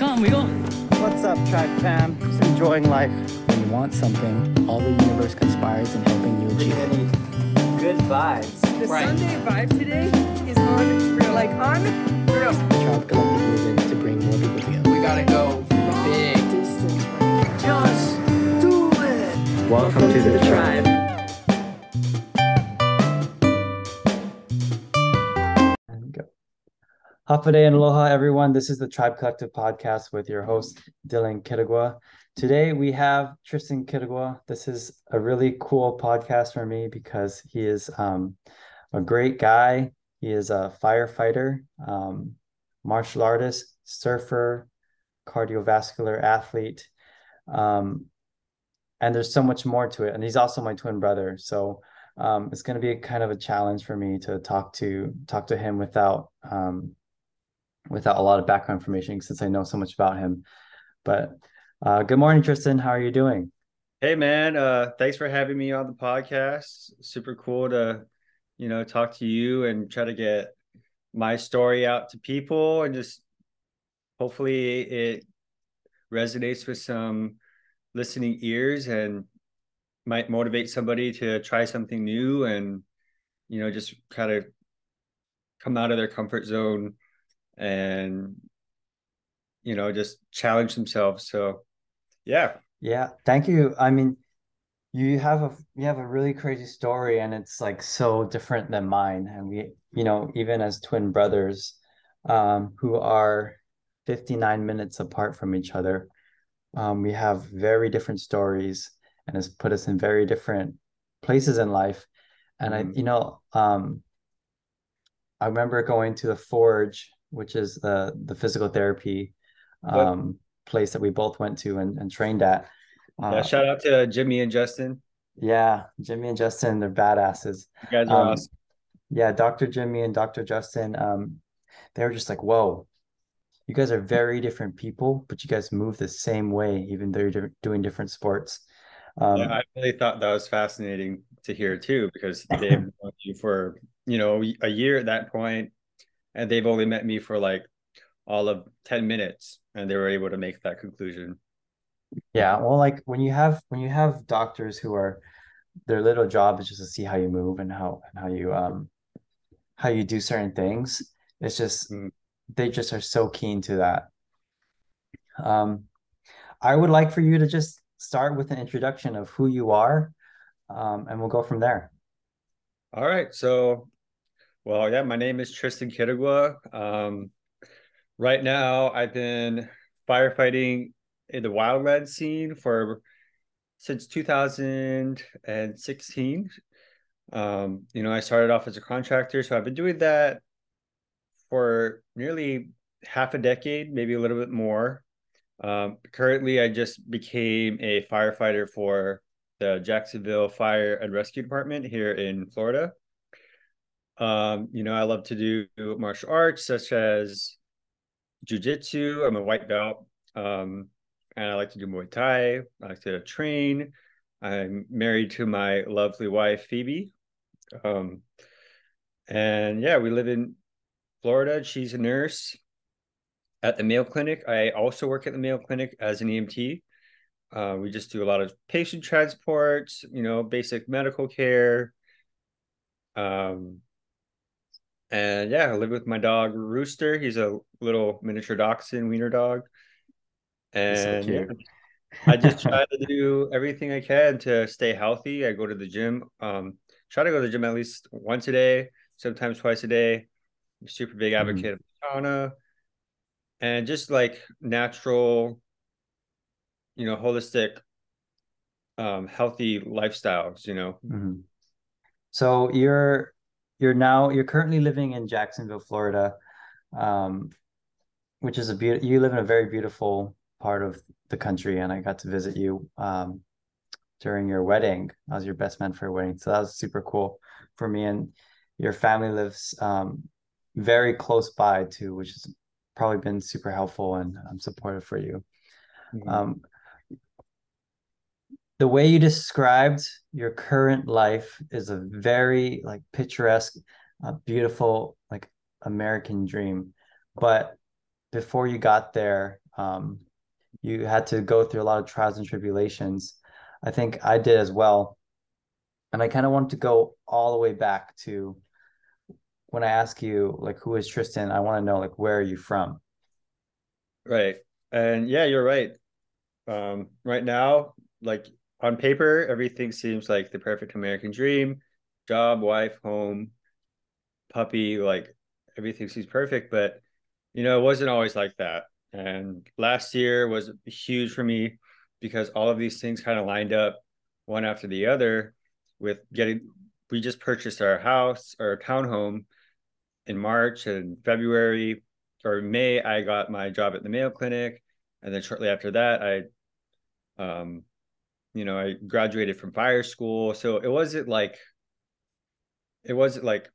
Come, we go. What's up, Tribe Fam? Just enjoying life. When you want something, all the universe conspires in helping you achieve it. Good vibes. The Right. Sunday vibe today is on real, like on real. The Tribe Collective movement to bring more people together. We gotta go big. Distance. Just do it. Welcome to the tribe. There Hafa adai and aloha, everyone. This is the Tribe Collective podcast with your host, Dylan Quitugua. Today we have Triston Quitugua. This is a really cool podcast for me because he is um, a great guy. He is a firefighter, um, martial artist, surfer, cardiovascular athlete. Um, and there's so much more to it. And he's also my twin brother. So um, it's going to be a kind of a challenge for me to talk to talk to him without um, without a lot of background information since I know so much about him. But uh, good morning, Triston. How are you doing? Hey man, uh thanks for having me on the podcast. Super cool to, you know, talk to you and try to get my story out to people and just hopefully it resonates with some listening ears and might motivate somebody to try something new and you know just kind of come out of their comfort zone and you know just challenge themselves. So yeah. Yeah, thank you. I mean, you have a you have a really crazy story, and it's like so different than mine. And we, you know, even as twin brothers, um, who are 59 minutes apart from each other, um, we have very different stories, and it's put us in very different places in life. And I, Mhm. you know, um, I remember going to the Forge, which is the the physical therapy um, place that we both went to and, and trained at. Yeah, Uh, shout out to Jimmy and Justin. yeah, Jimmy and Justin, they're badasses. You guys are Um, awesome. Yeah, Dr. Jimmy and Dr. Justin, um, they were just like, whoa, you guys are very different people, but you guys move the same way, even though you're doing different sports. Um, Yeah, I really thought that was fascinating to hear too, because they've known you for, you know, a year at that point, and they've only met me for like all of 10 minutes, and they were able to make that conclusion. Yeah, well, like when you have when you have doctors who are their little job is just to see how you move and how and how you um how you do certain things. It's just Mm. they just are so keen to that. Um, I would like for you to just start with an introduction of who you are, um, and we'll go from there. All right, so, well, yeah, my name is Triston Quitugua. Um, right now, I've been firefighting in the wildland scene for since 2016. Um, you know, I started off as a contractor, so I've been doing that for nearly half a decade, maybe a little bit more. Um, currently, I just became a firefighter for the Jacksonville Fire and Rescue Department here in Florida. Um, you know, I love to do martial arts such as jujitsu. I'm a white belt. Um, and I like to do Muay Thai. I like to train. I'm married to my lovely wife, Phoebe. Um, and yeah, we live in Florida. She's a nurse at the Mayo Clinic. I also work at the Mayo Clinic as an EMT. Uh, we just do a lot of patient transports, you know, basic medical care. Um, and yeah, I live with my dog Rooster. He's a little miniature dachshund wiener dog. So And yeah, cute. I just try to do everything I can to stay healthy. I go to the gym. Um, try to go to the gym at least once a day, sometimes twice a day. I'm a super big Mhm. advocate of sauna and just like natural, you know, holistic, um, healthy lifestyles, you know. Mhm. So you're you're now you're currently living in Jacksonville, Florida, um, which is a beautiful. You live in a very beautiful part of the country, and I got to visit you um, during your wedding. I was your best man for your wedding, so that was super cool for me. And your family lives um, very close by too, which has probably been super helpful, and I'm supportive for you. Um, the way you described your current life is a very like picturesque, uh, beautiful like American dream. But before you got there, Um, you had to go through a lot of trials and tribulations. I think I did as well. And I kind of want to go all the way back to when I ask you, like, who is Triston? I want to know, like, where are you from? Right. And yeah, you're right. Um, right now, like on paper, everything seems like the perfect American dream job, wife, home, puppy, like everything seems perfect. But, you know, it wasn't always like that. And last year was huge for me because all of these things kind of lined up one after the other with getting, we just purchased our house, our townhome in March and February or May, I got my job at the Mayo Clinic. And then shortly after that, I, um, you know, I graduated from fire school. So it wasn't like, it wasn't like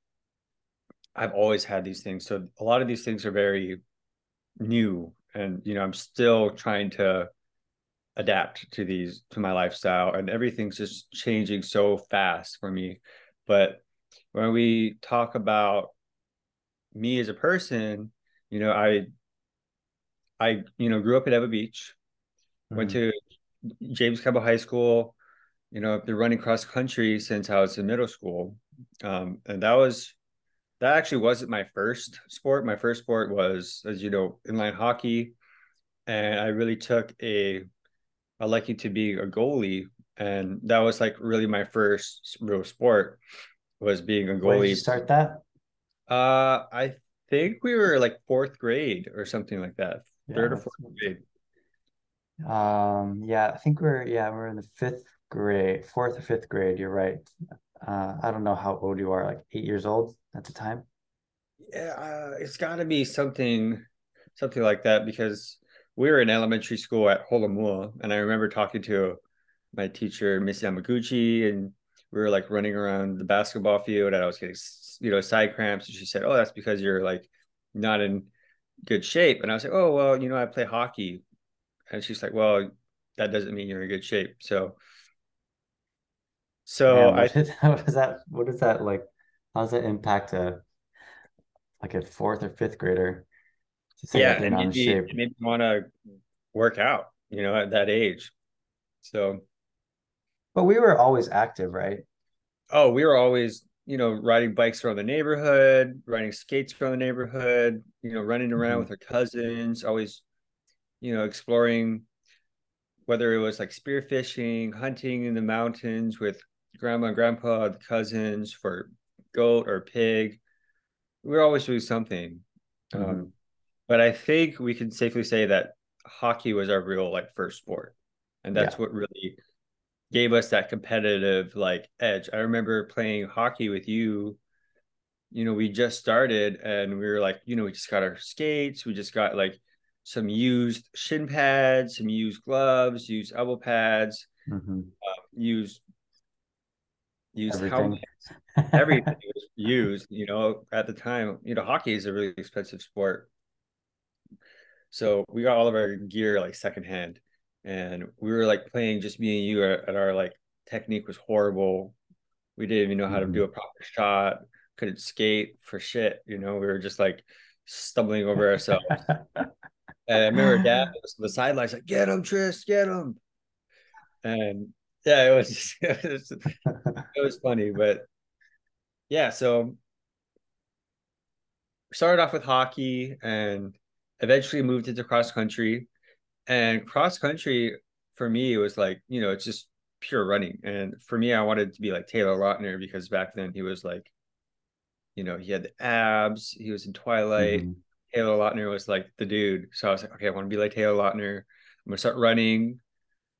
I've always had these things. So a lot of these things are very new. And, you know, I'm still trying to adapt to these, to my lifestyle. And everything's just changing so fast for me. But when we talk about me as a person, you know, I I you know grew up at Ewa Beach, mm-hmm. went to James Campbell High School. You know, I've been running cross country since I was in middle school, um, and that was that actually wasn't my first sport. My first sport was, as you know, inline hockey, and I really took a a liking to be a goalie, and that was like really my first real sport was being a goalie. Where did you start that? Uh, I think we were like fourth grade or something like that. Yeah, Third or fourth grade. Um, yeah, I think we're yeah, we're in the fifth grade, fourth or fifth grade. You're right. Uh, I don't know how old you are, like eight years old at the time. Yeah, uh, it's got to be something, something like that because we were in elementary school at Holomua, and I remember talking to my teacher, Miss Yamaguchi, and we were like running around the basketball field and I was getting, you know, side cramps. And she said, Oh, that's because you're like not in good shape. And I was like, Oh, well, you know, I play hockey. And she's like, Well, that doesn't mean you're in good shape. So, so I, is, what is that? What is that like? How does that impact a, like a fourth or fifth grader? yeah, me, it made want to work out, you know, at that age. So, but we were always active, right? Oh, we were always, you know, riding bikes around the neighborhood, riding skates around the neighborhood, you know, running around mm-hmm. with our cousins, always, you know, exploring whether it was like spearfishing, hunting in the mountains with grandma and grandpa, the cousins for goat or pig. We were always doing something. Mm-hmm. Um, but I think we can safely say that hockey was our real like first sport. And that's yeah. what really gave us that competitive like edge. I remember playing hockey with you. You know, we just started and we were like, you know, we just got our skates, we just got like some used shin pads, some used gloves, used elbow pads, mm-hmm. uh, used used everything. helmets. Everything was used. You know, at the time, you know, hockey is a really expensive sport. So we got all of our gear like secondhand and we were like playing just me and you at, our like technique was horrible. We didn't even know how to do a mm-hmm. proper shot. Couldn't skate for shit. You know, we were just like stumbling over ourselves. and I remember dad was on the sidelines like, "Get him, Tris, get him." And yeah, it was just, it was, it was funny, but yeah. So started off with hockey and eventually moved into cross country and cross country for me it was like you know it's just pure running and for me i wanted to be like taylor lautner because back then he was like you know he had the abs he was in twilight mm-hmm. Taylor lautner was like the dude so i was like okay i want to be like taylor lautner i'm gonna start running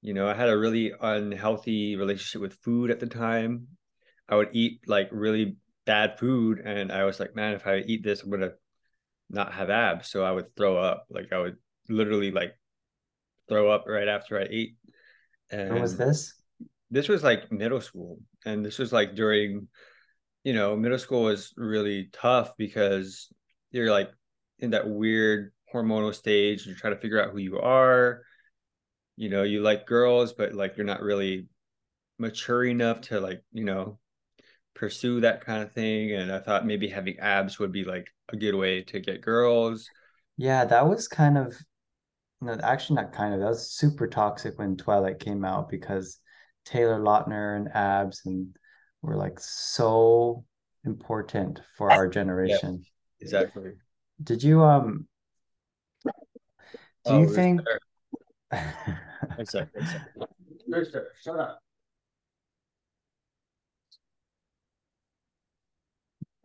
you know i had a really unhealthy relationship with food at the time i would eat like really bad food and i was like man if i eat this i'm gonna not have abs so i would throw up like i would literally like throw up right after I ate. And when was this? This was like middle school. And this was like during, you know, middle school was really tough because you're like in that weird hormonal stage. You're trying to figure out who you are. You know, you like girls, but like you're not really mature enough to like, you know, pursue that kind of thing. And I thought maybe having abs would be like a good way to get girls. Yeah, that was kind of no, actually not kind of. That was super toxic when Twilight came out because Taylor Lautner and Abs and were like so important for our generation. Exactly. Did you um do Oh, you Rooster. think One sec, one sec. Rooster, shut up.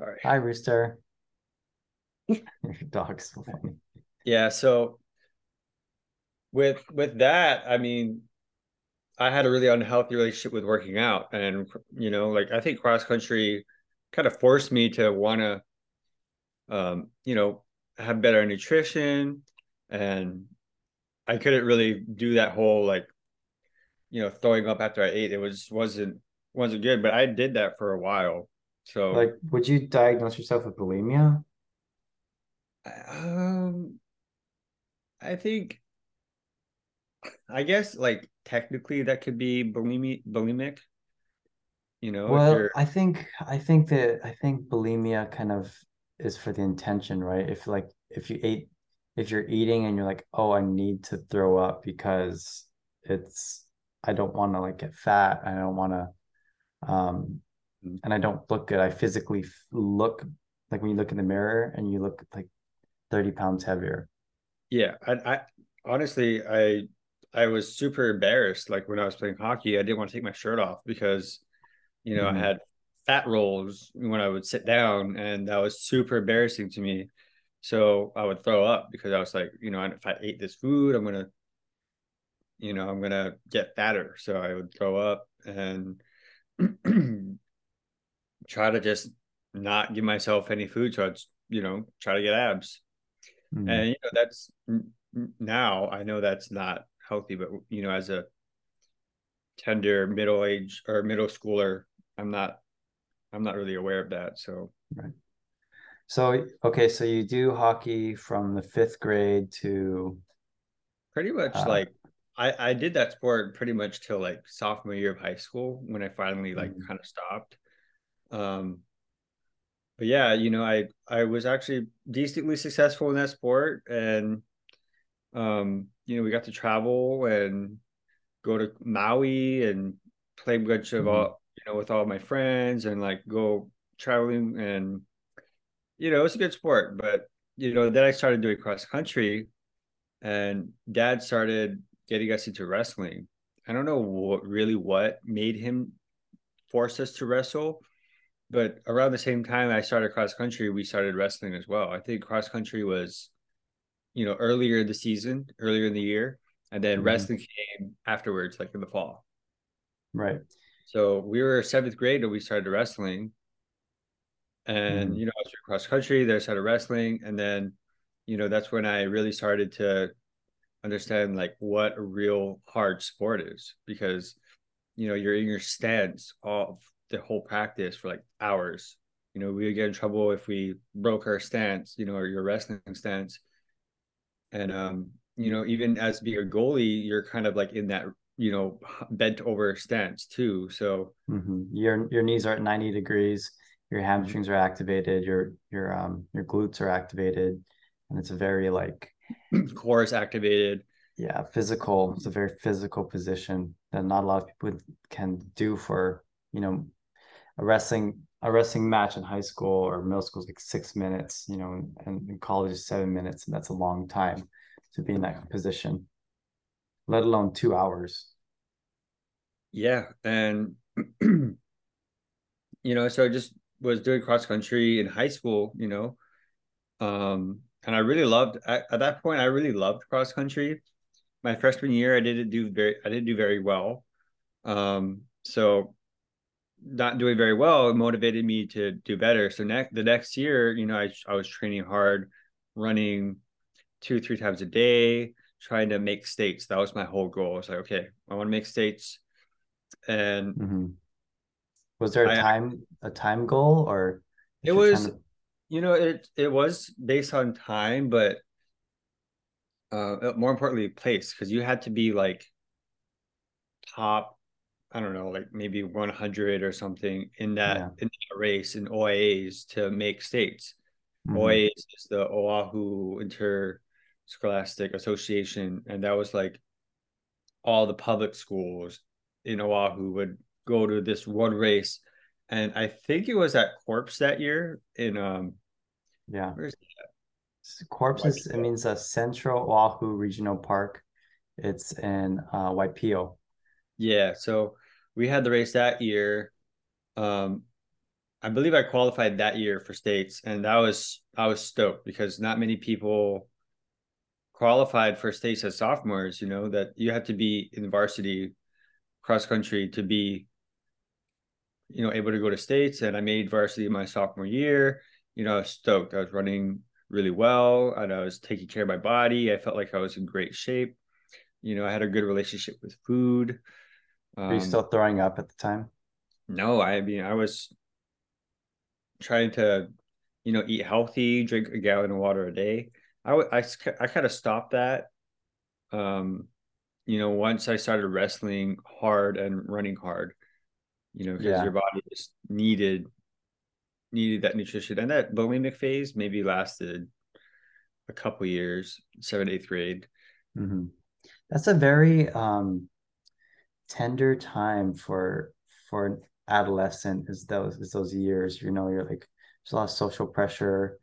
All right. Hi Rooster. Your dog's so funny. Yeah, so with with that, I mean, I had a really unhealthy relationship with working out, and you know, like I think cross country kind of forced me to want to, um, you know, have better nutrition, and I couldn't really do that whole like, you know, throwing up after I ate. It was wasn't wasn't good, but I did that for a while. So Like, would you diagnose yourself with bulimia? Um, I think, I guess like technically that could be bulimic, bulimic. You know, Well, I think I think that I think bulimia kind of is for the intention, right? If like if you ate if you're eating and you're like, oh, I need to throw up because it's I don't want to like get fat, I don't want to um Mm. and I don't look good. I physically look like when you look in the mirror and you look like 30 pounds heavier. yeah. I, I honestly, I I was super embarrassed. Like when I was playing hockey, I didn't want to take my shirt off because, you know, Mhm. I had fat rolls when I would sit down, and that was super embarrassing to me. So I would throw up because I was like, you know, if I ate this food, I'm gonna, you know, I'm gonna get fatter. So I would throw up and try to just not give myself any food. So I'd, you know, try to get abs. Mm. And you know, that's now I know that's not healthy, but you know, as a tender middle age or middle schooler, I'm not I'm not really aware of that. So right. So okay, so you do hockey from the fifth grade to pretty much Uh, like I I did that sport pretty much till like sophomore year of high school when I finally like Mhm. kind of stopped. Um but yeah, you know, I I was actually decently successful in that sport and um you know, we got to travel and go to Maui and play a bunch of Mhm. all you know with all my friends and like go traveling and you know, it's a good sport, but you know, then I started doing cross country and dad started getting us into wrestling. I don't know what really what made him force us to wrestle, but around the same time I started cross country, we started wrestling as well. I think cross country was, you know, earlier in the season, earlier in the year, and then Mhm. wrestling came afterwards, like in the fall. right. So we were seventh grade when we started wrestling. And, Mhm. you know, I was cross country, then I started wrestling. And then, you know, that's when I really started to understand like what a real hard sport is because, you know, you're in your stance all the whole practice for like hours. You know, we would get in trouble if we broke our stance, you know, or your wrestling stance. And um, you know, even as being a goalie, you're kind of like in that, you know, bent over stance too. So hmm Your your knees are at 90 degrees, your hamstrings are activated, your your um your glutes are activated, and it's a very like core is activated. yeah, physical. It's a very physical position that not a lot of people can do for, you know, a wrestling a wrestling match in high school or middle school is like six minutes, you know, and in college is seven minutes, and that's a long time to be in that position, let alone two hours. Yeah. And you know, so I just was doing cross country in high school, you know. Um, and I really loved at, at that point, I really loved cross country. My freshman year, I didn't do very I didn't do very well. Um, so not doing very well motivated me to do better. So next the next year, you know, I I was training hard, running two, three times a day, trying to make states. That was my whole goal. I was like, okay, I want to make states. And Mhm. Was there a I- time a time goal or It was- to- you know, it it was based on time, but uh more importantly, place, because you had to be like top, I don't know, like maybe 100 or something in that Yeah. in that race in oas to make states. Mhm. OAAs is the Oahu Inter Scholastic Association, and that was like all the public schools in Oahu would go to this one race, and I think it was at Corpse that year in um Yeah. where's Corpse is, it means a Central Oahu Regional Park. It's in uh, Waipio. Yeah, so we had the race that year. Um, I believe I qualified that year for states, and that was I was stoked because not many people qualified for states as sophomores. You know that you had to be in varsity cross country to be, you know, able to go to states. And I made varsity my sophomore year. You know, I was stoked. I was running really well, and I was taking care of my body. I felt like I was in great shape. You know, I had a good relationship with food. Were you Um, still throwing up at the time? no, I mean, I was trying to, you know, eat healthy, drink a gallon of water a day. I would, I kind of stopped that. Um, you know, once I started wrestling hard and running hard, you know, because Yeah. your body just needed needed that nutrition, and that bulimic phase maybe lasted a couple years, seventh, eighth grade. hmm That's a very um, tender time for for an adolescent. Is those is those years? You know, you're like there's a lot of social pressure.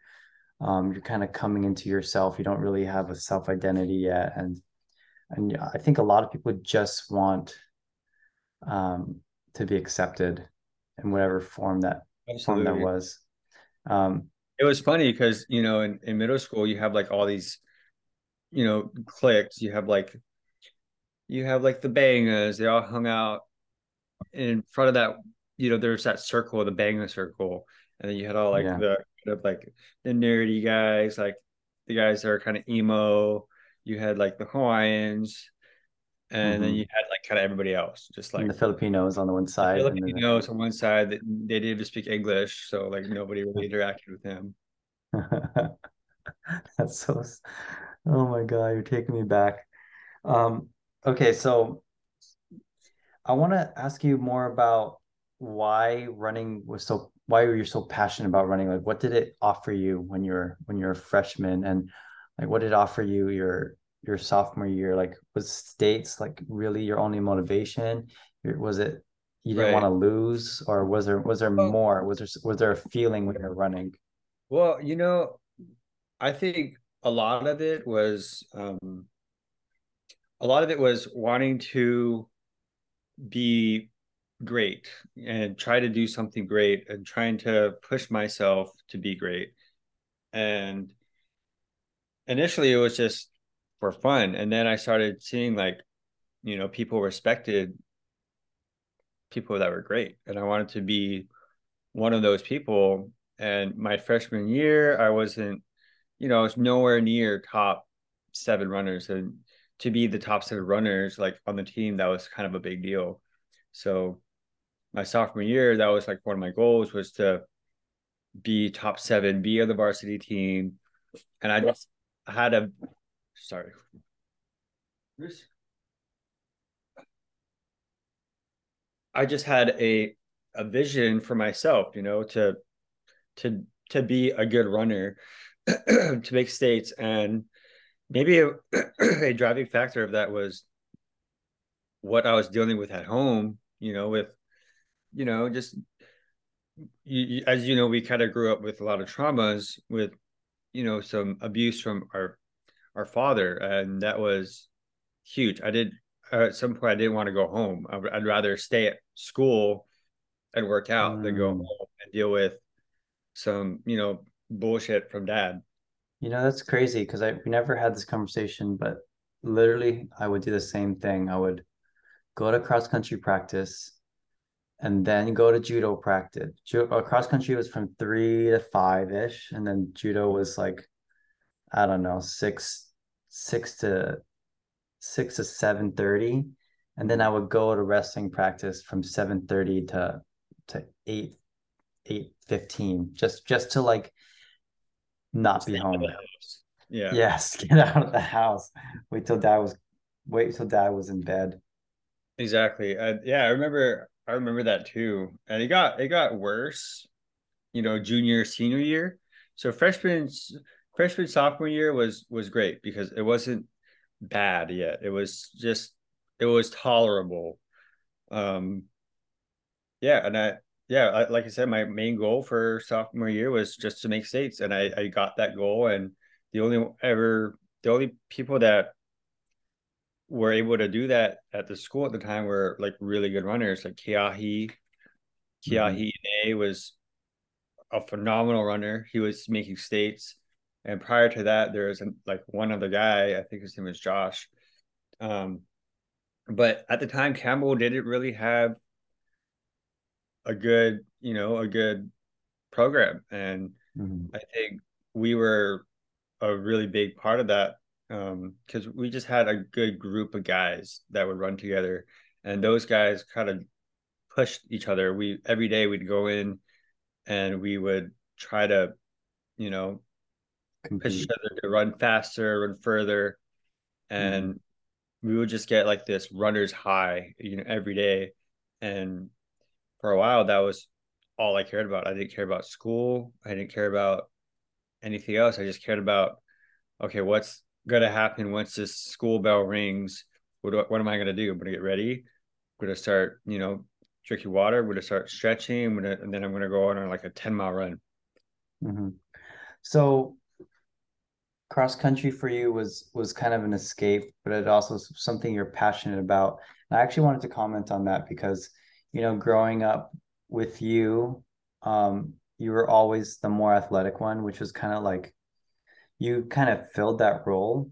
Um, you're kind of coming into yourself. You don't really have a self identity yet, and and I think a lot of people just want um, to be accepted in whatever form that form that was. Um, It was funny because you know in, in middle school you have like all these, you know, cliques. You have like, you have like the bangers. They all hung out in front of that. You know, there's that circle, the banger circle, and then you had all like Yeah. the kind of like the nerdy guys, like the guys that are kind of emo. You had like the Hawaiians, and then Mhm. you had like kind of everybody else, just like and the Filipinos on the one the side, then the- Filipinos on one side that they didn't even speak English, so like nobody really interacted with them. That's so, oh my God, you're taking me back. Um, okay, so I want to ask you more about why running was so, why were you so passionate about running? Like, what did it offer you when you're when you're a freshman, and like, what did it offer you your your sophomore year? Like, was states like really your only motivation? Was it you didn't Right. want to lose, or was there was there Well- more? Was there was there a feeling when you're running? Well, you know, I think a lot of it was um a lot of it was wanting to be great and try to do something great and trying to push myself to be great. And initially it was just for fun. And then I started seeing like, you know, people respected people that were great. And I wanted to be one of those people. And my freshman year, I wasn't, you know, I was nowhere near top seven runners. And to be the top seven runners like on the team, that was kind of a big deal. So my sophomore year, that was like one of my goals was to be top seven, be on the varsity team. And I just had a sorry. I just had a a vision for myself, you know, to to to be a good runner, to make states, and maybe a, a driving factor of that was what I was dealing with at home, you know, with you know just you, as you know, we kind of grew up with a lot of traumas, with you know some abuse from our our father, and that was huge. I did at some point I didn't want to go home. I, would- I'd rather stay at school and work out than go Mm. home and deal with some you know bullshit from dad. You know, that's crazy because I we never had this conversation, but literally I would do the same thing. I would go to cross country practice and then go to judo practice. Ju- uh, cross country was from three to five ish, and then judo was like, I don't know, six six to six to seven thirty, and then I would go to wrestling practice from seven thirty to to eight eight fifteen, just just to like not be out of home. Yeah. Yes, get out of the house. Wait till dad was wait till dad was in bed. Exactly. Uh, yeah, I remember I remember that too. And it got it got worse, you know, junior, senior year. So freshman freshman sophomore year was was great because it wasn't bad yet. It was just it was tolerable. Um yeah, and I yeah, I, like I said, my main goal for sophomore year was just to make states, and I I got that goal. And the only ever the only people that were able to do that at the school at the time were like really good runners, like Keahi. Keahi mm-hmm. was a phenomenal runner. He was making states. And prior to that, there was like one other guy, I think his name was Josh. Um, but at the time, Campbell didn't really have a good, you know, a good program. And mm-hmm. I think we were a really big part of that because um, we just had a good group of guys that would run together. And those guys kind of pushed each other. We every day we'd go in and we would try to, you know, each other to run faster, run further, and mm. we would just get like this runner's high, you know, every day. And for a while, that was all I cared about. I didn't care about school. I didn't care about anything else. I just cared about, okay, what's gonna happen once this school bell rings? What what am I gonna do? I'm gonna get ready. I'm gonna start, you know, drinking water. I'm gonna start stretching. Gonna, and then I'm gonna go on like a ten mile run. Mm-hmm. So cross country for you was was kind of an escape, but it also something you're passionate about. And I actually wanted to comment on that because you know, growing up with you, um, you were always the more athletic one, which was kind of like you kind of filled that role.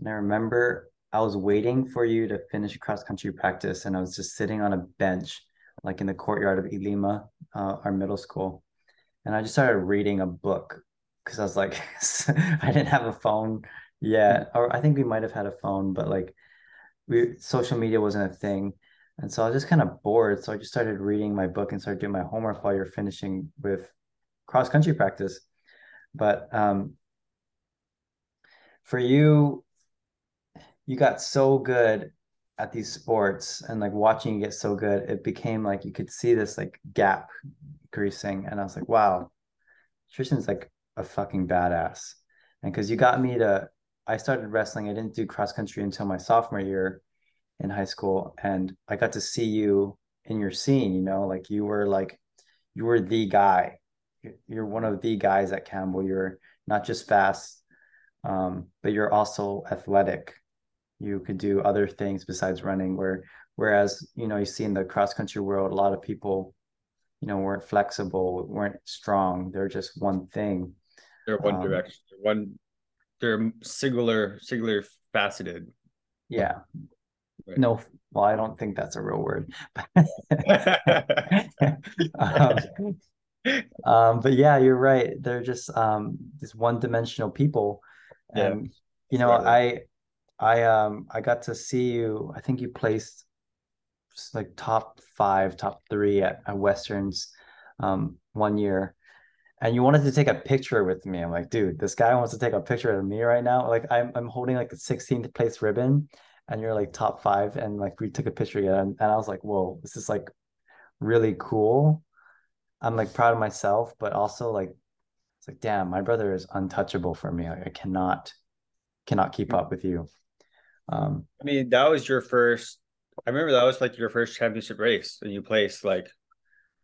And I remember I was waiting for you to finish cross country practice, and I was just sitting on a bench, like in the courtyard of Ilima, uh, our middle school, and I just started reading a book because I was like, I didn't have a phone yet, or I think we might have had a phone, but like, we social media wasn't a thing, and so I was just kind of bored. So I just started reading my book and started doing my homework while you're finishing with cross country practice. But um, for you, you got so good at these sports and like watching you get so good, it became like you could see this like gap greasing. And I was like, wow, Triston's like a fucking badass. And because you got me to, I started wrestling. I didn't do cross country until my sophomore year in high school and I got to see you in your scene, you know, like you were like you were the guy. You're one of the guys at Campbell. You're not just fast, um, but you're also athletic. You could do other things besides running. Where whereas you know you see in the cross country world, a lot of people, you know, weren't flexible, weren't strong. They're just one thing. They're one um, direction. They're one. They're singular, singular faceted. Yeah, Right. No, well, I don't think that's a real word. um, um, but yeah, you're right. They're just um, these one-dimensional people, and yeah. you know, I, I, um, I got to see you. I think you placed like top five, top three at, at Westerns um, one year, and you wanted to take a picture with me. I'm like, dude, this guy wants to take a picture of me right now. Like, I'm I'm holding like the 16th place ribbon, and you're like top five and like we took a picture together and, and i was like whoa this is like really cool i'm like proud of myself but also like it's like damn my brother is untouchable for me like i cannot cannot keep up with you um i mean that was your first i remember that was like your first championship race and you placed like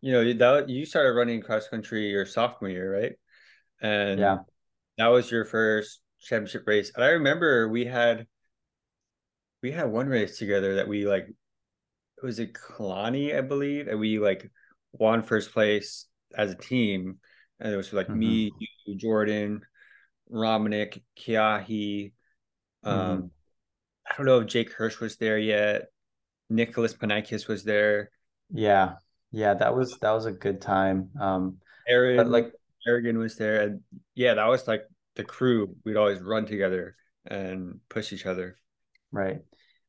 you know that you started running cross country your sophomore year right and yeah that was your first championship race and i remember we had we had one race together that we like it was it Kalani, I believe, and we like won first place as a team. And it was like mm-hmm. me, you, Jordan, Romanick, Keahi. Um, mm-hmm. I don't know if Jake Hirsch was there yet. Nicholas Panikis was there. Yeah, yeah, that was that was a good time. Um, Aaron, but like Aragon was there, and yeah, that was like the crew. We'd always run together and push each other. Right.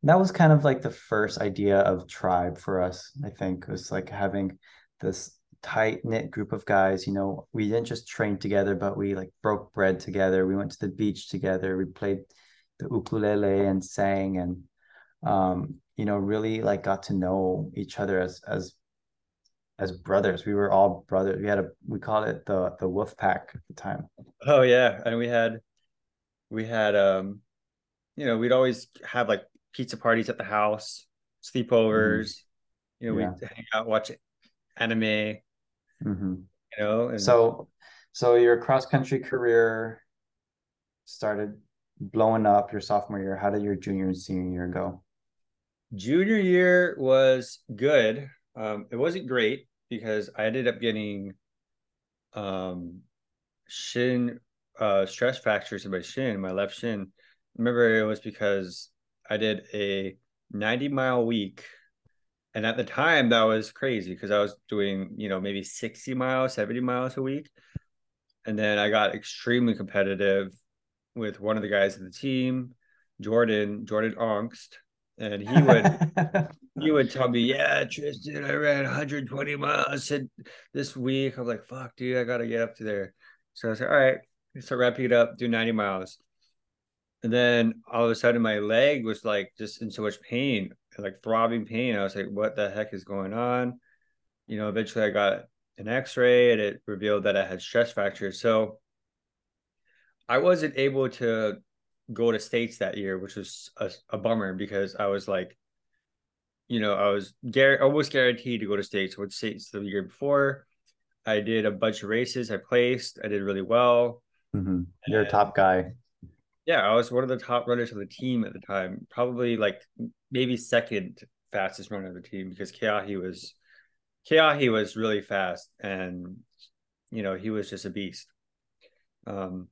That was kind of like the first idea of tribe for us, I think, was like having this tight knit group of guys. You know, we didn't just train together, but we like broke bread together. We went to the beach together. We played the ukulele and sang and um, you know, really like got to know each other as as as brothers. We were all brothers. We had a we called it the the Wolf Pack at the time. Oh yeah, and we had we had um you know, we'd always have like pizza parties at the house, sleepovers. You know, Yeah. we'd hang out, watch anime, hmm you know, and So, so your cross country career started blowing up your sophomore year. How did your junior and senior year go? junior year was good. Um, it wasn't great because I ended up getting um shin uh stress fractures in my shin, my left shin. Remember it was because I did a 90 mile week. And at the time that was crazy because I was doing, you know, maybe 60 miles, 70 miles a week. And then I got extremely competitive with one of the guys in the team, Jordan, Jordan Ongst. And he would he would tell me, "Yeah, Triston, I ran 120 miles this week." I'm like, "Fuck, dude, I gotta get up to there." So I was like, "All right," so wrapping it up, do 90 miles, and then all of a sudden my leg was like just in so much pain, like throbbing pain. I was like, "What the heck is going on?" You know, eventually I got an X-ray and it revealed that I had stress fractures. So I wasn't able to go to states that year, which was a, a bummer because I was like you know, I was gar- almost guaranteed to go to states. With states the year before, I did a bunch of races. I placed. I did really well. Mhm. You're a top guy. Yeah, I was one of the top runners of the team at the time. Probably like maybe second fastest runner of the team because Keahi was Keahi was really fast and you know he was just a beast. Um,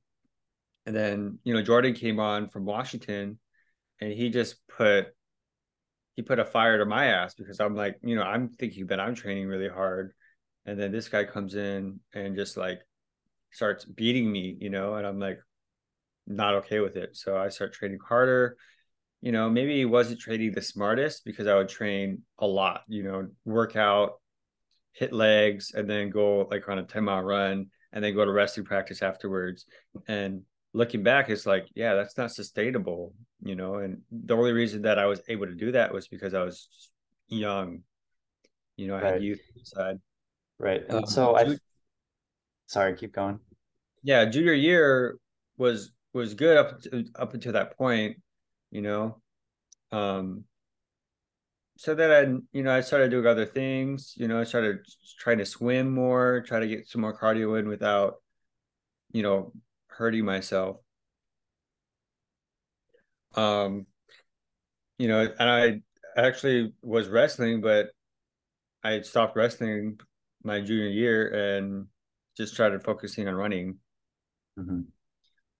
and then you know Jordan came on from Washington, and he just put he put a fire to my ass because I'm like, you know, I'm thinking that I'm training really hard. And then this guy comes in and just like starts beating me, you know, and I'm like not okay with it. So I start training harder. You know, maybe he wasn't training the smartest because I would train a lot, you know, work out, hit legs, and then go like on a 10 mile run and then go to wrestling practice afterwards. And looking back, it's like, yeah, that's not sustainable, you know. And the only reason that I was able to do that was because I was young, you know, I Right. had youth inside. Right. And Um, so I sorry, keep going. yeah, junior year was was good up to, up until that point, you know. Um, so then I, you know, I started doing other things. You know, I started trying to swim more, try to get some more cardio in without, you know, hurting myself. Um, you know, and I actually was wrestling, but I stopped wrestling my junior year and just started focusing on running. Mhm.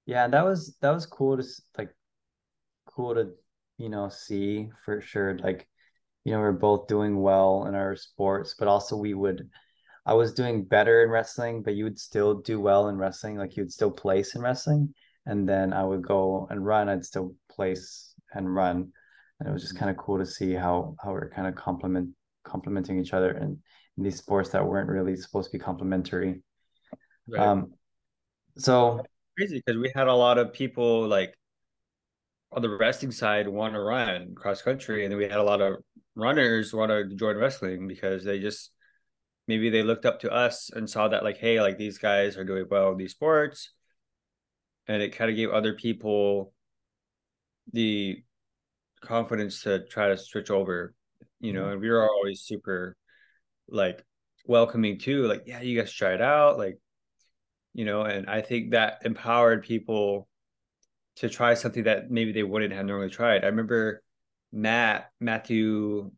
Yeah, that was that was cool to like cool to you know see for sure. Like you know we're both doing well in our sports, but also we would. I was doing better in wrestling, but you would still do well in wrestling. Like you would still place in wrestling, and then I would go and run. I'd still place and run, and it was just kind of cool to see how how we're kind of complement complementing each other in, in these sports that weren't really supposed to be complementary. Right. Um, so crazy because we had a lot of people like on the wrestling side want to run cross country, and then we had a lot of runners want to join wrestling because they just maybe they looked up to us and saw that like, hey, like these guys are doing well in these sports, and it kind of gave other people the confidence to try to switch over, you know. Mm-hmm. And we were always super like welcoming too, like, yeah, you guys try it out, like you know, and I think that empowered people to try something that maybe they wouldn't have normally tried. I remember Matt, Matthew,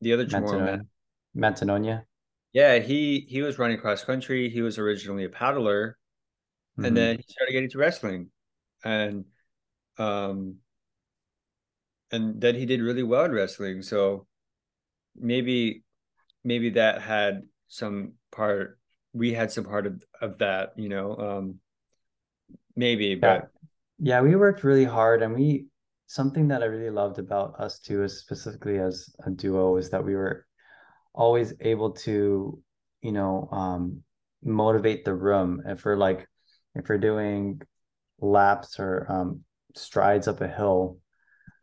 the other Matt, Manton- Mantanonia. Yeah, he he was running cross country. He was originally a paddler, Mhm. and then he started getting to wrestling, and um, and then he did really well in wrestling. So maybe maybe that had some part. We had some part of of that, you know. Um, maybe, Yeah. but Yeah, we worked really hard and we something that I really loved about us too is specifically as a duo is that we were always able to, you know, um motivate the room. If we're like if we're doing laps or um strides up a hill,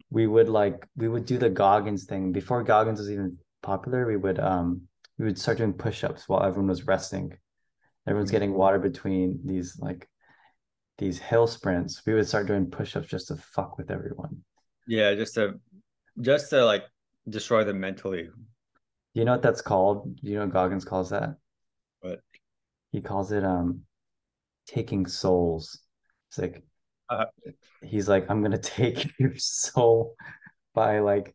we would like we would do the Goggins thing. Before Goggins was even popular, we would um we would start doing push-ups while everyone was resting. Everyone's getting water between these like these hill sprints. We would start doing push-ups just to fuck with everyone. Yeah, just to just to like destroy them mentally. Do you know what that's called? Do you know what Goggins calls that? But He calls it um taking souls. It's like Uh, he's like, I'm gonna take your soul by like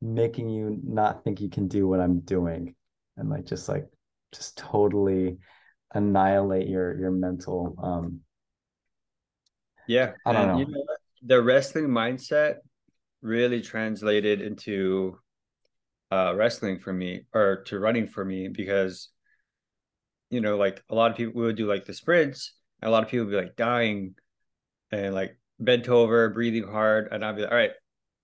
making you not think you can do what I'm doing and like just like just totally annihilate your your mental um yeah, I don't and you know. know the wrestling mindset really translated into uh wrestling for me or to running for me because you know like a lot of people would do like the sprints and a lot of people would be like dying and like bent over breathing hard and I'd be like all right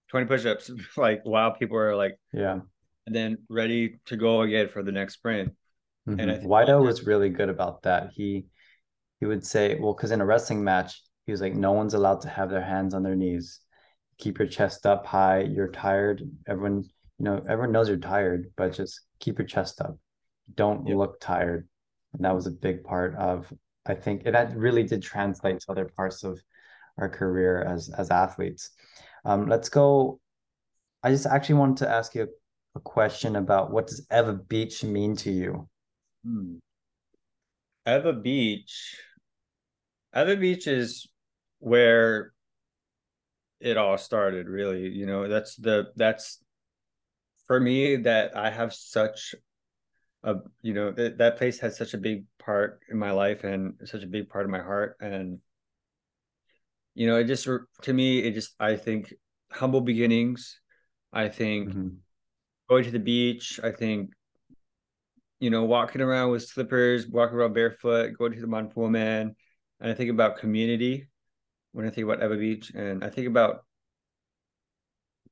20 push-ups like while people are like yeah. and then ready to go again for the next sprint And I think Wido was really good about that. He he would say, well, because in a wrestling match, he was like, no one's allowed to have their hands on their knees. Keep your chest up high. You're tired. Everyone, you know, everyone knows you're tired, but just keep your chest up. Don't Yep. look tired. And that was a big part of, I think, and that really did translate to other parts of our career as as athletes. Um, let's go. I just actually wanted to ask you a, a question about what does Ewa Beach mean to you? Hmm. Ewa Beach. Ewa Beach is where it all started, really. You know, that's the that's for me that I have such a you know that that place has such a big part in my life and such a big part of my heart and you know it just to me it just I think humble beginnings I think Mhm. going to the beach. I think, you know, walking around with slippers, walking around barefoot, going to the Mount Man. And I think about community when I think about Ewa Beach. And I think about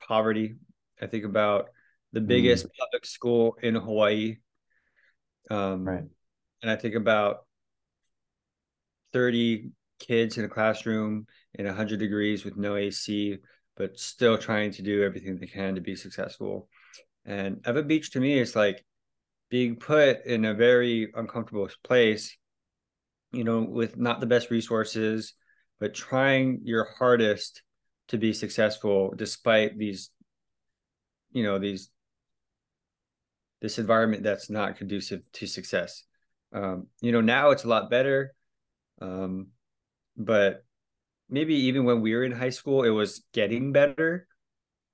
poverty. I think about the biggest public school in Hawaii. Um, Right. and I think about 30 kids in a classroom in 100 degrees with no AC, but still trying to do everything they can to be successful. And Ewa Beach to me is like being put in a very uncomfortable place, you know, with not the best resources, but trying your hardest to be successful despite these, you know, these this environment that's not conducive to success. Um, you know, now it's a lot better. Um, but maybe even when we were in high school, it was getting better.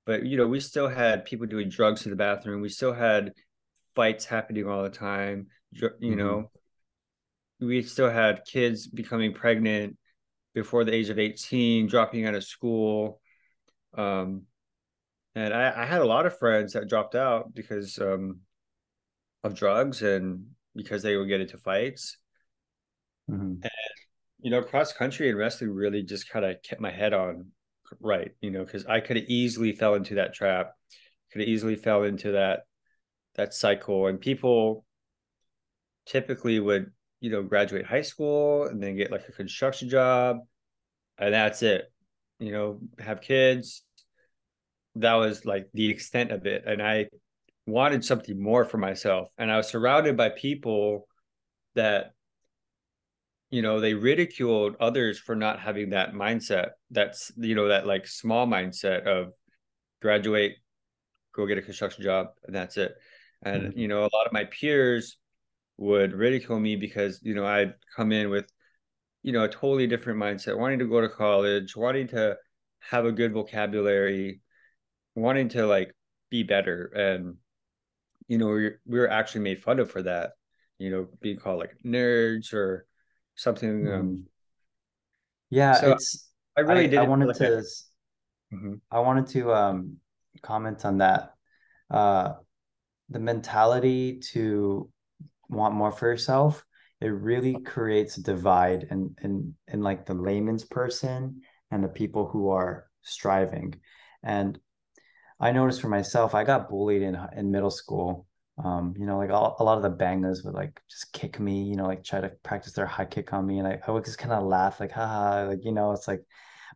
But you know, we still had people doing drugs in the bathroom. We still had fights happening all the time. You Mhm. know, we still had kids becoming pregnant before the age of 18, dropping out of school. Um, and I, I had a lot of friends that dropped out because um, of drugs and because they would get into fights. Mhm. You know, cross country and wrestling really just kind of kept my head on right, you know, because I could have easily fell into that trap, could have easily fell into that that cycle. And people typically would, you know, graduate high school and then get like a construction job, and that's it. You know, have kids. That was like the extent of it. And I wanted something more for myself. And I was surrounded by people that you know they ridiculed others for not having that mindset that's you know that like small mindset of graduate go get a construction job and that's it and Mhm. you know a lot of my peers would ridicule me because you know i'd come in with you know a totally different mindset wanting to go to college wanting to have a good vocabulary wanting to like be better and you know we we were actually made fun of for that you know being called like nerds or something um Mhm. Yeah, so it's i really I, did I wanted to s- Mhm. I wanted to um comment on that. Uh the mentality to want more for yourself, it really creates a divide in in in like the layman's person and the people who are striving. And I noticed for myself, I got bullied in in middle school. Um, you know, like all, a lot of the bangers would like just kick me, you know, like try to practice their high kick on me, and I, I would just kind of laugh, like, haha, like you know, it's like.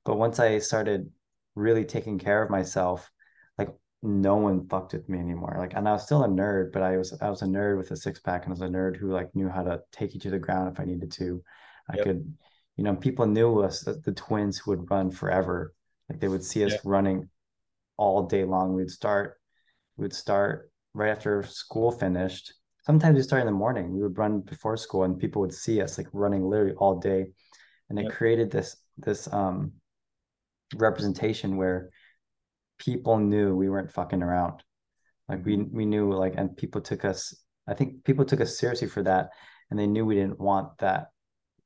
But once I started really taking care of myself, like no one fucked with me anymore. Like, and I was still a nerd, but I was I was a nerd with a six pack, and I was a nerd who like knew how to take you to the ground if I needed to. I Yep. could, you know, people knew us the, the twins who would run forever. Like they would see us Yeah. running all day long. We'd start, we'd start right after school finished. Sometimes we start in the morning. We would run before school, and people would see us like running literally all day, and it Yep. created this this um representation where people knew we weren't fucking around. Like we we knew like and people took us I think people took us seriously for that and they knew we didn't want that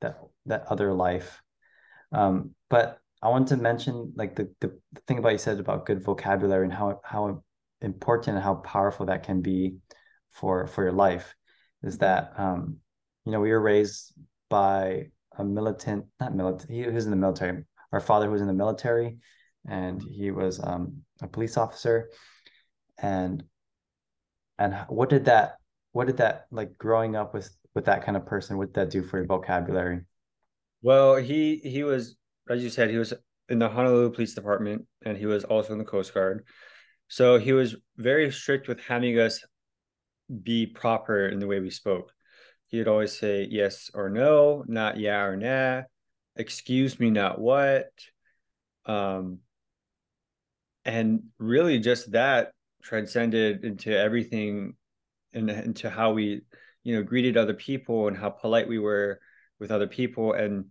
that that other life. Um but I want to mention like the, the the thing about you said about good vocabulary and how how important and how powerful that can be for for your life is that um you know we were raised by a militant not militant he was in the military our father was in the military and he was um, a police officer. And and what did that what did that like growing up with with that kind of person what did that do for your vocabulary? Well, he he was, as you said, he was in the Honolulu Police Department and he was also in the Coast Guard. So he was very strict with having us be proper in the way we spoke. He'd always say yes or no, not yeah or nah, excuse me, not what. Um, and really just that transcended into everything and into how we, you know, greeted other people and how polite we were with other people. And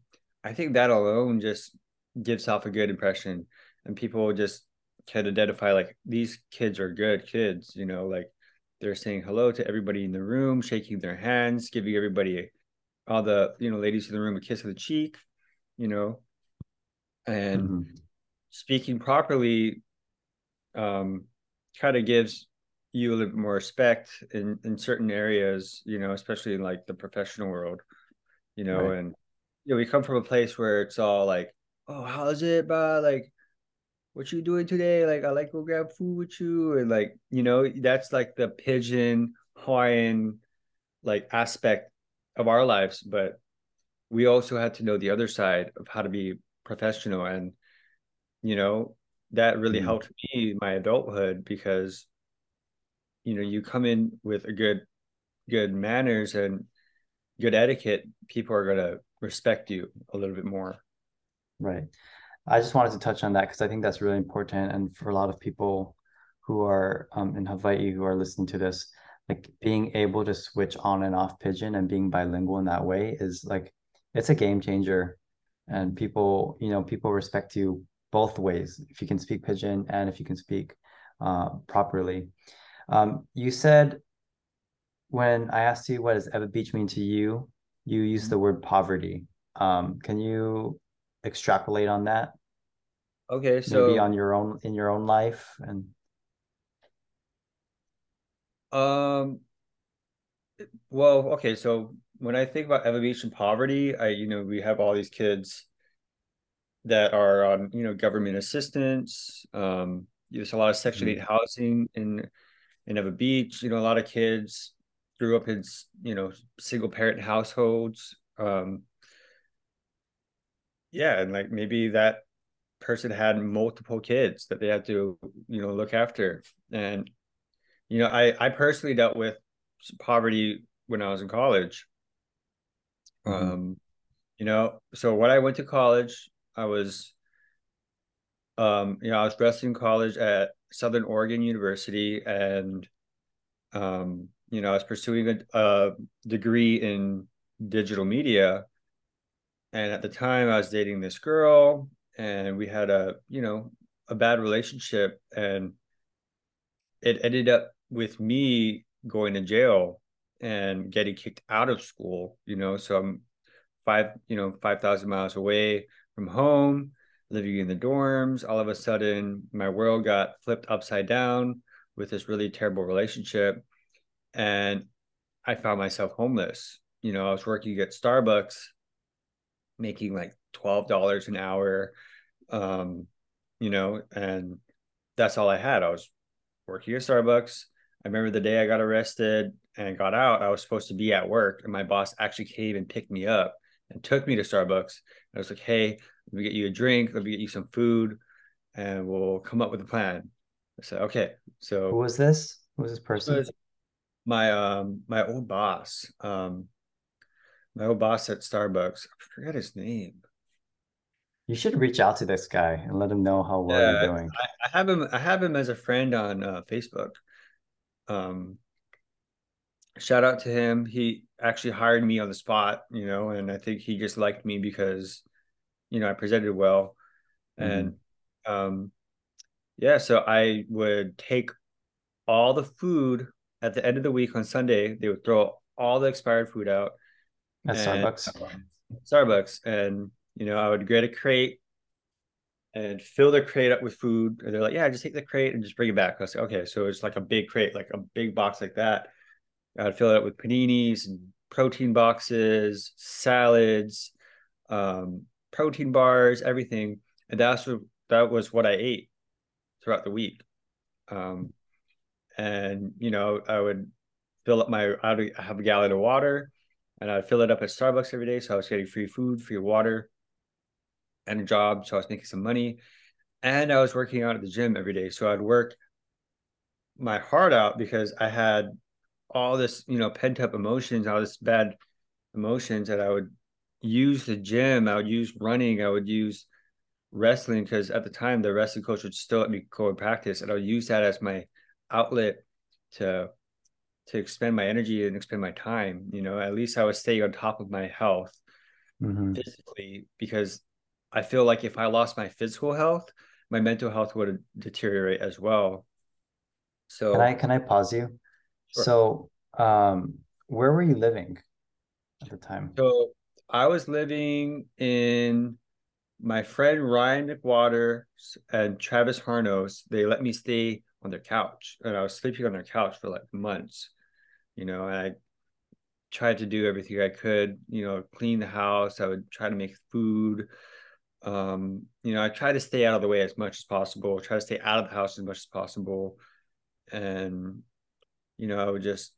I think that alone just gives off a good impression. And people just can identify like these kids are good kids, you know, like they're saying hello to everybody in the room, shaking their hands, giving everybody all the, you know, ladies in the room a kiss on the cheek, you know, and Mhm. speaking properly um kind of gives you a little bit more respect in in certain areas you know especially in like the professional world you know Right. and you know we come from a place where it's all like oh how's it bro like what you doing today? Like i like go grab food with you. And like you know that's like the pidgin hawaiian like aspect of our lives but we also had to know the other side of how to be professional. And you know that really Mhm. helped me my adulthood because you know you come in with a good good manners and good etiquette people are going to respect you a little bit more Right. I just wanted to touch on that because I think that's really important. And for a lot of people who are um, in Hawaii who are listening to this, like being able to switch on and off pidgin and being bilingual in that way is like, it's a game changer. And people, you know, people respect you both ways if you can speak pidgin and if you can speak uh, properly. Um, you said when I asked you what does Ewa Beach mean to you, you used the word poverty. Um, can you extrapolate on that? okay so maybe on your own in your own life and um well okay so when i think about evolution poverty i you know we have all these kids that are on you know government assistance um there's a lot of section 8 housing in in Ewa Beach you know a lot of kids grew up in you know single parent households um yeah and like maybe that person had multiple kids that they had to you know look after and you know i i personally dealt with poverty when i was in college Mhm. um you know so when i went to college i was um you know i was wrestling college at southern oregon university and um you know i was pursuing a, a degree in digital media. And at the time i was dating this girl and we had a you know a bad relationship. And it ended up with me going to jail and getting kicked out of school you know? So i'm five you know 5000 miles away from home living in the dorms. All of a sudden my world got flipped upside down with this really terrible relationship and i found myself homeless you know i was working at starbucks making like $12 an hour um you know and that's all i had i was working at starbucks i remember the day i got arrested and got out i was supposed to be at work and my boss actually came and picked me up and took me to starbucks i was like hey let me get you a drink let me get you some food and we'll come up with a plan I said, okay. So Who was this? Who was this this person? My um my old boss. Um my old boss at Starbucks. I forget his name. You should reach out to this guy and let him know how well Yeah, you're doing. I, I have him I have him as a friend on uh, Facebook. Um shout out to him. He actually hired me on the spot, you know, and I think he just liked me because, you know, I presented well. And um yeah, so I would take all the food at the end of the week on Sunday. They would throw all the expired food out At Starbucks. Starbucks, and you know, I would get a crate and fill the crate up with food. And they're like, "Yeah, just take the crate and just bring it back." I was like, "Okay." So it's like a big crate, like a big box like that. I'd fill it up with paninis and protein boxes, salads, um, protein bars, everything, and that's what that was what I ate throughout the week. Um, and you know, I would fill up my I would have a gallon of water and I'd fill it up at Starbucks every day. So I was getting free food, free water, and a job. So I was making some money. And I was working out at the gym every day. So I'd work my heart out because I had all this, you know, pent up emotions, all this bad emotions that I would use the gym, I would use running, I would use wrestling because at the time the wrestling coach would still let me go and practice, and I would use that as my outlet to to expend my energy and expend my time. You know, at least I was staying on top of my health Mhm. physically because I feel like if I lost my physical health, my mental health would deteriorate as well. So Can I can I pause you? Sure. So, um, where were you living at the time? So I was living in my friend Ryan McWater and Travis Harnos. They let me stay on their couch, and I was sleeping on their couch for like months. You know, and I tried to do everything I could. You know, clean the house. I would try to make food. Um, you know, I try to stay out of the way as much as possible. Try to stay out of the house as much as possible, and you know, I would just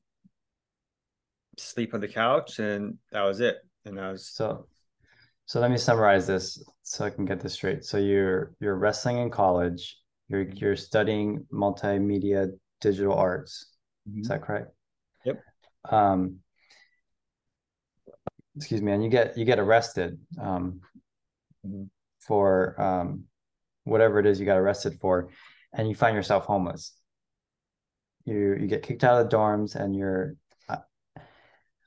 sleep on the couch, and that was it. And I was So, so let me summarize this so I can get this straight. So you're you're wrestling in college. You're you're studying multimedia digital arts. Is that correct? Yep. Um, excuse me, and you get you get arrested um, Mhm. for um, whatever it is you got arrested for, and you find yourself homeless. You you get kicked out of the dorms, and you're. I-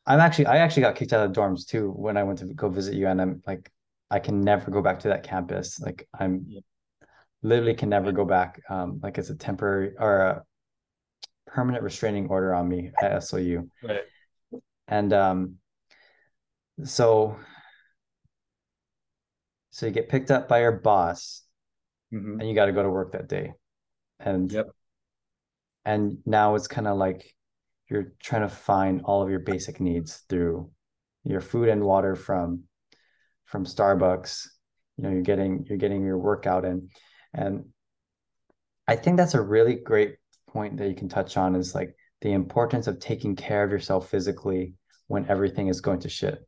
I'm actually I actually got kicked out of the dorms too when I went to go visit you, and I'm like, I can never go back to that campus. Like I'm. Literally can never go back. Um, like it's a temporary or a permanent restraining order on me at SOU. Right. And um, so so you get picked up by your boss Mhm. and you got to go to work that day. And Yep. and now it's kind of like you're trying to find all of your basic needs through your food and water from from Starbucks. You know, you're getting you're getting your workout in. And I think that's a really great point that you can touch on is like the importance of taking care of yourself physically when everything is going to shit.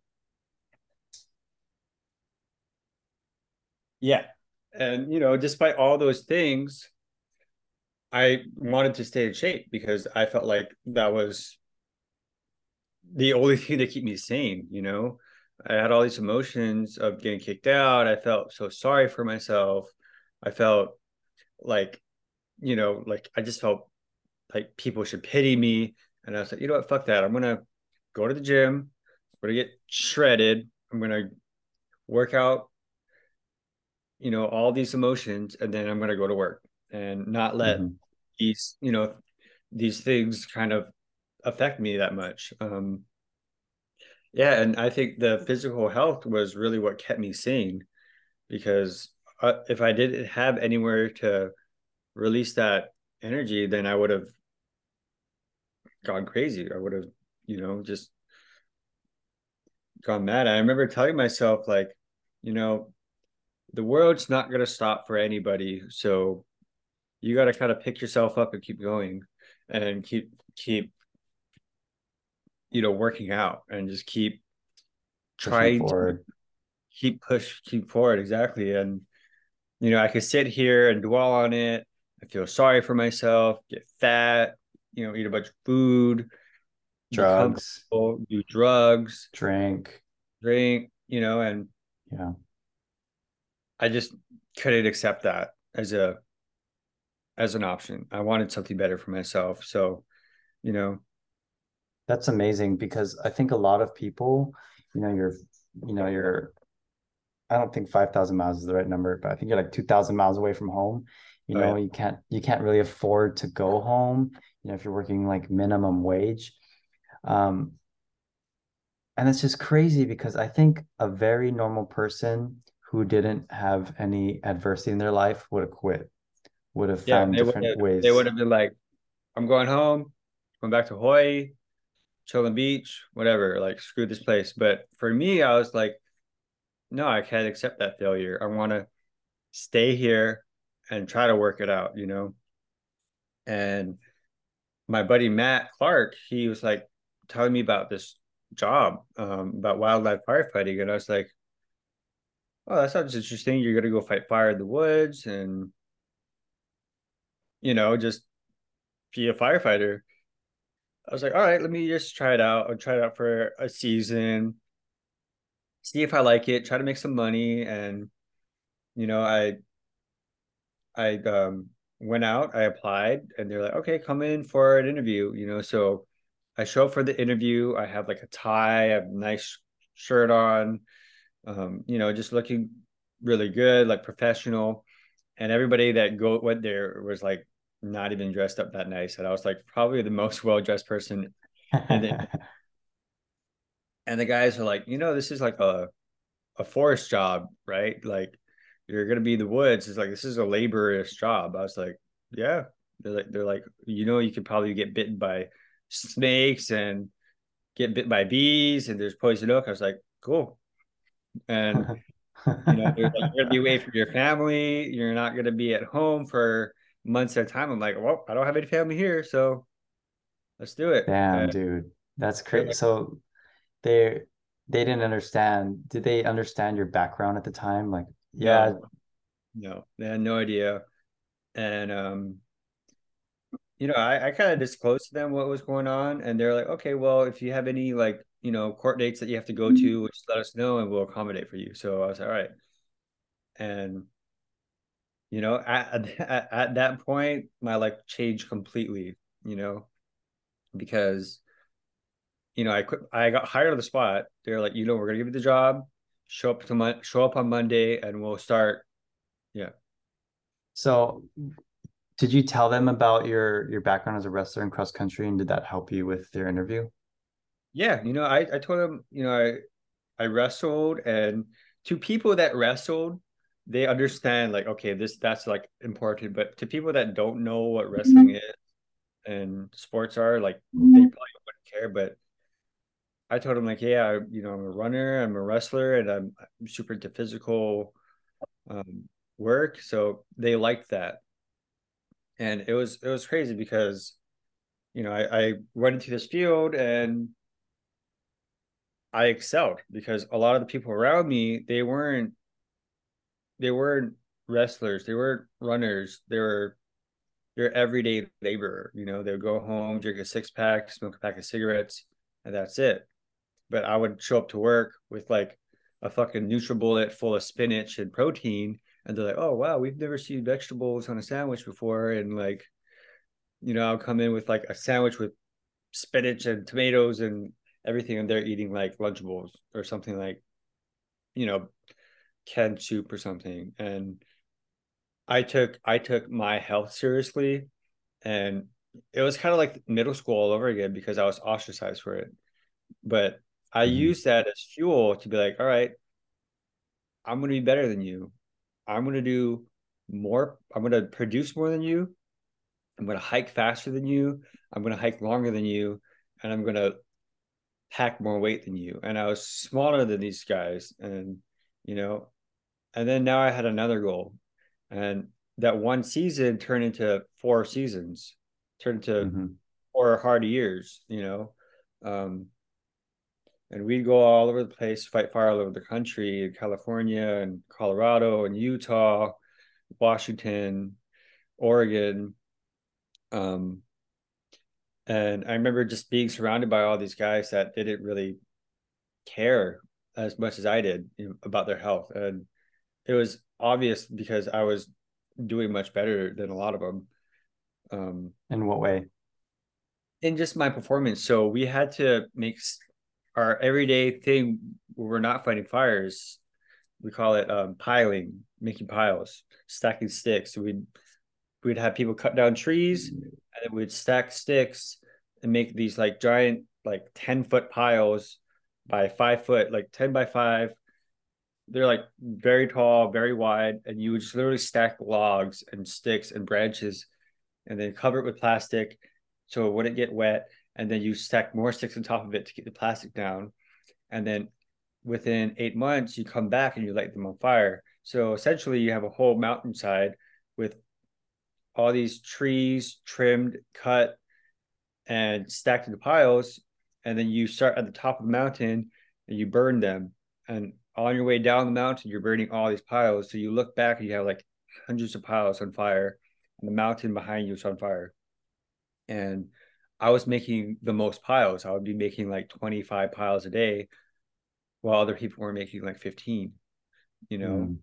Yeah. And, you know, despite all those things, I wanted to stay in shape because I felt like that was the only thing to keep me sane, you know. I had all these emotions of getting kicked out. I felt so sorry for myself. I felt like, you know, like I just felt like people should pity me. And I was like, you know what, fuck that. I'm gonna go to the gym, I'm gonna get shredded, I'm gonna work out you know all these emotions and then i'm going to go to work and not let Mhm. these you know these things kind of affect me that much um yeah and i think the physical health was really what kept me sane because uh, if i didn't have anywhere to release that energy then i would have gone crazy. I would have you know just gone mad. I remember telling myself like you know the world's not going to stop for anybody so you got to kind of pick yourself up and keep going and keep keep you know working out and just keep Pushing trying to keep push keep forward. Exactly. And you know i could sit here and dwell on it I feel sorry for myself, get fat, you know, eat a bunch of food, Drugs, do drugs, drink. drink, you know, and Yeah. I just couldn't accept that as a as an option. I wanted something better for myself. So, you know, That's amazing because I think a lot of people, you know, you're, you know, you're, I don't think 5,000 miles is the right number, but I think you're like 2,000 miles away from home. You Oh, know, yeah. you can't, you can't really afford to go home, you know, if you're working like minimum wage. Um, and it's just crazy because I think a very normal person who didn't have any adversity in their life would have quit, would have yeah, found different have, ways. they would have been like, I'm going home, going back to Hawaii, chilling beach, whatever, like screw this place. But for me, I was like, no, I can't accept that failure. I want to stay here and try to work it out, you know? And my buddy Matt Clark, he was like telling me about this job, um, about wildlife firefighting. And I was like, oh, that sounds interesting. You're going to go fight fire in the woods and, you know, just be a firefighter. I was like, all right, let me just try it out. I'll try it out for a season, see if I like it, try to make some money. And, you know, I, I um, went out, I applied, and they're like, okay, come in for an interview, you know. So I show up for the interview. I have like a tie, I have a nice shirt on, um, you know, just looking really good, like professional. And everybody that go went there was like not even dressed up that nice. And I was like probably the most well dressed person. And then- And the guys are like, you know, this is like a a forest job, right? Like you're gonna be in the woods. It's like this is a laborious job. I was like, yeah. They're like, they're like, you know, you could probably get bitten by snakes and get bit by bees, and there's poison oak. I was like, cool. And you know, they're like, you're gonna be away from your family. You're not gonna be at home for months at a time. I'm like, well, I don't have any family here, so let's do it. Damn, And dude. That's crazy. So they they didn't understand. Did they understand your background at the time? Like, yeah, no, no, they had no idea. And um, you know, I, I kind of disclosed to them what was going on, and they're like, okay, well, if you have any like, you know, court dates that you have to go to, just let us know and we'll accommodate for you. So I was all right. And you know, at, at at that point, my life changed completely, you know, because you know, I quit, I got hired on the spot. They're like, you know, we're gonna give you the job, show up to mon- show up on Monday, and we'll start. Yeah. So did you tell them about your your background as a wrestler in cross country and did that help you with their interview? Yeah, you know, I, I told them, you know, I I wrestled and to people that wrestled, they understand like, okay, this that's like important. But to people that don't know what mm-hmm. wrestling is and sports are, like they mm-hmm. probably wouldn't care. But I told them like, yeah, I, you know, I'm a runner, I'm a wrestler, and I'm, I'm super into physical um, work. So they liked that. And it was it was crazy because, you know, I, I went into this field and I excelled because a lot of the people around me, they weren't they weren't wrestlers, they weren't runners, they were your everyday laborer. You know, they would go home, drink a six pack, smoke a pack of cigarettes, and that's it. But I would show up to work with like a fucking NutriBullet full of spinach and protein, and they're like, "Oh wow, we've never seen vegetables on a sandwich before," and like, you know, I'll come in with like a sandwich with spinach and tomatoes and everything, and they're eating like Lunchables or something like, you know, canned soup or something. And I took I took my health seriously, and it was kind of like middle school all over again because I was ostracized for it. But I Mhm. used that as fuel to be like, all right, I'm gonna be better than you. I'm gonna do more. I'm gonna produce more than you. I'm gonna hike faster than you. I'm gonna hike longer than you, and I'm gonna pack more weight than you. And I was smaller than these guys, and you know, and then now I had another goal, and that one season turned into four seasons, turned into Mhm. four hard years, you know. Um, and we'd go all over the place, fight fire all over the country, in California and Colorado and Utah, Washington, Oregon. Um, and I remember just being surrounded by all these guys that didn't really care as much as I did you know, about their health. And it was obvious because I was doing much better than a lot of them. Um, In what way? in just my performance. So we had to make our everyday thing where we're not fighting fires. We call it um, piling, making piles, stacking sticks. So we'd we'd have people cut down trees and then we'd stack sticks and make these like giant like 10 foot piles by five foot, like 10 by five. They're like very tall, very wide, and you would just literally stack logs and sticks and branches and then cover it with plastic so it wouldn't get wet. And then you stack more sticks on top of it to keep the plastic down. And then within eight months, you come back and you light them on fire. So essentially, you have a whole mountainside with all these trees trimmed, cut, and stacked into piles. And then you start at the top of the mountain and you burn them. And on your way down the mountain, you're burning all these piles. So you look back and you have like hundreds of piles on fire, and the mountain behind you is on fire. And I was making the most piles. I would be making like 25 piles a day, while other people were making like 15, you know. Mm.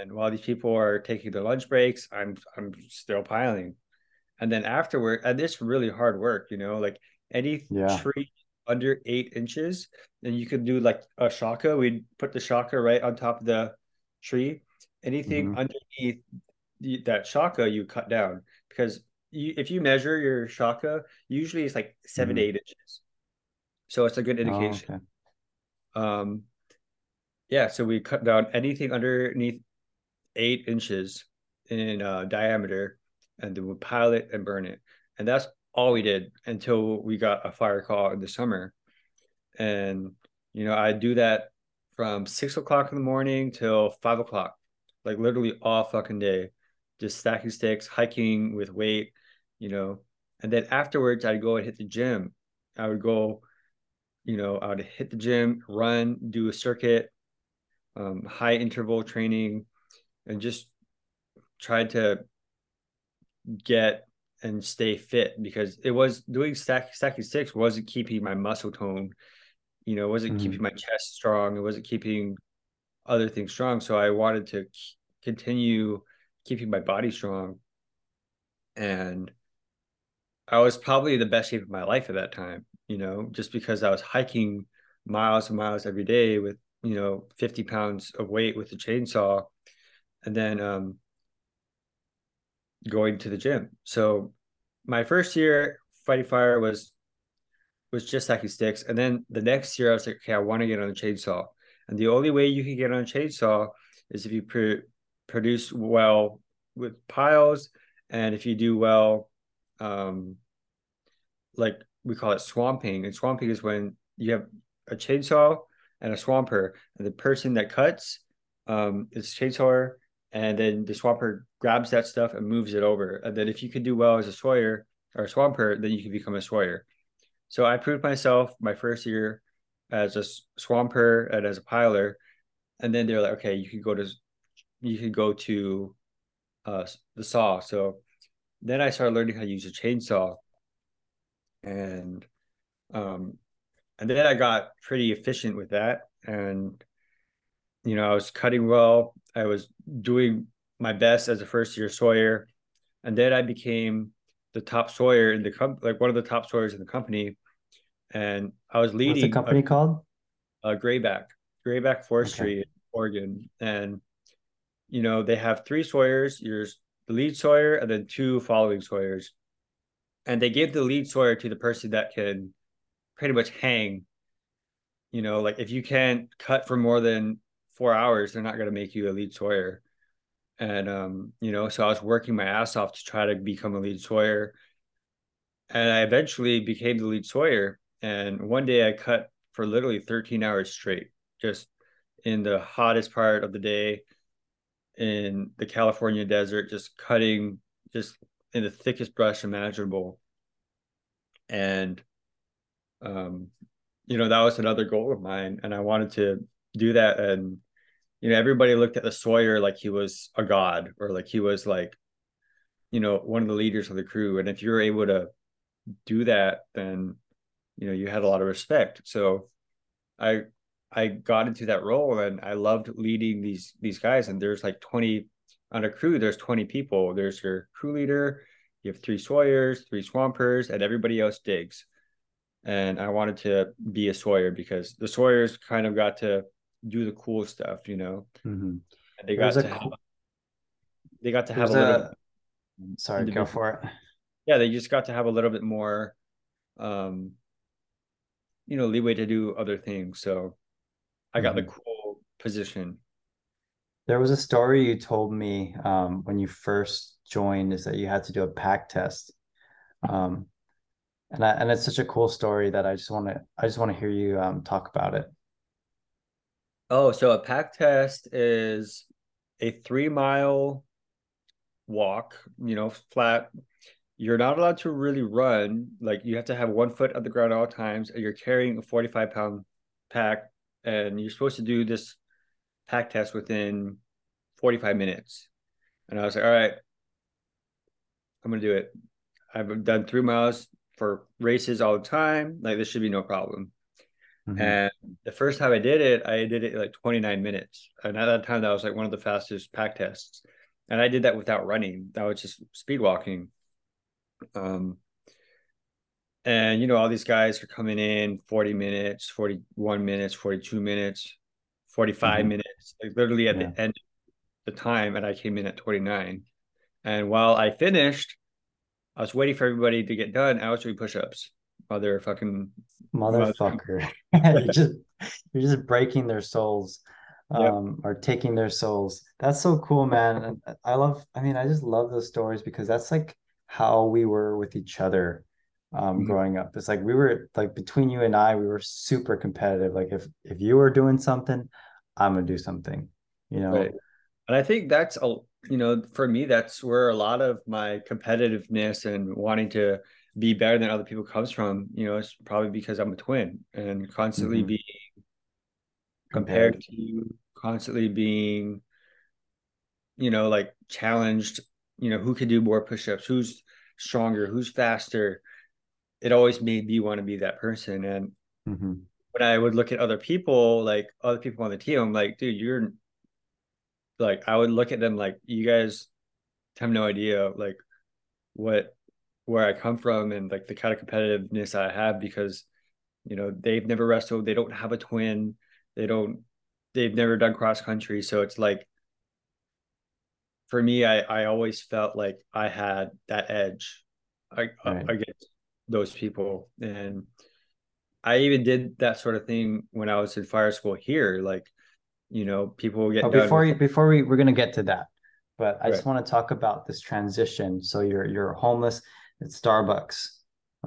And while these people are taking their lunch breaks, I'm I'm still piling. And then afterward, and this really hard work, you know, like any Yeah. tree under eight inches, then you could do like a shaka. We'd put the shaka right on top of the tree. Anything Mhm. underneath that shaka, you cut down because you, if you measure your shaka, usually it's like 7 to Mhm. eight inches. So it's a good Oh, indication. okay. Um, yeah, so we cut down anything underneath eight inches in uh, diameter, and then we pile it and burn it, and that's all we did until we got a fire call in the summer. And you know, I do that from six o'clock in the morning till five o'clock, like literally all fucking day, just stacking sticks, hiking with weight, you know. And then afterwards, I'd go and hit the gym. I would go you know, I would hit the gym, run, do a circuit, um, high interval training, and just try to get and stay fit because it was doing stack stacking sticks wasn't keeping my muscle tone, you know, it wasn't Mhm. keeping my chest strong, it wasn't keeping other things strong. So I wanted to k- continue keeping my body strong. And I was probably the best shape of my life at that time, you know, just because I was hiking miles and miles every day with, you know, 50 pounds of weight with the chainsaw and then um, going to the gym. So my first year fighting fire was was just stacking sticks. And then the next year I was like, okay, I want to get on a chainsaw. And the only way you can get on a chainsaw is if you pr- produce well with piles and if you do well um like we call it swamping and swamping is when you have a chainsaw and a swamper and the person that cuts um is chainsawer and then the swamper grabs that stuff and moves it over and then if you can do well as a sawyer or a swamper then you can become a sawyer. So i proved myself my first year as a swamper and as a piler and then they're like okay you could go to you could go to uh the saw. So then I started learning how to use a chainsaw, and um, and then I got pretty efficient with that, and you know I was cutting well. I was doing my best as a first year sawyer, and then I became the top sawyer in the company, like one of the top sawyers in the company, and I was leading. What's the company called? a, a Grayback, Grayback Forestry in Oregon, and you know they have three sawyers. Yours the lead sawyer and then two following sawyers. And they give the lead sawyer to the person that can pretty much hang. You know, like if you can't cut for more than four hours, they're not going to make you a lead sawyer. And, um, you know, so I was working my ass off to try to become a lead sawyer. And I eventually became the lead sawyer. And one day I cut for literally 13 hours straight, just in the hottest part of the day in the California desert, just cutting just in the thickest brush imaginable. And um, you know, that was another goal of mine. And I wanted to do that. And, you know, everybody looked at the Sawyer like he was a god or like he was like, you know, one of the leaders of the crew. And if you're able to do that, then you know, you had a lot of respect. So I I got into that role and I loved leading these these guys. And there's like 20 on a crew, there's 20 people. There's your crew leader, you have three sawyers, three swampers, and everybody else digs. And I wanted to be a sawyer because the sawyers kind of got to do the cool stuff, you know. Mhm. And they got to cool- have, they got to have a little a- Sorry, go for it. yeah, they just got to have a little bit more um you know leeway to do other things. So I got the Mhm. cool position. There was a story you told me um, when you first joined is that you had to do a pack test. Um, and I, and it's such a cool story that I just want to I just want to hear you um, talk about it. Oh, so a pack test is a three mile walk, you know, flat. You're not allowed to really run. Like you have to have one foot on the ground at all times. And you're carrying a 45 pound pack, and you're supposed to do this pack test within 45 minutes. And I was like, all right, I'm gonna do it. I've done three miles for races all the time. Like this should be no problem. Mhm. And the first time I did it, I did it like 29 minutes. And at that time, that was like one of the fastest pack tests. And I did that without running. That was just speed walking. Um, and you know, all these guys are coming in 40 minutes, 41 minutes, 42 minutes, 45 Mhm. minutes, like literally at Yeah. the end of the time. And I came in at 29. And while I finished, I was waiting for everybody to get done. I was doing push-ups while they're fucking Motherfucker. You're just you're just breaking their souls Yep. um or taking their souls. That's so cool, man. And I love I mean, I just love those stories because that's like how we were with each other um Mhm. growing up. It's like we were like between you and I, we were super competitive. Like if if you were doing something, I'm gonna do something, you know. Right. And I think that's a you know, for me, that's where a lot of my competitiveness and wanting to be better than other people comes from. You know, it's probably because I'm a twin and constantly Mhm. being compared to, constantly being, you know, like challenged. You know, who can do more push-ups? Who's stronger? Who's faster? It always made me want to be that person. And Mhm. when I would look at other people, like other people on the team, I'm like, dude, you're like, I would look at them like, you guys have no idea, like, what, where I come from and like the kind of competitiveness I have because, you know, they've never wrestled, they don't have a twin, they don't, they've never done cross country. So it's like, for me, I, I always felt like I had that edge I, Right. against those people. And I even did that sort of thing when I was in fire school here. Like, you know, people get Oh, before you before we we're gonna get to that, but I just want to talk about this transition. So you're you're homeless at Starbucks,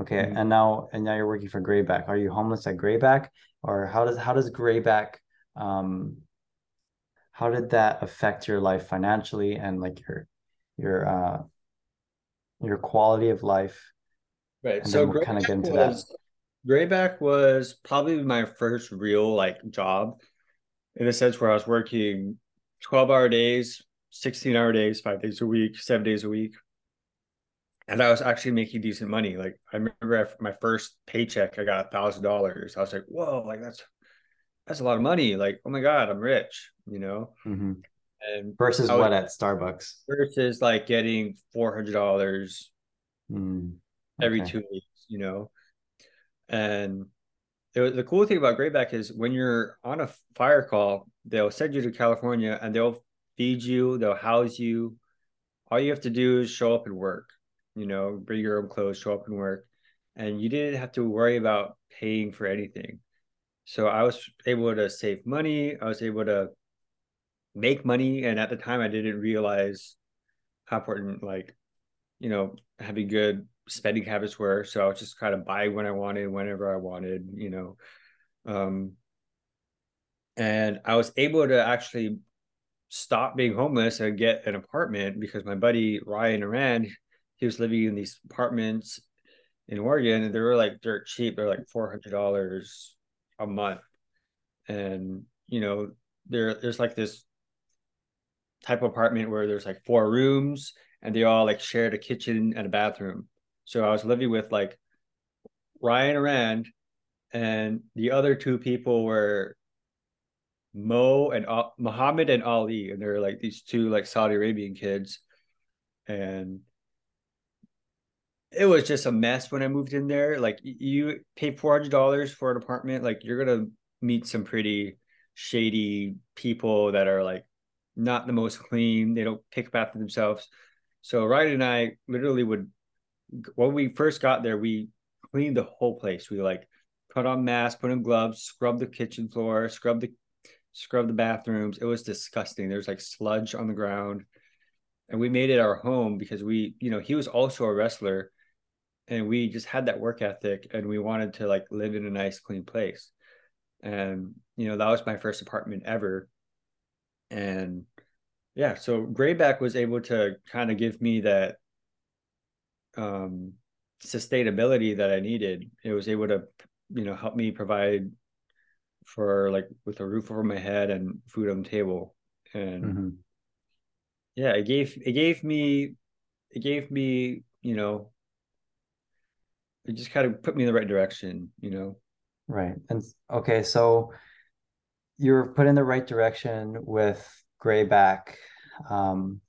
okay, Mhm. and now and now you're working for Grayback. Are you homeless at Grayback, or how does how does Grayback um how did that affect your life financially and like your your uh your quality of life? Right. And So we'll kinda Grayback get into that. was Grayback was probably my first real like job in a sense where I was working 12 hour days, 16 hour days, five days a week, seven days a week. And I was actually making decent money. Like I remember my first paycheck, I got a thousand dollars. I was like, whoa, like that's that's a lot of money. Like, oh my God, I'm rich, you know? Mhm. And Versus was- what at Starbucks? versus like getting four hundred dollars Mm, every okay. two weeks, you know. And it was, the cool thing about Grayback is when you're on a fire call, they'll send you to California and they'll feed you, they'll house you. All you have to do is show up and work, you know, bring your own clothes, show up and work. And you didn't have to worry about paying for anything. So I was able to save money. I was able to make money. And at the time, I didn't realize how important, like, you know, having good spending habits were. So I was just kind of buying when I wanted, whenever I wanted, you know. Um, and I was able to actually stop being homeless and get an apartment because my buddy Ryan Arand, he was living in these apartments in Oregon and they were like dirt cheap. They're like four hundred dollars a month. And you know, there there's like this type of apartment where there's like four rooms and they all like shared a kitchen and a bathroom. So I was living with like Ryan Arand, and the other two people were Mo and uh, Muhammad and Ali, and they're like these two like Saudi Arabian kids, and it was just a mess when I moved in there. Like you pay four hundred dollars for an apartment, like you're gonna meet some pretty shady people that are like not the most clean. They don't pick up after themselves. So Ryan and I literally would when we first got there, we cleaned the whole place. We like put on masks, put on gloves, scrub the kitchen floor, scrub the scrub the bathrooms. It was disgusting. There's like sludge on the ground. And we made it our home because we, you know, he was also a wrestler and we just had that work ethic and we wanted to like live in a nice clean place. And you know, that was my first apartment ever. And yeah, so Grayback was able to kind of give me that um, sustainability that I needed. It was able to, you know, help me provide for like with a roof over my head and food on the table. And mm-hmm. yeah, it gave it gave me it gave me, you know, it just kind of put me in the right direction, you know. Right. And okay, so you're put in the right direction with Grayback. Um,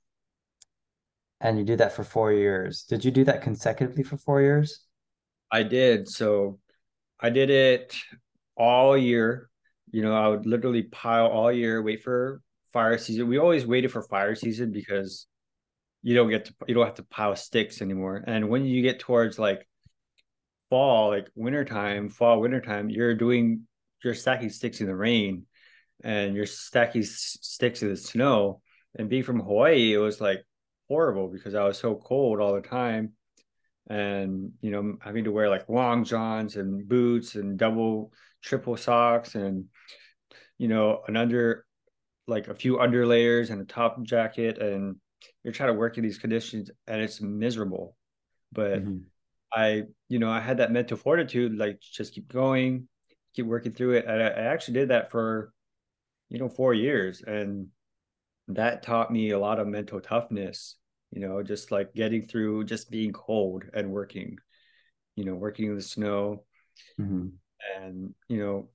and you did that for four years. Did you do that consecutively for four years? I did. So I did it all year. You know, I would literally pile all year, wait for fire season. We always waited for fire season because you don't get to you don't have to pile sticks anymore. And when you get towards like fall, like wintertime, fall, wintertime, you're doing you're stacking sticks in the rain and you're stacking sticks in the snow. And being from Hawaii, it was like horrible because I was so cold all the time. And, you know, having to wear like long johns and boots and double, triple socks and, you know, an under, like a few under layers and a top jacket. And you're trying to work in these conditions and it's miserable. But mm-hmm. I, you know, I had that mental fortitude, like just keep going, keep working through it. And I, I actually did that for, you know, four years. And that taught me a lot of mental toughness you know just like getting through just being cold and working you know working in the snow mm-hmm. and you know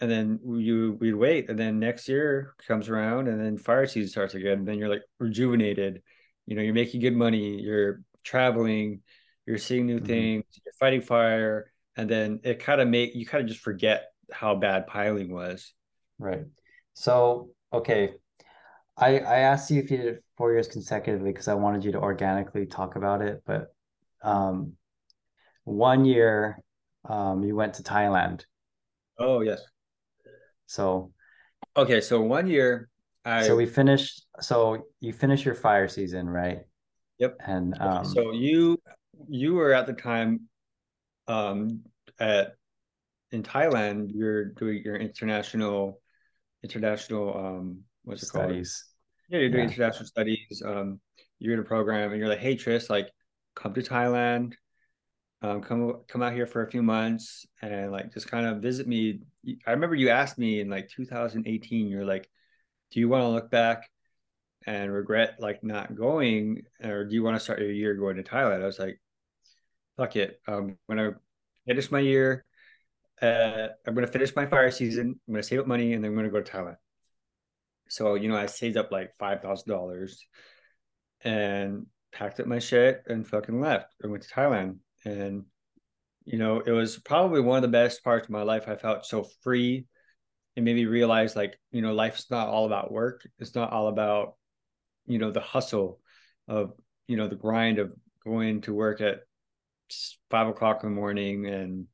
and then you we'd wait and then next year comes around and then fire season starts again and then you're like rejuvenated you know you're making good money you're traveling you're seeing new mm-hmm. things you're fighting fire and then it kind of make you kind of just forget how bad piling was right so okay I I asked you if you did it four years consecutively because I wanted you to organically talk about it, but um, one year um, you went to Thailand. Oh yes. So. Okay, so one year. I... So we finished. So you finished your fire season, right? Yep. And um, okay, so you you were at the time um at in Thailand. You're doing your international international um what's it studies. called? Yeah, you're doing yeah. international studies. Um, you're in a program, and you're like, hey, Tris, like, come to Thailand. Um, come come out here for a few months and like just kind of visit me. I remember you asked me in like 2018. You're like, do you want to look back and regret like not going, or do you want to start your year going to Thailand? I was like, fuck it. Um, when I finish my year, uh, I'm gonna finish my fire season. I'm gonna save up money, and then I'm gonna go to Thailand. So, you know, I saved up like $5,000 and packed up my shit and fucking left and went to Thailand. And, you know, it was probably one of the best parts of my life. I felt so free and made me realize like, you know, life's not all about work. It's not all about, you know, the hustle of, you know, the grind of going to work at five o'clock in the morning and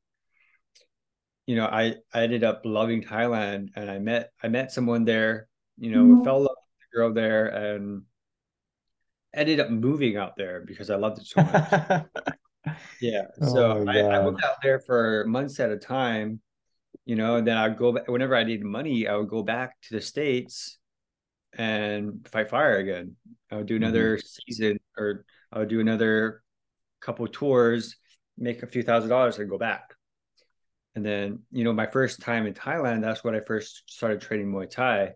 you know i i ended up loving thailand and i met i met someone there you know, mm-hmm. fell in love with the girl there and ended up moving out there because I loved it so much. yeah. So oh I, I, moved out there for months at a time, you know, and then I'd go back whenever I needed money, I would go back to the States and fight fire again. I would do another mm-hmm. season or I would do another couple tours, make a few thousand dollars and go back. And then, you know, my first time in Thailand, that's when I first started training Muay Thai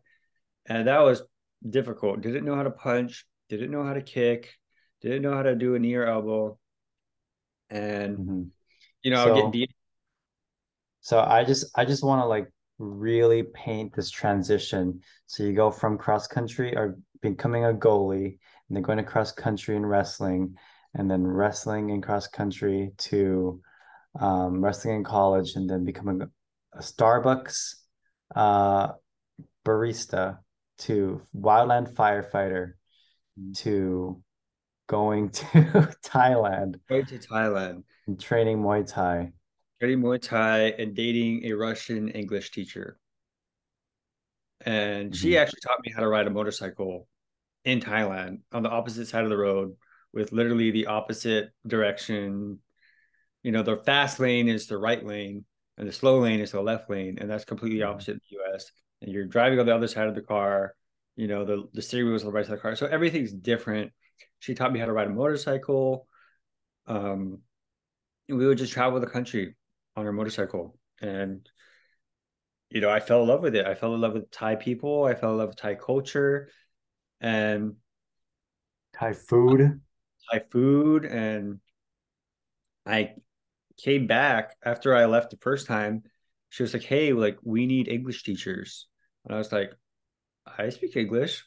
and that was difficult. Didn't know how to punch, didn't know how to kick, didn't know how to do a knee or elbow. And Mhm. you know, I'll So- get beat. So I just I just want to like really paint this transition. So you go from cross country or becoming a goalie and then going to cross country and wrestling and then wrestling and cross country to um, wrestling in college and then becoming a Starbucks uh, barista to wildland firefighter to going to Thailand Going to Thailand, and training Muay Thai. studying Muay Thai, and dating a Russian English teacher. And she Mhm. actually taught me how to ride a motorcycle in Thailand on the opposite side of the road with literally the opposite direction. You know, the fast lane is the right lane and the slow lane is the left lane. And that's completely Mhm. opposite in the US. And you're driving on the other side of the car, you know, the, the steering wheel is on the right side of the car. So everything's different. She taught me how to ride a motorcycle. Um, we would just travel the country on our motorcycle. And, you know, I fell in love with it. I fell in love with Thai people. I fell in love with Thai culture and Thai food. Thai food. And I came back after I left the first time. She was like, Hey, like, we need English teachers. And I was like, I speak English.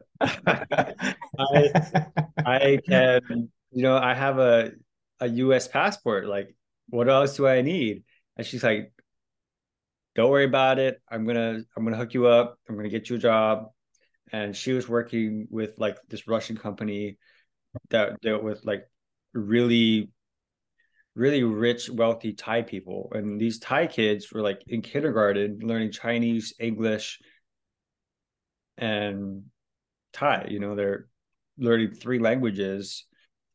I I can, you know, I have a a US passport. Like, what else do I need? And she's like, Don't worry about it. I'm gonna I'm gonna hook you up. I'm gonna get you a job. And she was working with like this Russian company that dealt with like really really rich, wealthy Thai people. And these Thai kids were like in kindergarten learning Chinese, English, and Thai. You know, they're learning three languages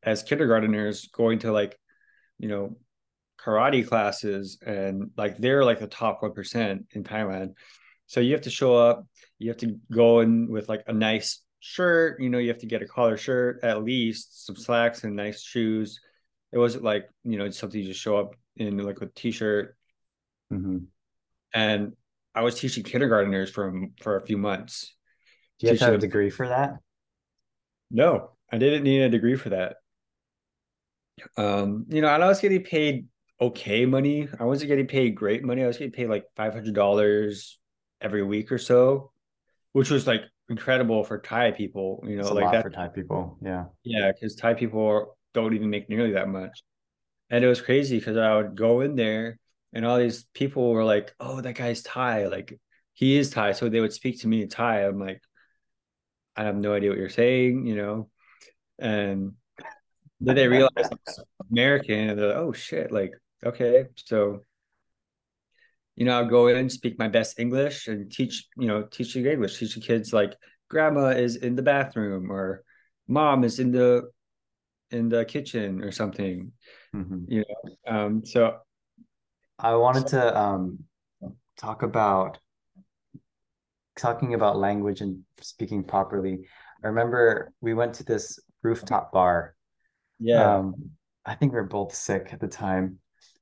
as kindergarteners, going to like, you know, karate classes, and like they're like the top 1% in Thailand. So you have to show up, you have to go in with like a nice shirt, you know, you have to get a collar shirt, at least some slacks and nice shoes. It wasn't like, you know, something you just show up in like a t-shirt. Mhm. And I was teaching kindergarteners for for a few months. Do you have have a degree for that? No, I didn't need a degree for that. Um, you know, and I was getting paid okay money. I wasn't getting paid great money. I was getting paid like five hundred dollars every week or so, which was like incredible for Thai people. You know, like that. for Thai people. Yeah. Yeah, because Thai people don't even make nearly that much. And it was crazy because I would go in there and all these people were like, oh, that guy's Thai. Like, he is Thai. So they would speak to me in Thai. I'm like, I have no idea what you're saying, you know? And then they realized I was American and they're like, oh, shit. Like, okay. So, you know, I'll go in, speak my best English and teach, you know, teach teaching English, teach teaching kids like grandma is in the bathroom or mom is in the in the kitchen or something Mhm. you know um so I wanted to um talk about talking about language and speaking properly. I remember we went to this rooftop bar. yeah Um, I think we were both sick at the time,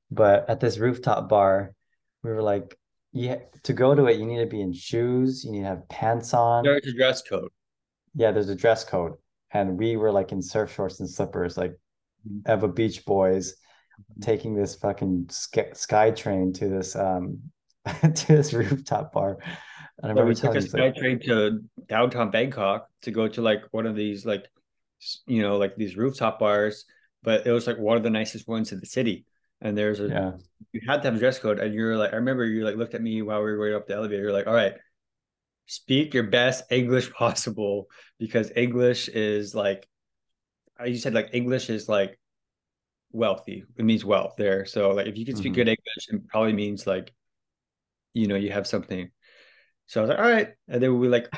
but at this rooftop bar, we were like, yeah, to go to it, you need to be in shoes, you need to have pants on. there's a dress code Yeah, there's a dress code. And we were like in surf shorts and slippers, like. Ewa Beach Boys, taking this fucking sky, sky train to this um to this rooftop bar. And I remember we took a sky like, train to downtown bangkok to go to like one of these like you know like these rooftop bars but it was like one of the nicest ones in the city and there's a yeah, you had to have a dress code and you're like i remember you like looked at me while we were up the elevator you're like all right speak your best english possible because english is like uh, you said like english is like wealthy. It means wealth there. So like if you can speak Mhm. good english it probably means like you know you have something. So i was like all right. And then we like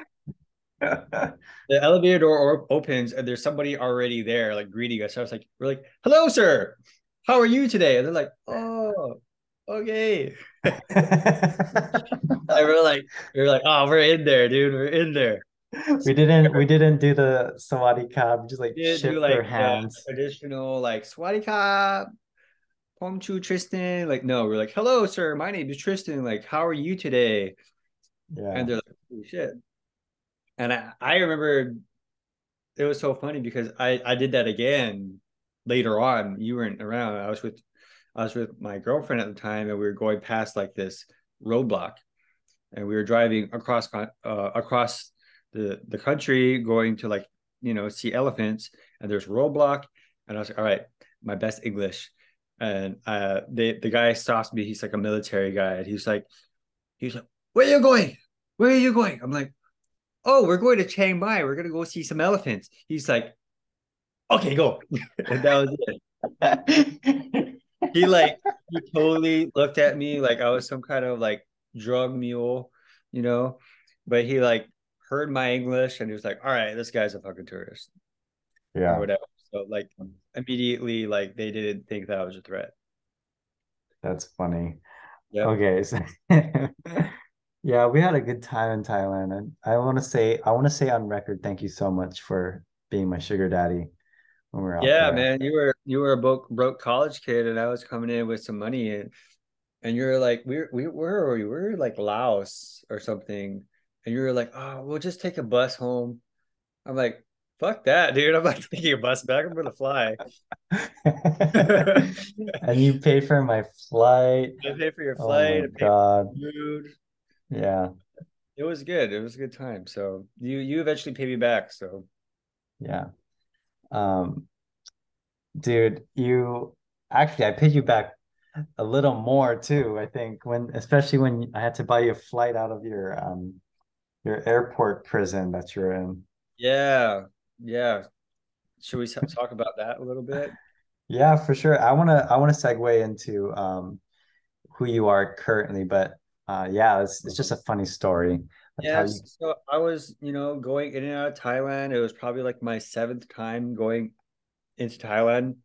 the elevator door opens and there's somebody already there like greeting us. So i was like we're like hello sir. How are you today? And they're like oh okay and we're like we're like oh we're in there dude we're in there we didn't we didn't do the Sawadee Ka, we just like We shift do like hands. traditional like Swadika, Pomchu Triston. Like, no, we're like, hello, sir. My name is Triston. Like, how are you today? Yeah. And they're like, holy shit. and I, I remember it was so funny because I I did that again later on. You weren't around. I was with I was with my girlfriend at the time, and we were going past like this roadblock, and we were driving across uh, across the the country, going to like you know see elephants, and there's roadblock, and I was like, all right, my best English, and uh, the the guy stops me. He's like a military guy, and he's like, he's like, where are you going? Where are you going? I'm like, oh, we're going to Chiang Mai. We're gonna go see some elephants. He's like, okay, go. and that was it. he like he totally looked at me like I was some kind of like drug mule, you know. But he like heard my English and he was like, all right, this guy's a fucking tourist. Yeah. Whatever. So like immediately like they didn't think that was a threat. That's funny. Yeah. Okay. So yeah, we had a good time in Thailand. And I want to say, I want to say on record, thank you so much for being my sugar daddy when we were out Yeah, there. man. You were you were a broke broke college kid and I was coming in with some money and and you're like, we're we where were we? We were like Laos or something. And you were like, oh, we'll just take a bus home. I'm like, fuck that, dude. I'm not taking a bus back. I'm gonna fly. and you paid for my flight. I pay for your Oh flight, pay for God. food. Yeah. It was good. It was a good time. So you you eventually pay me back. So Yeah. Um, dude, you actually I paid you back a little more too, I think, when especially when I had to buy you a flight out of your um your airport prison that you're in. yeah, yeah. Should we talk about that a little bit? Yeah, for sure. I wanna I wanna segue into um who you are currently, but uh yeah, it's it's just a funny story. How you So I was, you know, going in and out of Thailand. It was probably like my seventh time going into Thailand.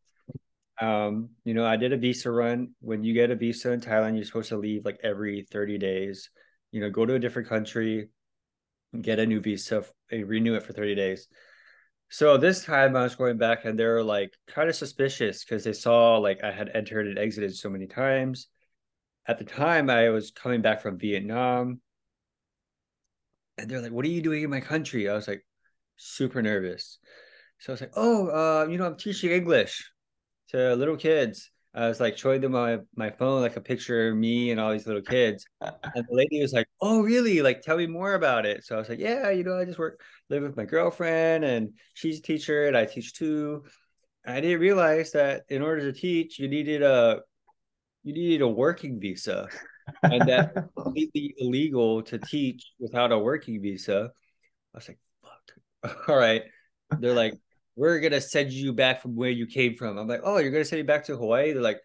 Um, you know, I did a visa run. When you get a visa in Thailand, you're supposed to leave like every 30 days. You know, go to a different country, get a new visa, renew it for 30 days. So this time I was going back and they were like kind of suspicious because they saw like I had entered and exited so many times. At the time, I was coming back from Vietnam and they're like, "What are you doing in my country?" I was like, super nervous. So I was like, "Oh, uh, you know, I'm teaching English to little kids." I was like showing them my my phone, like a picture of me and all these little kids. And the lady was like, "Oh, really? Like, tell me more about it." So I was like, "Yeah, you know, I just work live with my girlfriend, and she's a teacher, and I teach too." I didn't realize that in order to teach, you needed a you needed a working visa, and that completely illegal to teach without a working visa. I was like, "Fuck!" All right, they're like, "We're gonna send you back from where you came from." I'm like, "Oh, you're gonna send me back to Hawaii?" They're like,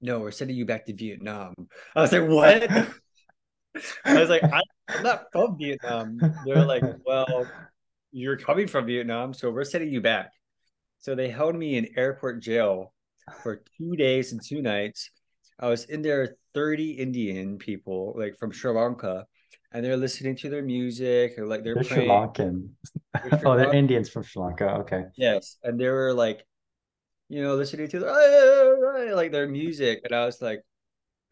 "No, we're sending you back to Vietnam." I was like, "What?" I was like, I'm not from Vietnam. They're like, well, you're coming from Vietnam, so we're sending you back. So they held me in airport jail for two days and two nights. I was in there 30 Indian people, like from Sri Lanka, and they're listening to their music or like they're They're Sri. Lankan. They're oh, Sri Oh, they're. Indians from Sri Lanka. Okay. Yes, and they were like, you know, listening to the, like their music, and I was like,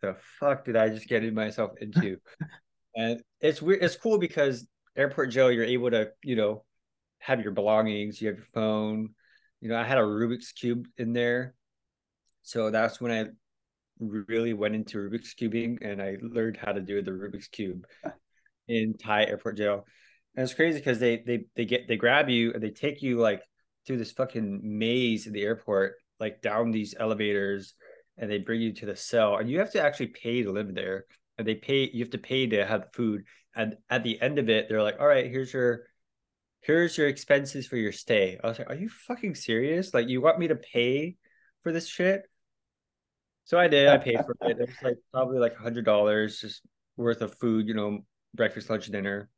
the fuck did I just get myself into? and it's weird. It's cool because airport jail, you're able to, you know, have your belongings. You have your phone. You know, I had a Rubik's cube in there, so that's when I really went into Rubik's cubing, and I learned how to do the Rubik's cube in Thai airport jail. And it's crazy because they they they get they grab you and they take you like through this fucking maze in the airport, like down these elevators, and they bring you to the cell, and you have to actually pay to live there, and they pay you have to pay to have food, and at the end of it, they're like, all right, here's your here's your expenses for your stay. I was like, are you fucking serious? Like, you want me to pay for this shit? So I did. I paid for it. It was like probably like a hundred dollars just worth of food, you know, breakfast, lunch, dinner.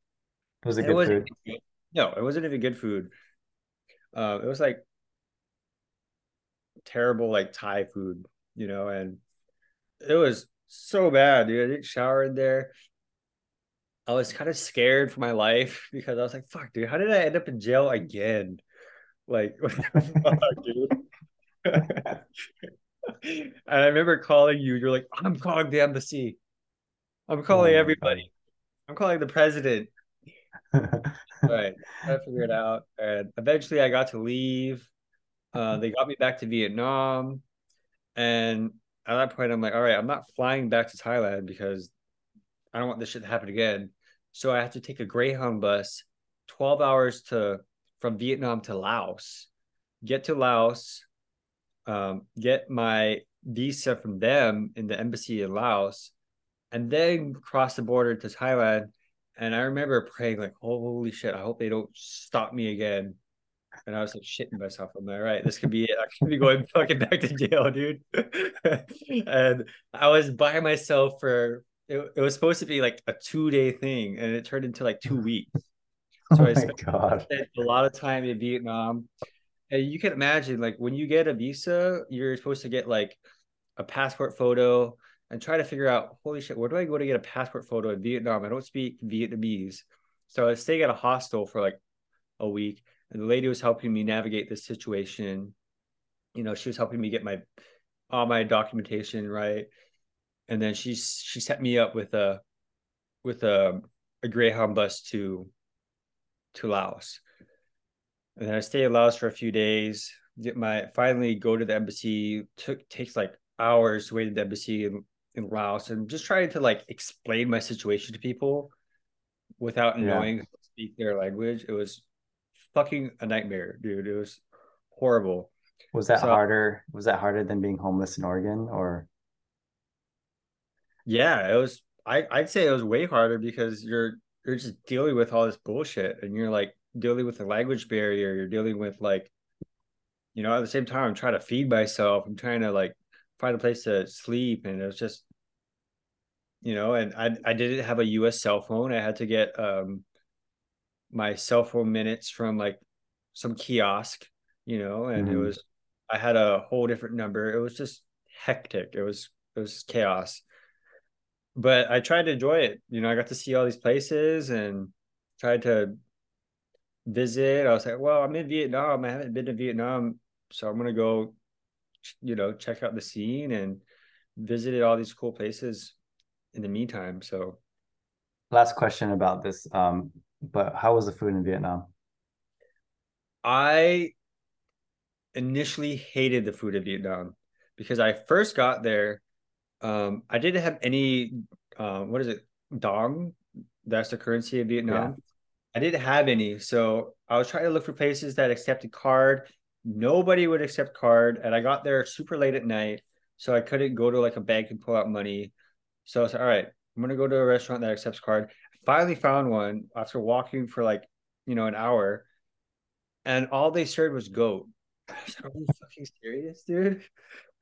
It was it It good food? even- no, it wasn't even good food. Uh, it was like terrible, like Thai food, you know, and it was so bad, dude. I didn't shower in there. I was kind of scared for my life because I was like, fuck, dude, how did I end up in jail again? Like, what the fuck, dude? And I remember calling you. You're like, I'm calling the embassy. I'm calling Oh everybody. I'm calling the president. right. I figured it out. And eventually I got to leave. Uh, they got me back to Vietnam. And at that point, I'm like, all right, I'm not flying back to Thailand because I don't want this shit to happen again. So I have to take a Greyhound bus 12 hours to from Vietnam to Laos, get to Laos, um, get my visa from them in the embassy in Laos, and then cross the border to Thailand. And I remember praying, like, holy shit, I hope they don't stop me again. And I was like shitting myself. I'm like, all right, this could be it. I could be going fucking back to jail, dude. and I was by myself for it, it was supposed to be like a two day thing, and it turned into like two weeks. So oh I spent, spent a lot of time in Vietnam. And you can imagine, like, when you get a visa, you're supposed to get like a passport photo and try to figure out, holy shit, where do I go to get a passport photo in Vietnam? I don't speak Vietnamese. So I was staying at a hostel for like a week, and the lady was helping me navigate this situation. You know, she was helping me get my all my documentation right, and then she she set me up with a with a a Greyhound bus to to Laos. And then I stayed in Laos for a few days. My finally go to the embassy. Took takes like hours to wait at the embassy in, in Laos and just trying to like explain my situation to people without yeah. knowing speak their language. It was fucking a nightmare, dude. It was horrible. Was that so, harder? Was that harder than being homeless in Oregon or? Yeah, it was. I I'd say it was way harder because you're you're just dealing with all this bullshit and you're like dealing with the language barrier. You're dealing with like, you know, at the same time, I'm trying to feed myself. I'm trying to like find a place to sleep, and it was just, you know, and I I didn't have a U.S. cell phone. I had to get um my cell phone minutes from like some kiosk, you know, and mm-hmm. it was I had a whole different number. It was just hectic. It was it was chaos. But I tried to enjoy it. You know, I got to see all these places and tried to visit. I was like, well, I'm in Vietnam. I haven't been to Vietnam, so I'm gonna go, you know, check out the scene and visited all these cool places in the meantime. So, last question about this. Um, but how was the food in Vietnam? I initially hated the food in Vietnam because I first got there. Um, I didn't have any. Uh, what is it? Dong. That's the currency of Vietnam. Yeah. I didn't have any, so I was trying to look for places that accepted card. Nobody would accept card, and I got there super late at night, so I couldn't go to like a bank and pull out money. So I was like, all right, I'm gonna go to a restaurant that accepts card. Finally found one after walking for like you know an hour and all they served was goat. I was like, are you fucking serious dude?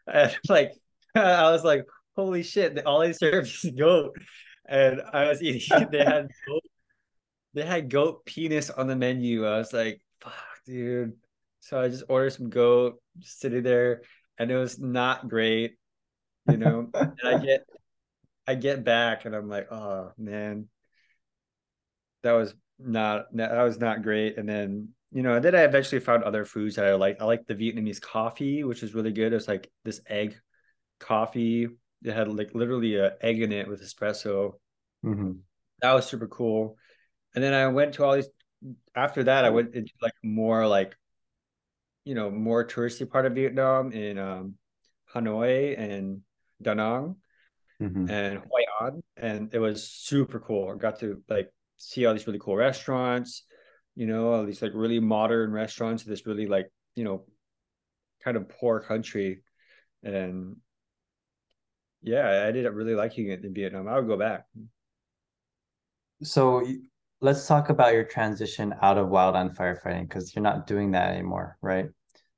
And like i was like holy shit all they served is goat. And i was eating they had goat, they had goat penis on the menu i was like fuck dude so i just ordered some goat just sitting there and it was not great you know and i get i get back and i'm like oh man that was not that was not great. And then you know, then I eventually found other foods that I like. I like the Vietnamese coffee, which is really good. It's like this egg coffee. It had like literally an egg in it with espresso. Mm-hmm. That was super cool. And then I went to all these. After that, I went into like more like, you know, more touristy part of Vietnam in um, Hanoi and Da Nang mm-hmm. and Hoi An, and it was super cool. I got to like see all these really cool restaurants, you know, all these like really modern restaurants this really like, you know, kind of poor country. And yeah, I ended up really liking it in Vietnam. I would go back. So let's talk about your transition out of wildland firefighting because you're not doing that anymore, right?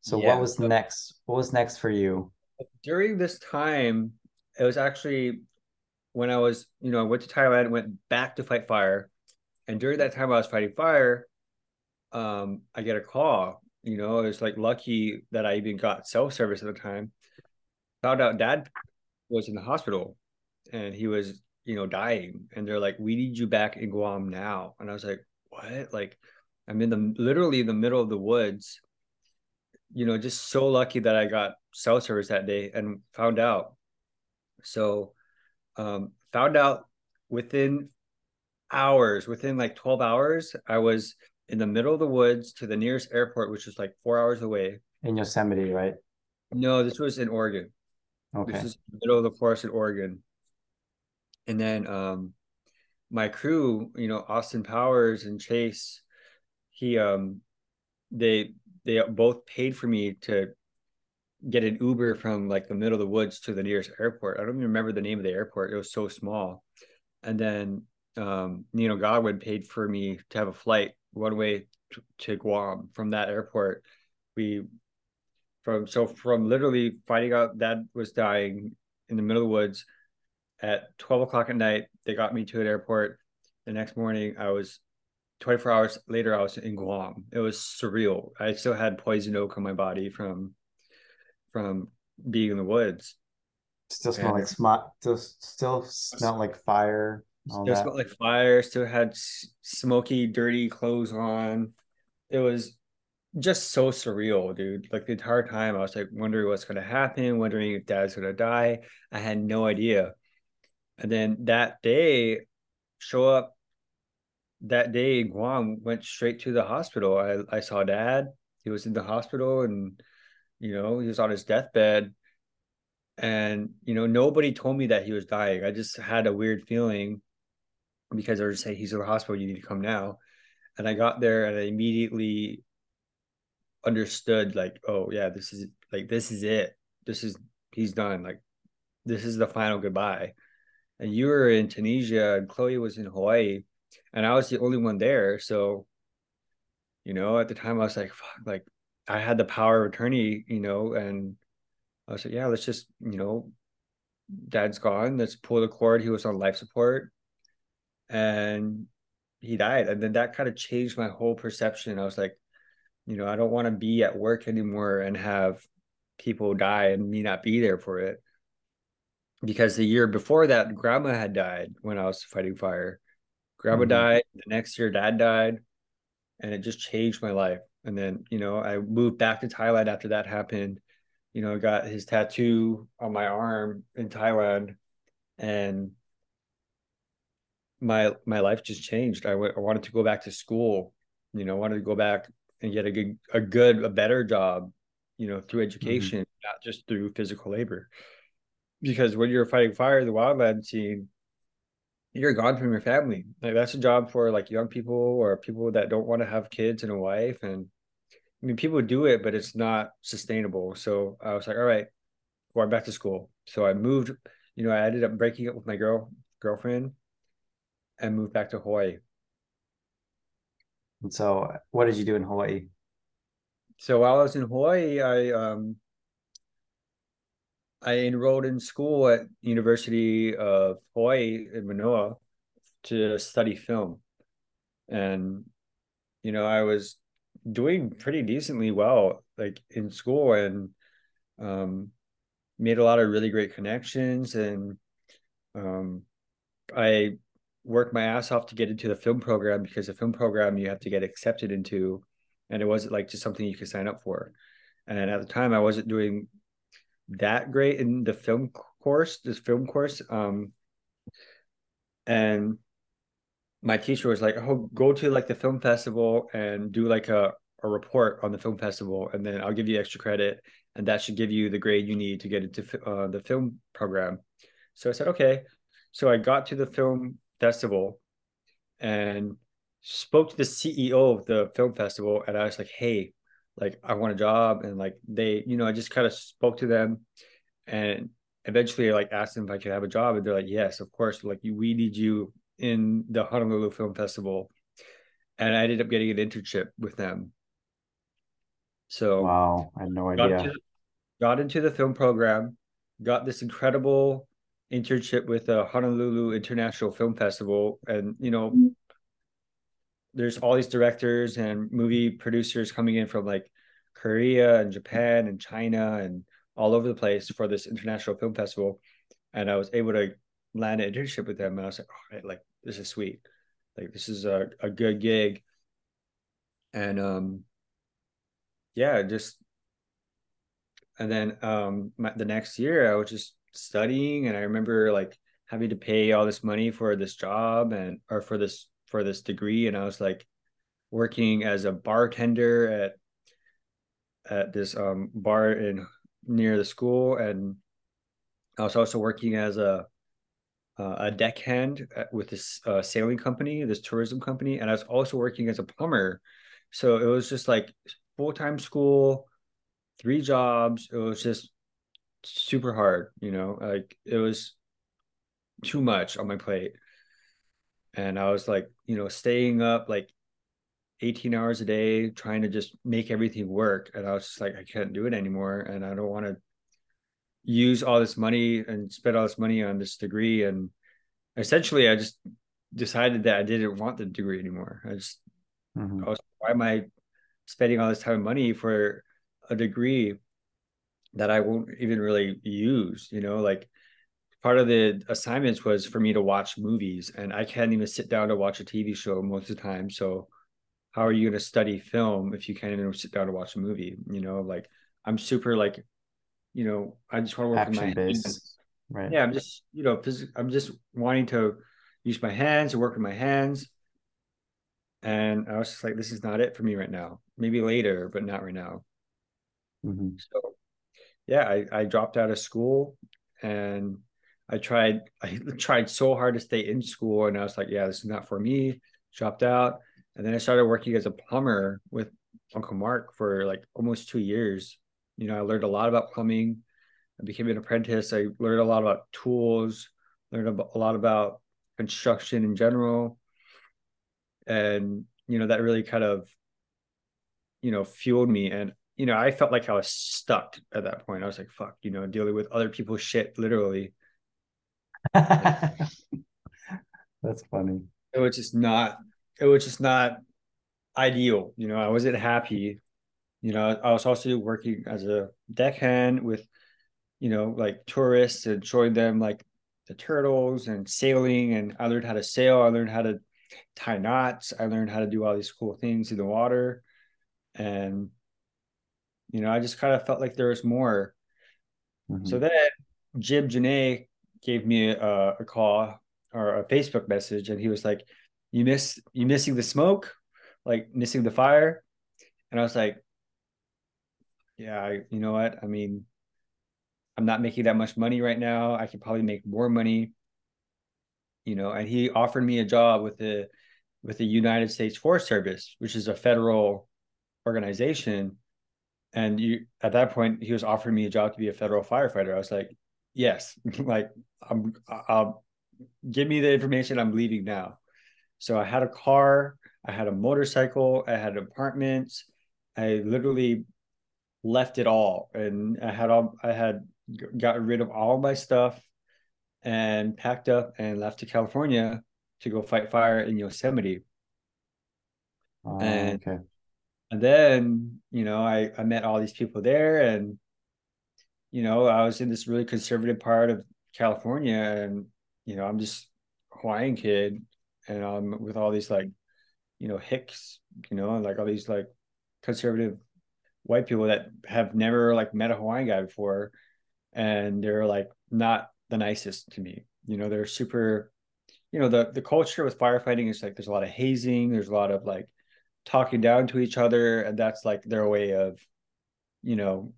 So yeah, what was next? What was next for you? During this time, it was actually when I was, you know, I went to Thailand, went back to fight fire, and during that time I was fighting fire, um, I get a call. You know, it's like lucky that I even got cell service at the time. Found out dad was in the hospital and he was, you know, dying. And they're like, We need you back in Guam now. And I was like, What? Like, I'm in the literally in the middle of the woods. You know, just so lucky that I got cell service that day and found out. So um found out within hours within like 12 hours i was in the middle of the woods to the nearest airport which was like four hours away In Yosemite, right? no this was in oregon Okay. this is the middle of the forest in oregon and then um my crew you know austin powers and chase he um they they both paid for me to get an uber from like the middle of the woods to the nearest airport. I don't even remember the name of the airport. It was so small. And then um nino godwin paid for me to have a flight one way to, guam from that airport. We from so from literally finding out dad was dying in the middle of the woods at 12 o'clock at night they got me to an airport the next morning i was 24 hours later i was in guam it was surreal i still had poison oak on my body from from being in the woods Still smell like smut. Still, still smell like fire. Still that. smelled like fire still had smoky dirty clothes on it was just so surreal dude like the entire time i was like wondering what's going to happen wondering if dad's going to die i had no idea and then that day show up that day guam went straight to the hospital. I i saw dad. He was in the hospital and you know he was on his deathbed. And you know nobody told me that he was dying. I just had a weird feeling because they were saying he's in the hospital. You need to come now. And i got there and i immediately understood like oh yeah this is like this is it. This is he's done. Like this is the final goodbye and you were in tunisia and chloe was in hawaii and i was the only one there. So you know at the time i was like fuck like i had the power of attorney you know and i was like yeah let's just you know dad's gone. Let's pull the cord. He was on life support and he died. And then that kind of changed my whole perception. I was like you know i don't want to be at work anymore and have people die and me not be there for it because the year before that grandma had died when i was fighting fire. Grandma Mhm. died the next year dad died and it just changed my life. And then you know i moved back to thailand after that happened. You know I got his tattoo on my arm in thailand and my my life just changed. I wanted to go back to school. You know I wanted to go back and get a good a good a better job you know through education not just through physical labor because when you're fighting fire the wildland scene you're gone from your family. Like that's a job for like young people or people that don't want to have kids and a wife and i mean people do it but it's not sustainable. So i was like all right going back to school. So i moved you know i ended up breaking up with my girl girlfriend and moved back to hawaii. And so, what did you do in Hawaii? so while i was in hawaii i um i enrolled in school at university of hawaii in manoa to study film. And you know i was doing pretty decently well like in school and um made a lot of really great connections and um i worked my ass off to get into the film program because the film program you have to get accepted into and it wasn't like just something you could sign up for. And at the time i wasn't doing that great in the film course this film course um and my teacher was like oh go to like the film festival and do like a, a report on the film festival and then i'll give you extra credit and that should give you the grade you need to get into uh, the film program. So i said okay. So i got to the film festival and spoke to the ceo of the film festival and i was like hey like i want a job and like they you know i just kind of spoke to them and eventually I like asked them if I could have a job and they're like yes of course like you, we need you in the Honolulu Film Festival and I ended up getting an internship with them so Wow, I had no got idea. into, got into the film program got this incredible internship with the Honolulu International Film Festival and you know there's all these directors and movie producers coming in from like Korea and Japan and China and all over the place for this international film festival. And I was able to land an internship with them. And I was like, all right, like this is sweet. Like this is a, a good gig. And um yeah, just and then um my, the next year I was just studying and I remember like having to pay all this money for this job and or for this for this degree and i was like working as a bartender at at this um bar in near the school and i was also working as a uh, a deckhand with this uh, sailing company this tourism company and i was also working as a plumber. So it was just like full-time school three jobs. It was just super hard you know like it was too much on my plate and i was like you know staying up like 18 hours a day trying to just make everything work. And i was just like i can't do it anymore. And i don't want to use all this money and spend all this money on this degree. And essentially i just decided that i didn't want the degree anymore. I just Mhm. I was, why am i spending all this time and money for a degree that i won't even really use you know? Like part of the assignments was for me to watch movies and i can't even sit down to watch a tv show most of the time so how are you going to study film if you can't even sit down to watch a movie you know like i'm super like you know i just want to work with my Action hands. right? yeah i'm just you know i'm just wanting to use my hands and work with my hands and i was just like this is not it for me right now maybe later but not right now Mhm. so yeah i, I dropped out of school and i tried i tried so hard to stay in school and i was like yeah this is not for me dropped out. And then i started working as a plumber with uncle mark for like almost two years. You know i learned a lot about plumbing. I became an apprentice. I learned a lot about tools learned a lot about construction in general. And you know that really kind of you know fueled me. And you know i felt like i was stuck at that point. I was like fuck you know dealing with other people's shit literally That's funny. it was just not it was just not ideal you know i wasn't happy you know i was also working as a deckhand with you know like tourists and showing them like the turtles and sailing and i learned how to sail i learned how to tie knots i learned how to do all these cool things in the water and you know i just kind of felt like there was more Mhm. so then Jib Janae gave me a, a call or a Facebook message, and he was like, "You miss you missing the smoke, like missing the fire," and I was like, "Yeah, I, you know what? I mean, I'm not making that much money right now. I could probably make more money, you know." And he offered me a job with the with the United States Forest Service, which is a federal organization and you at that point he was offering me a job to be a federal firefighter i was like yes. Like i'm i'll give me the information i'm leaving now. So i had a car i had a motorcycle i had apartments i literally left it all. And i had all i had got rid of all my stuff and packed up and left to california to go fight fire in yosemite. Oh, And- okay. and then you know I, I met all these people there and you know i was in this really conservative part of california and you know i'm just hawaiian kid and i'm with all these like you know hicks you know and like all these like conservative white people that have never like met a hawaiian guy before. And they're like not the nicest to me. You know they're super you know the the culture with firefighting is like there's a lot of hazing there's a lot of like talking down to each other and that's like their way of you know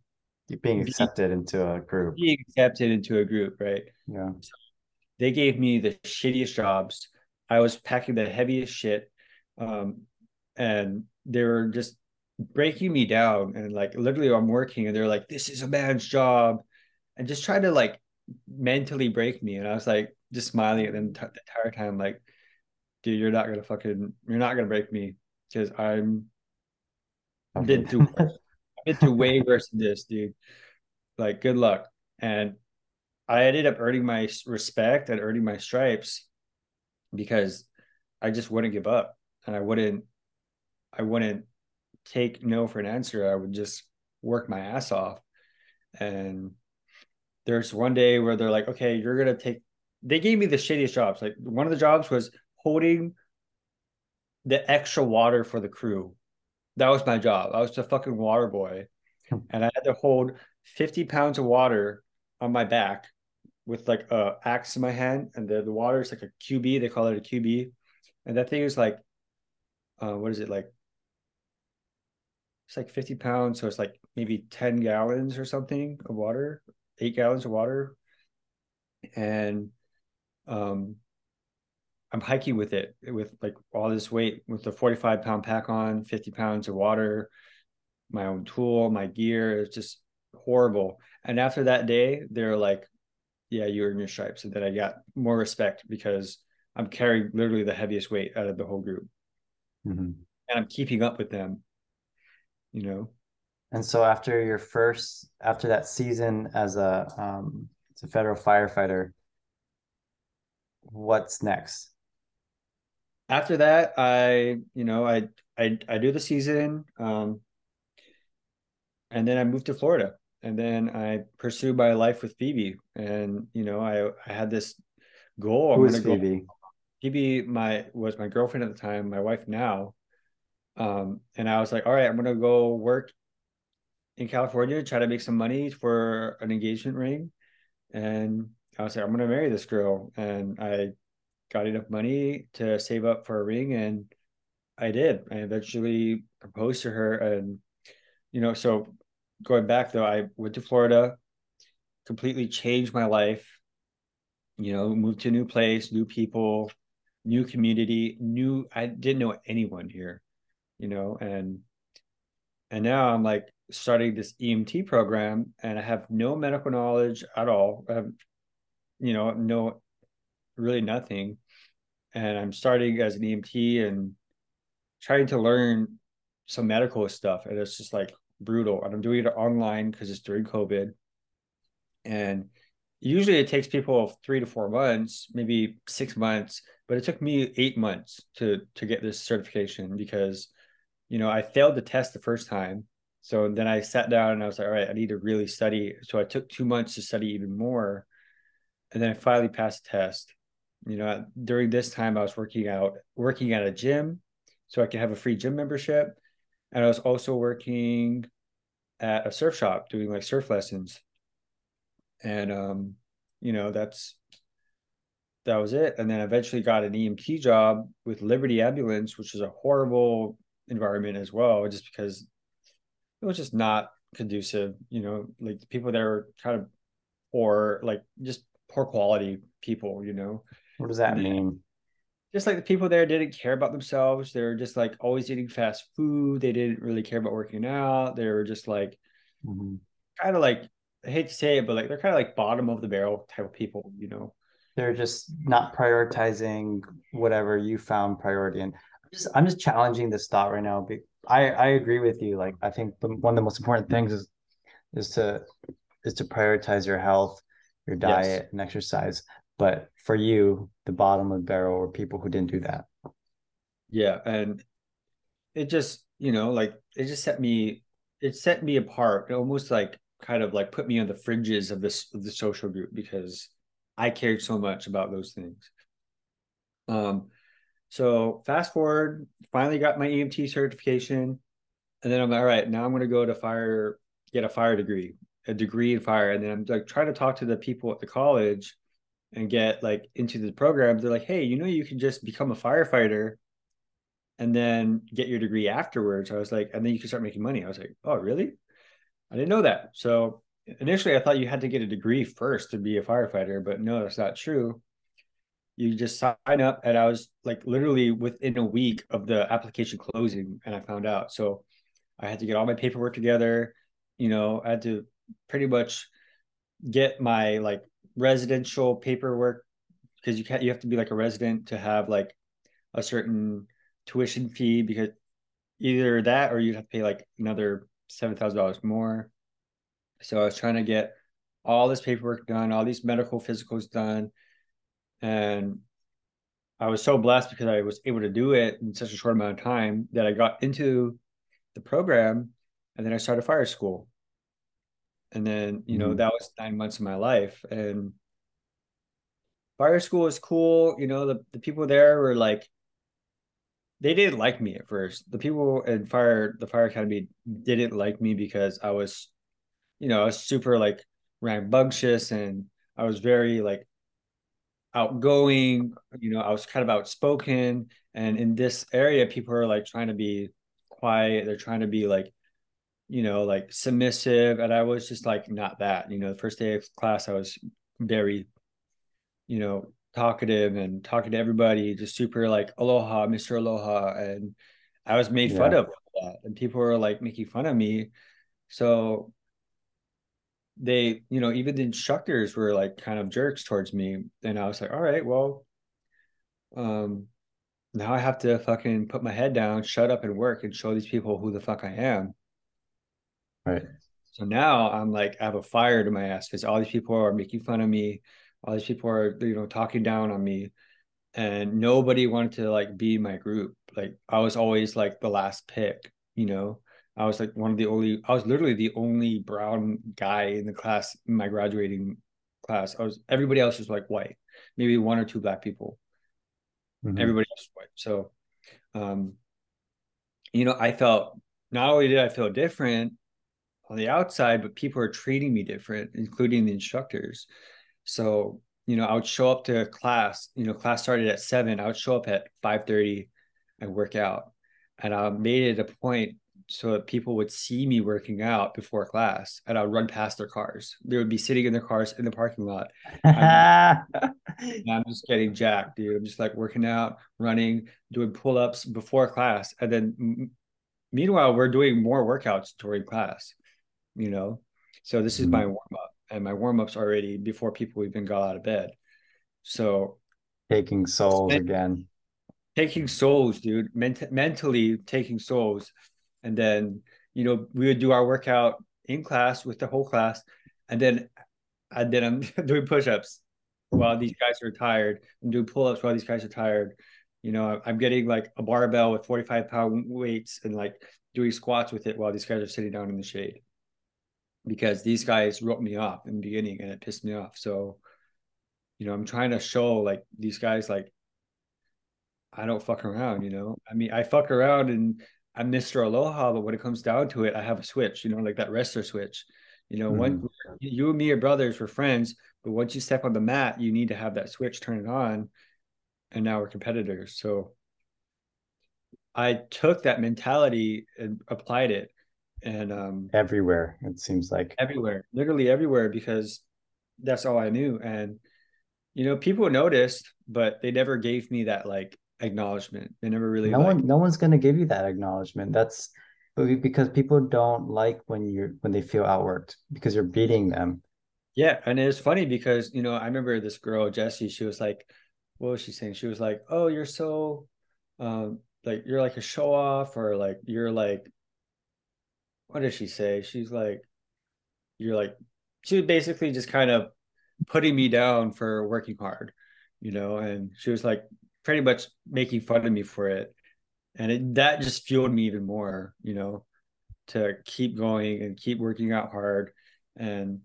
being accepted into a group. being accepted into a group right Yeah. so they gave me the shittiest jobs i was packing the heaviest shit um and they were just breaking me down and like literally i'm working and they're like this is a man's job and just trying to like mentally break me and i was like just smiling at them t- the entire time like dude you're not gonna fucking you're not gonna break me because i'm Okay. been through Through way worse than this, dude. Like, good luck. And I ended up earning my respect and earning my stripes because I just wouldn't give up and I wouldn't, I wouldn't take no for an answer. I would just work my ass off. And there's one day where they're like, okay, you're gonna take. They gave me the shittiest jobs. Like one of the jobs was holding the extra water for the crew. That was my job. I was the fucking water boy. And I had to hold 50 pounds of water on my back with like a axe in my hand, and the, the water is like a QB. They call it a QB, and that thing is like, uh, what is it like? It's like 50 pounds, so it's like maybe 10 gallons or something of water, eight gallons of water. And um I'm hiking with it with like all this weight with the 45 pound pack on, 50 pounds of water, my own tool, my gear. It's just horrible. And after that day, they're like, yeah, you earn your stripes. And then I got more respect because I'm carrying literally the heaviest weight out of the whole group. Mm-hmm. And I'm keeping up with them, you know? And so after your first, after that season as a, um, as a federal firefighter, what's next? After that, I, you know, I, I, I do the season, um, and then I moved to Florida and then I pursued my life with Phoebe. And you know, I I had this goal. Who I'm is Phoebe? Go, Phoebe, my was my girlfriend at the time, my wife now. Um, and I was like, all right, I'm gonna go work in California, try to make some money for an engagement ring. And I was like, I'm gonna marry this girl. And I got enough money to save up for a ring and I did. I eventually proposed to her and you know, so going back though, I went to Florida, completely changed my life. You know, moved to a new place, new people, new community, new. I didn't know anyone here, you know, and and now I'm like starting this EMT program, and I have no medical knowledge at all. I have, you know, no, really nothing, and I'm starting as an EMT and trying to learn some medical stuff, and it's just like brutal. And I'm doing it online because it's during COVID. And usually it takes people three to four months, maybe six months, but it took me eight months to to get this certification because you know I failed the test the first time. So then I sat down and I was like, all right, I need to really study. So I took two months to study even more. And then I finally passed the test. You know, during this time I was working out, working at a gym so I could have a free gym membership and I was also working at a surf shop doing like surf lessons. And um, you know, that's that was it. And then eventually got an EMT job with Liberty Ambulance, which is a horrible environment as well, just because it was just not conducive. You know, like the people there were kind of poor, like just poor quality people, you know. What does that mean? just like the people there didn't care about themselves. They were just like always eating fast food. They didn't really care about working out. They were just like mm-hmm. kind of like I hate to say it, but like they're kind of like bottom of the barrel type of people, you know. They're just not prioritizing whatever you found priority. And I'm just I'm just challenging this thought right now. I I agree with you. Like I think the, one of the most important things is is to is to prioritize your health, your diet, yes. and exercise. But for you, the bottom of the barrel were people who didn't do that. Yeah. And it just, you know, like it just set me, it set me apart. It almost like kind of like put me on the fringes of this of the social group because I cared so much about those things. Um, so fast forward, finally got my EMT certification, and then I'm like, all right, now I'm going to go to fire, get a fire degree, a degree in fire, and then I'm like trying to talk to the people at the college and get like into the program, they're like, hey, you know, you can just become a firefighter and then get your degree afterwards. I was like, and then you can start making money. I was like, oh, really? I didn't know that. So initially, I thought you had to get a degree first to be a firefighter, but no, that's not true. You just sign up, and I was like literally within a week of the application closing, and I found out. So I had to get all my paperwork together. You know, I had to pretty much get my like residential paperwork because you can't you have to be like a resident to have like a certain tuition fee because either that or you'd have to pay like another seven thousand dollars more. So I was trying to get all this paperwork done, all these medical physicals done, and I was so blessed because I was able to do it in such a short amount of time that I got into the program, and then I started fire school and then you know mm-hmm. that was nine months of my life and fire school was cool you know the, the people there were like they didn't like me at first the people in fire the fire academy didn't like me because i was you know i was super like rambunctious and I was very like outgoing, you know, I was kind of outspoken. And in this area, people are like trying to be quiet. They're trying to be like, you know, like submissive. And I was just like not that. You know, the first day of class, I was very, you know, talkative and talking to everybody, just super like aloha, Mr. Aloha. And I was made fun of that. And people were like making fun of me. So they, you know, even the instructors were like kind of jerks towards me. And I was like, all right, well, um, now I have to fucking put my head down, shut up and work and show these people who the fuck I am. Right. So now I'm like, I have a fire to my ass because all these people are making fun of me. All these people are, you know, talking down on me. And nobody wanted to like be my group. Like I was always like the last pick, you know. I was like one of the only, I was literally the only brown guy in the class, in my graduating class. I was, everybody else was like white, maybe one or two black people. Mhm. Everybody else was white. So, um, you know, I felt not only did I feel different on the outside, but people are treating me different, including the instructors. So, you know, I would show up to class, you know, class started at seven. I would show up at 5:30 and work out. And I made it a point so that people would see me working out before class and I would run past their cars. They would be sitting in their cars in the parking lot. And I'm just getting jacked, dude. I'm just like working out, running, doing pull-ups before class. And then meanwhile, we're doing more workouts during class, you know? So this is Mhm. my warm-up. And my warm-up's already before people even got out of bed. So Taking souls Thank- again. taking souls, dude, ment- mentally taking souls. And then, you know, we would do our workout in class with the whole class. And then, and then I'm doing push-ups while these guys are tired. I'm doing pull-ups while these guys are tired. You know, I'm getting like a barbell with 45 pound weights and like doing squats with it while these guys are sitting down in the shade. Because these guys wrote me off in the beginning and it pissed me off. So, you know, I'm trying to show like these guys like I don't fuck around, you know. I mean, I fuck around and I'm Mr. Aloha, but when it comes down to it, I have a switch, you know, like that wrestler switch. You know, one mm-hmm. you and me are brothers, we're friends, but once you step on the mat, you need to have that switch turn it on, and now we're competitors. So I took that mentality and applied it, and um, Everywhere, it seems like. everywhere, literally everywhere, because that's all I knew. And you know, people noticed, but they never gave me that like acknowledgement. They never really no like, one no one's going to give you that acknowledgement that's because people don't like when you're when they feel outworked because you're beating them Yeah, and it's funny because you know I remember this girl Jessie. She was like, "What was she saying?" She was like, "Oh, you're so, um, like you're like a show off, or like you're like, what did she say?" She's like, "You're like," she was basically just kind of putting me down for working hard, you know, and she was like pretty much making fun of me for it, and it, that just fueled me even more, you know, to keep going and keep working out hard, and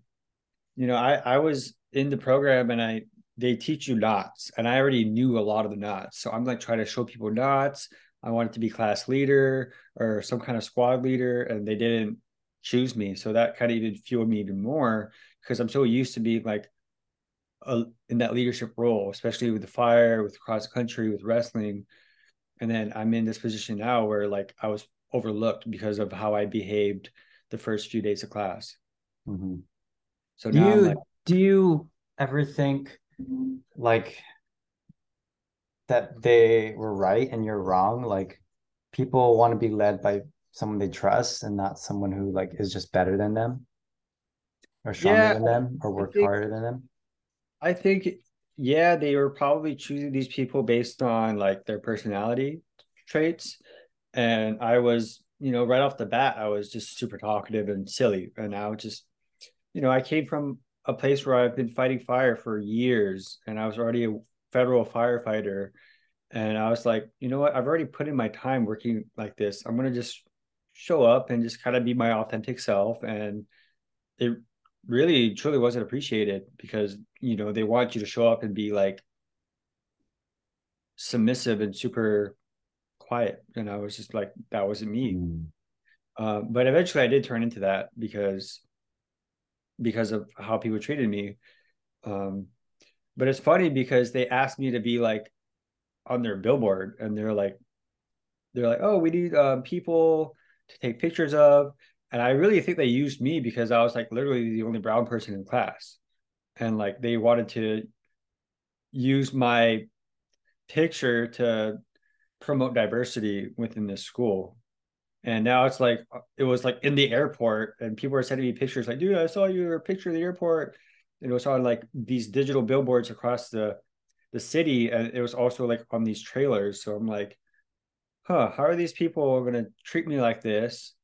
you know, I I was in the program and I they teach you knots and I already knew a lot of the knots. So I'm like trying to show people knots. I wanted to be class leader or some kind of squad leader and they didn't choose me. So that kind of even fueled me even more because I'm so used to being like a, in that leadership role, especially with the fire, with cross country, with wrestling. And then I'm in this position now where like I was overlooked because of how I behaved the first few days of class. Mhm. So do you like, do you ever think like that they were right and you're wrong like people want to be led by someone they trust and not someone who like is just better than them or stronger Yeah, than them or I work think- harder than them I think, yeah, they were probably choosing these people based on like their personality traits. And I was, you know, right off the bat, I was just super talkative and silly. And I was just, you know, I came from a place where I've been fighting fire for years and I was already a federal firefighter. And I was like, you know what? I've already put in my time working like this. I'm going to just show up and just kind of be my authentic self. And it really truly wasn't appreciated because you know they want you to show up and be like submissive and super quiet and i was just like that wasn't me Mm. uh, but eventually i did turn into that because because of how people treated me Um, but it's funny because they asked me to be like on their billboard, and they're like, they're like, oh, we need um, people to take pictures of, and I really think they used me because I was like literally the only brown person in class, and like they wanted to use my picture to promote diversity within this school. And now it's like it was like in the airport and people are sending me pictures like dude i saw your picture of the airport it was on like these digital billboards across the the city and it was also like on these trailers so i'm like huh how are these people going to treat me like this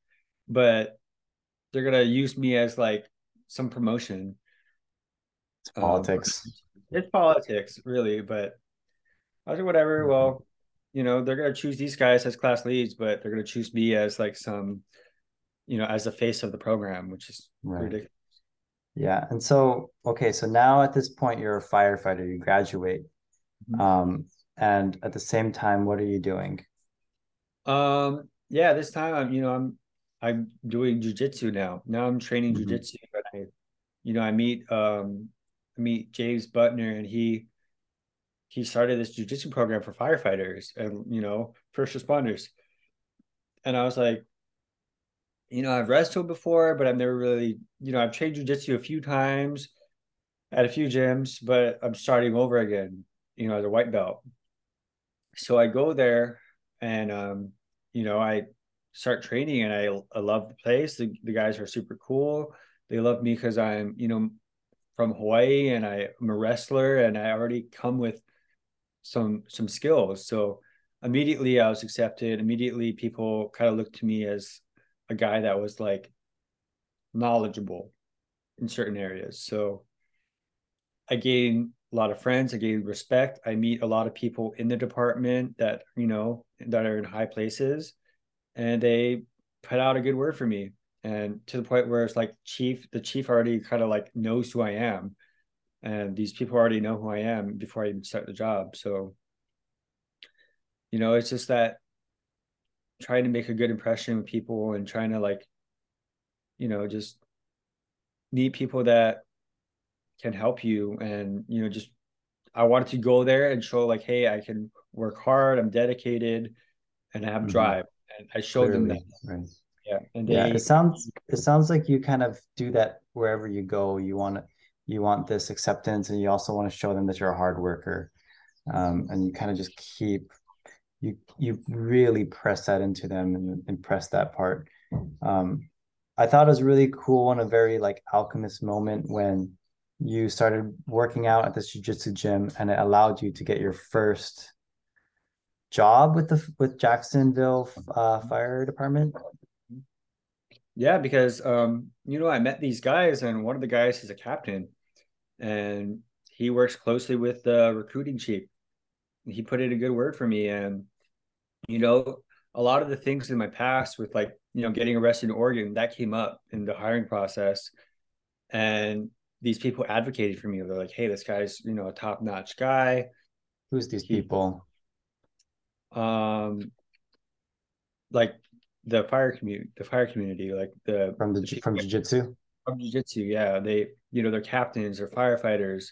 but they're going to use me as like some promotion it's politics um, it's politics really but i was like whatever mm-hmm. well you know they're going to choose these guys as class leads but they're going to choose me as like some you know as the face of the program which is right. ridiculous yeah and so okay so now at this point you're a firefighter you graduate mm-hmm. um and at the same time what are you doing um yeah this time i'm you know i'm i'm doing jujitsu now now i'm training mm-hmm. jujitsu and i you know i meet um I meet james butner and he he started this jujitsu program for firefighters and you know first responders and i was like you know i've wrestled before but i've never really you know i've trained jujitsu a few times at a few gyms but i'm starting over again you know as a white belt so i go there and um you know i start training and i, I love the place the, the guys are super cool they love me because i'm you know from hawaii and I, i'm a wrestler and i already come with some some skills. So immediately I was accepted. Immediately people kind of looked to me as a guy that was like knowledgeable in certain areas. So I gained a lot of friends. I gained respect. I meet a lot of people in the department that you know that are in high places, and they put out a good word for me. And to the point where it's like chief, the chief already kind of like knows who I am and these people already know who I am before I even start the job. So, you know, it's just that trying to make a good impression with people and trying to like, you know, just need people that can help you and, you know, just I wanted to go there and show like, hey, I can work hard, I'm dedicated, and I have mm-hmm. drive. And I showed Clearly, them that. Right. Yeah. And they, yeah, it sounds it sounds like you kind of do that wherever you go. You want you want this acceptance and you also want to show them that you're a hard worker um, and you kind of just keep you you really press that into them and, and press that part um, i thought it was really cool and a very like alchemist moment when you started working out at this jiu-jitsu gym and it allowed you to get your first job with the with jacksonville uh, fire department yeah, because um, you know, I met these guys, and one of the guys is a captain, and he works closely with the recruiting chief. He put in a good word for me, and you know, a lot of the things in my past with like you know getting arrested in Oregon that came up in the hiring process, and these people advocated for me. They're like, "Hey, this guy's you know a top notch guy." Who's these people? Um, like the fire community, the fire community, like the from the, the from jiu-jitsu. From jiu-jitsu, yeah. They, you know, they're captains, they're firefighters,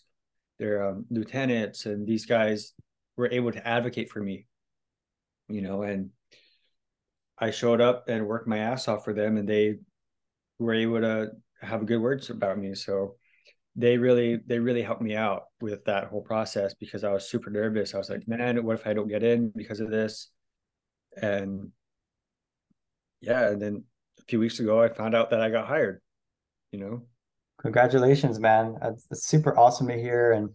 they're um, lieutenants, and these guys were able to advocate for me. You know, and I showed up and worked my ass off for them, and they were able to have good words about me. So they really, they really helped me out with that whole process because I was super nervous. I was like, man, what if I don't get in because of this? And yeah, and then a few weeks ago, I found out that I got hired. You know, congratulations, man! It's, it's super awesome to hear. And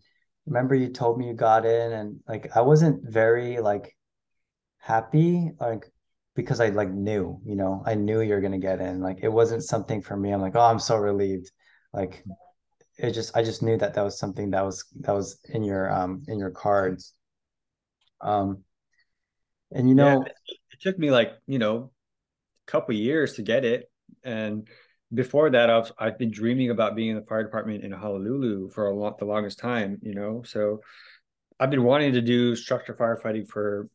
remember, you told me you got in, and like I wasn't very like happy, like because I like knew, you know, I knew you're gonna get in. Like it wasn't something for me. I'm like, oh, I'm so relieved. Like it just, I just knew that that was something that was that was in your um in your cards. Um, and you know, yeah, it took me like you know a couple years to get it. And before that, I've I've been dreaming about being in the fire department in Honolulu for a lot the longest time. You know, so I've been wanting to do structure firefighting for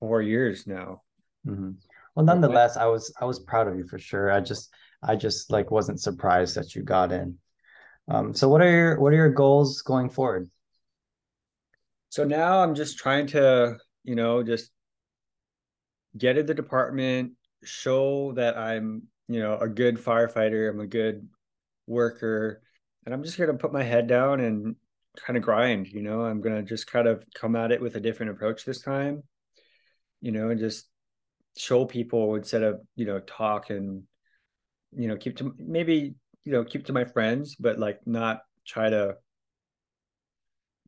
four years now. Mm-hmm. Well, nonetheless, I was I was proud of you for sure. I just I just like wasn't surprised that you got in. Um, so what are your what are your goals going forward? So now I'm just trying to, you know, just get in the department, show that I'm, you know, a good firefighter, I'm a good worker, and I'm just gonna put my head down and kind of grind, you know. I'm gonna just kind of come at it with a different approach this time, you know, and just show people instead of, you know, talk and you know, keep to maybe, you know, keep to my friends, but like not try to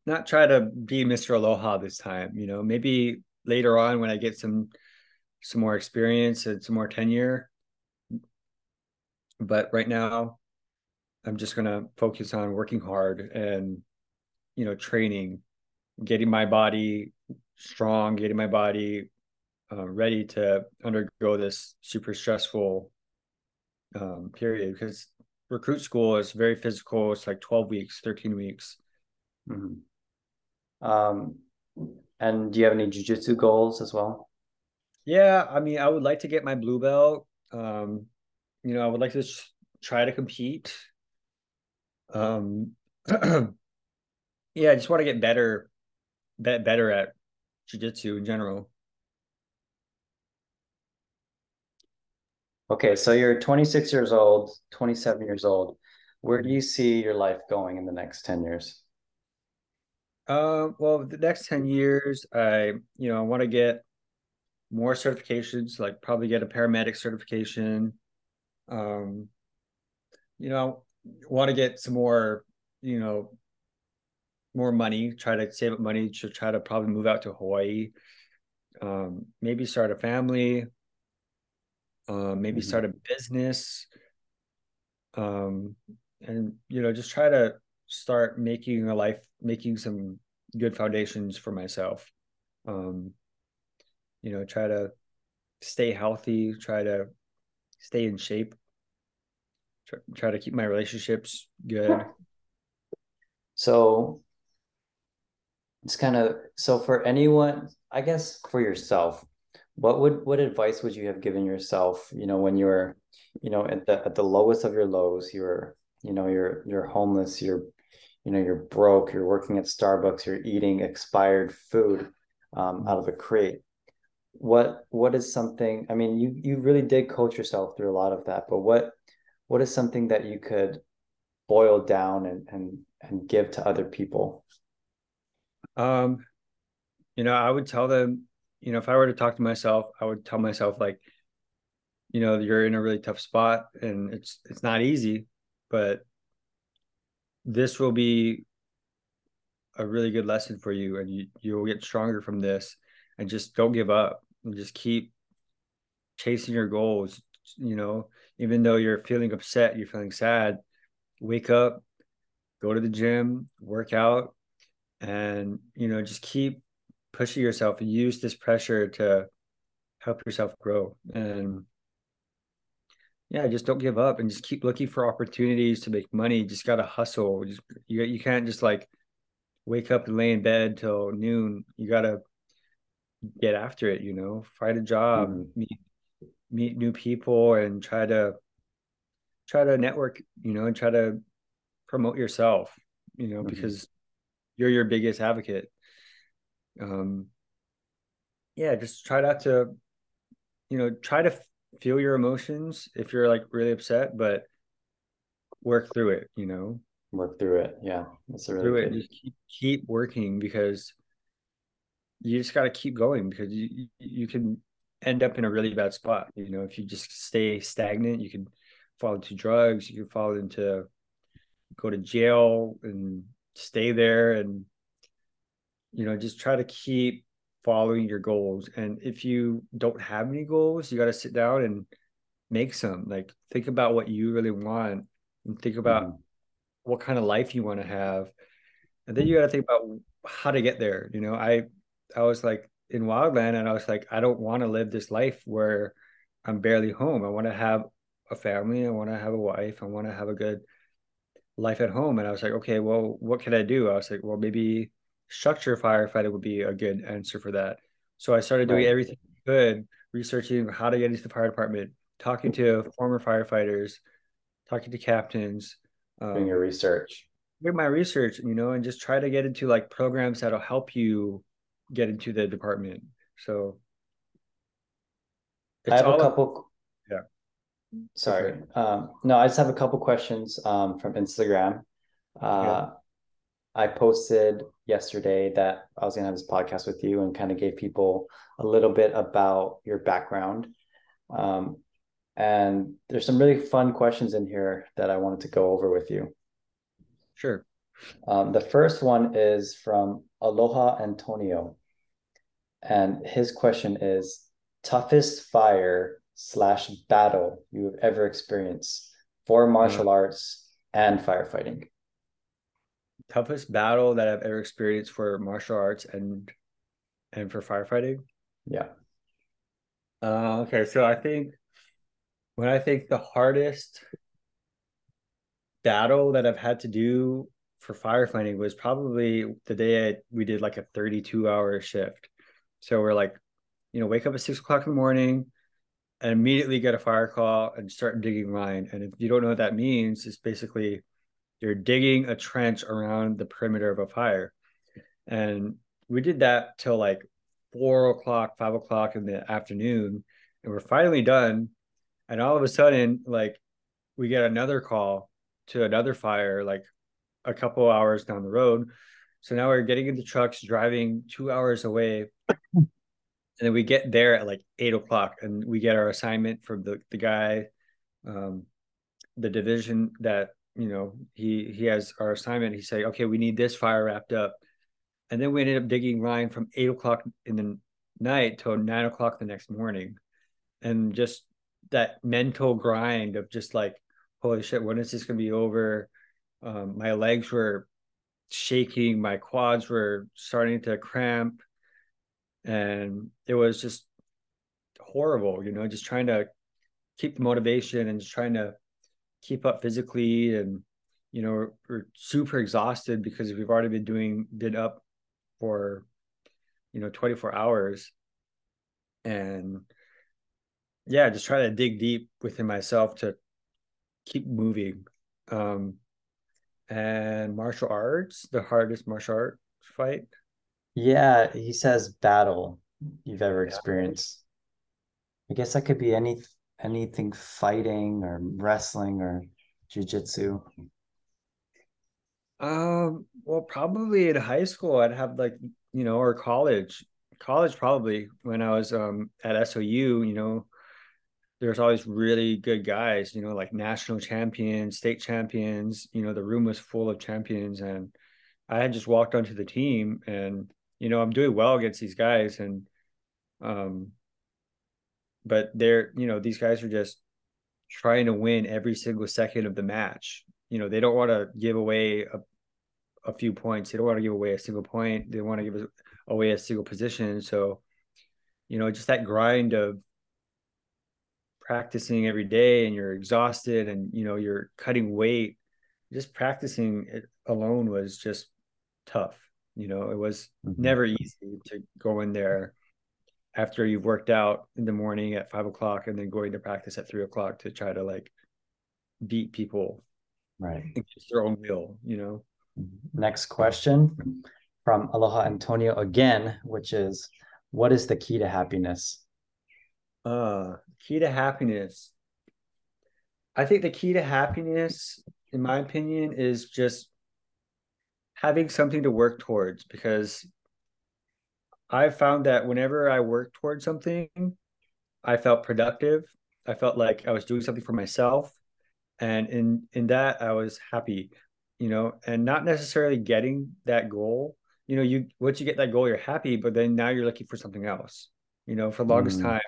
not try to be Mr. Aloha this time, you know, maybe later on when I get some some more experience and some more tenure. But right now, I'm just gonna focus on working hard and you know training, getting my body strong, getting my body uh, ready to undergo this super stressful um, period because recruit school is very physical. It's like 12 weeks, 13 weeks. Mm-hmm. Um, and do you have any jujitsu goals as well? Yeah, I mean, I would like to get my blue belt. Um, you know, I would like to try to compete. Um, yeah, I just want to get better, bet better at jujitsu in general. Okay, so you're 26 years old, 27 years old. Where do you see your life going in the next 10 years? Uh, well, the next 10 years, I, you know, I want to get more certifications, like probably get a paramedic certification. Um, you know, want to get some more, you know, more money, try to save up money to try to probably move out to Hawaii. Um, maybe start a family, uh, maybe mm-hmm. start a business. Um, and you know, just try to start making a life, making some good foundations for myself. Um, you know, try to stay healthy, try to stay in shape, try, try to keep my relationships good. So it's kind of so for anyone, I guess for yourself, what would what advice would you have given yourself, you know, when you were, you know, at the at the lowest of your lows, you're, you know, you're you're homeless, you're you know, you're broke, you're working at Starbucks, you're eating expired food um, out of a crate. What what is something i mean you you really did coach yourself through a lot of that but what what is something that you could boil down and and and give to other people? Um you know i would tell them you know if i were to talk to myself i would tell myself like you know you're in a really tough spot and it's it's not easy but this will be a really good lesson for you and you you'll get stronger from this and just don't give up and just keep chasing your goals. You know even though you're feeling upset you're feeling sad wake up go to the gym work out and you know just keep pushing yourself and use this pressure to help yourself grow. And yeah just don't give up and just keep looking for opportunities to make money. Just gotta hustle. Just you, you can't just like wake up and lay in bed till noon. You gotta get after it you know? Find a job mm-hmm. meet meet new people and try to try to network you know and try to promote yourself you know mm-hmm. because you're your biggest advocate um yeah just try not to you know try to feel your emotions if you're like really upset but work through it you know work through it yeah that's a really through good... it just keep, keep working because you just got to keep going because you you can end up in a really bad spot. You know, if you just stay stagnant, you can fall into drugs. You can fall into go to jail and stay there, and you know, just try to keep following your goals. And if you don't have any goals, you got to sit down and make some. Like think about what you really want, and think about mm-hmm. what kind of life you want to have, and then you got to think about how to get there. You know, I I was like in wildland and I was like, I don't want to live this life where I'm barely home. I want to have a family. I want to have a wife. I want to have a good life at home. And I was like, okay, well, what can I do? I was like, well, maybe structure firefighter would be a good answer for that. So I started doing right. everything I could, researching how to get into the fire department, talking to former firefighters, talking to captains, doing um, your research. do my research, you know, and just try to get into like programs that'll help you get into the department. So I have a couple. Yeah. Sorry. Okay. Um, no, I just have a couple questions um, from Instagram. Uh, I posted yesterday that I was going to have this podcast with you and kind of gave people a little bit about your background. Um, and there's some really fun questions in here that I wanted to go over with you. Sure. Um, the first one is from Aloha Antonio. And his question is toughest fire slash battle you have ever experienced for martial arts and firefighting. Toughest battle that I've ever experienced for martial arts and and for firefighting. Yeah. Uh, okay, so I think when I think the hardest battle that I've had to do for firefighting was probably the day I, we did like a 32 hour shift. So we're like, you know, wake up at six o'clock in the morning and immediately get a fire call and start digging line. And if you don't know what that means, it's basically you're digging a trench around the perimeter of a fire. And we did that till like four o'clock, five o'clock in the afternoon, and we're finally done. And all of a sudden, like we get another call to another fire, like a couple hours down the road. So now we're getting into trucks, driving two hours away. and then we get there at like eight o'clock and we get our assignment from the, the guy, um, the division that, you know, he he has our assignment. He say, okay, we need this fire wrapped up. And then we ended up digging line from eight o'clock in the night till nine o'clock the next morning. And just that mental grind of just like, holy shit, when is this gonna be over? Um, my legs were shaking, my quads were starting to cramp, and it was just horrible, you know, just trying to keep the motivation and just trying to keep up physically and you know we're, we're super exhausted because we've already been doing been up for you know 24 hours and yeah just try to dig deep within myself to keep moving um and martial arts the hardest martial art fight Yeah, he says battle you've ever Yeah. experienced. I guess that could be any anything fighting or wrestling or jujitsu. Um, well, probably in high school, I'd have like, you know, or college. College probably when I was um at SOU, you know, there's always really good guys, you know, like national champions, state champions, you know, the room was full of champions and I had just walked onto the team and you know, I'm doing well against these guys and um but they're, you know, these guys are just trying to win every single second of the match. You know, they don't want to give away a a few points. They don't want to give away a single point. They want to give away a single position. So, you know, just that grind of practicing every day and you're exhausted and, you know, you're cutting weight, just practicing it alone was just tough. You know, it was Mhm. never easy to go in there after you've worked out in the morning at five o'clock and then going to practice at three o'clock to try to like beat people Right. against their own will, you know? Next question from Aloha Antonio again, which is what is the key to happiness? Uh, key to happiness. I think the key to happiness, in my opinion, is just having something to work towards because I found that whenever I worked towards something, I felt productive. I felt like I was doing something for myself. And in in that I was happy, you know, and not necessarily getting that goal. You know, you once you get that goal, you're happy, but then now you're looking for something else. You know, for the longest Mm. time,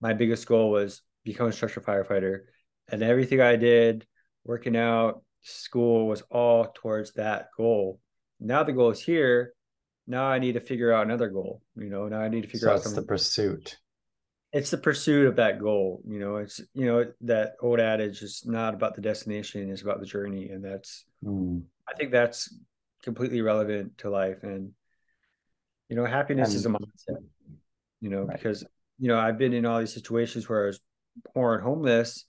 my biggest goal was become a structural firefighter. And everything I did, working out, school was all towards that goal. Now the goal is here. Now I need to figure out another goal. You know, now I need to figure So out it's the pursuit. It's the pursuit of that goal. You know, it's you know that old adage is not about the destination, it's about the journey, and that's Mm. I think that's completely relevant to life. And you know, happiness is a mindset. You know, Right. because you know I've been in all these situations where I was poor and homeless,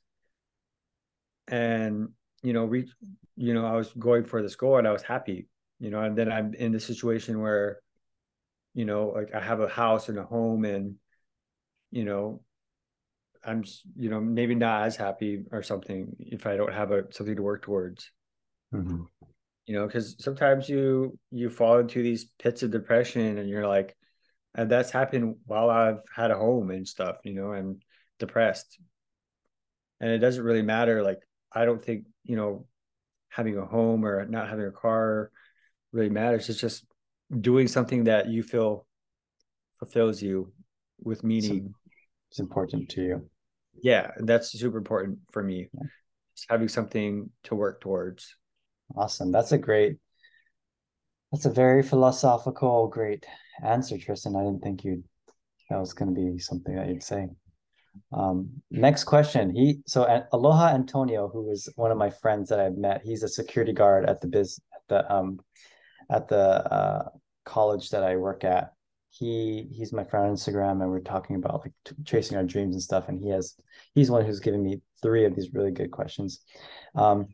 and you know, reach, you know, I was going for this goal and I was happy, you know, and then I'm in the situation where, you know, like I have a house and a home and, you know, I'm, you know, maybe not as happy or something if I don't have a something to work towards. Mm-hmm. You know, because sometimes you you fall into these pits of depression and you're like, and that's happened while I've had a home and stuff. You know, I'm depressed, and it doesn't really matter. Like I don't think you know having a home or not having a car really matters. It's just doing something that you feel fulfills you with meaning. It's important to you. Yeah, that's super important for me. Yeah. Just having something to work towards. Awesome. That's a great that's a very philosophical, great answer, Triston. I didn't think you'd that was gonna be something that you'd say. Um, next question. He so Aloha Antonio, who was one of my friends that I've met, he's a security guard at the biz at the um at the uh, college that I work at. He he's my friend on Instagram, and we're talking about like t- chasing our dreams and stuff. And he has he's one who's given me three of these really good questions. Um,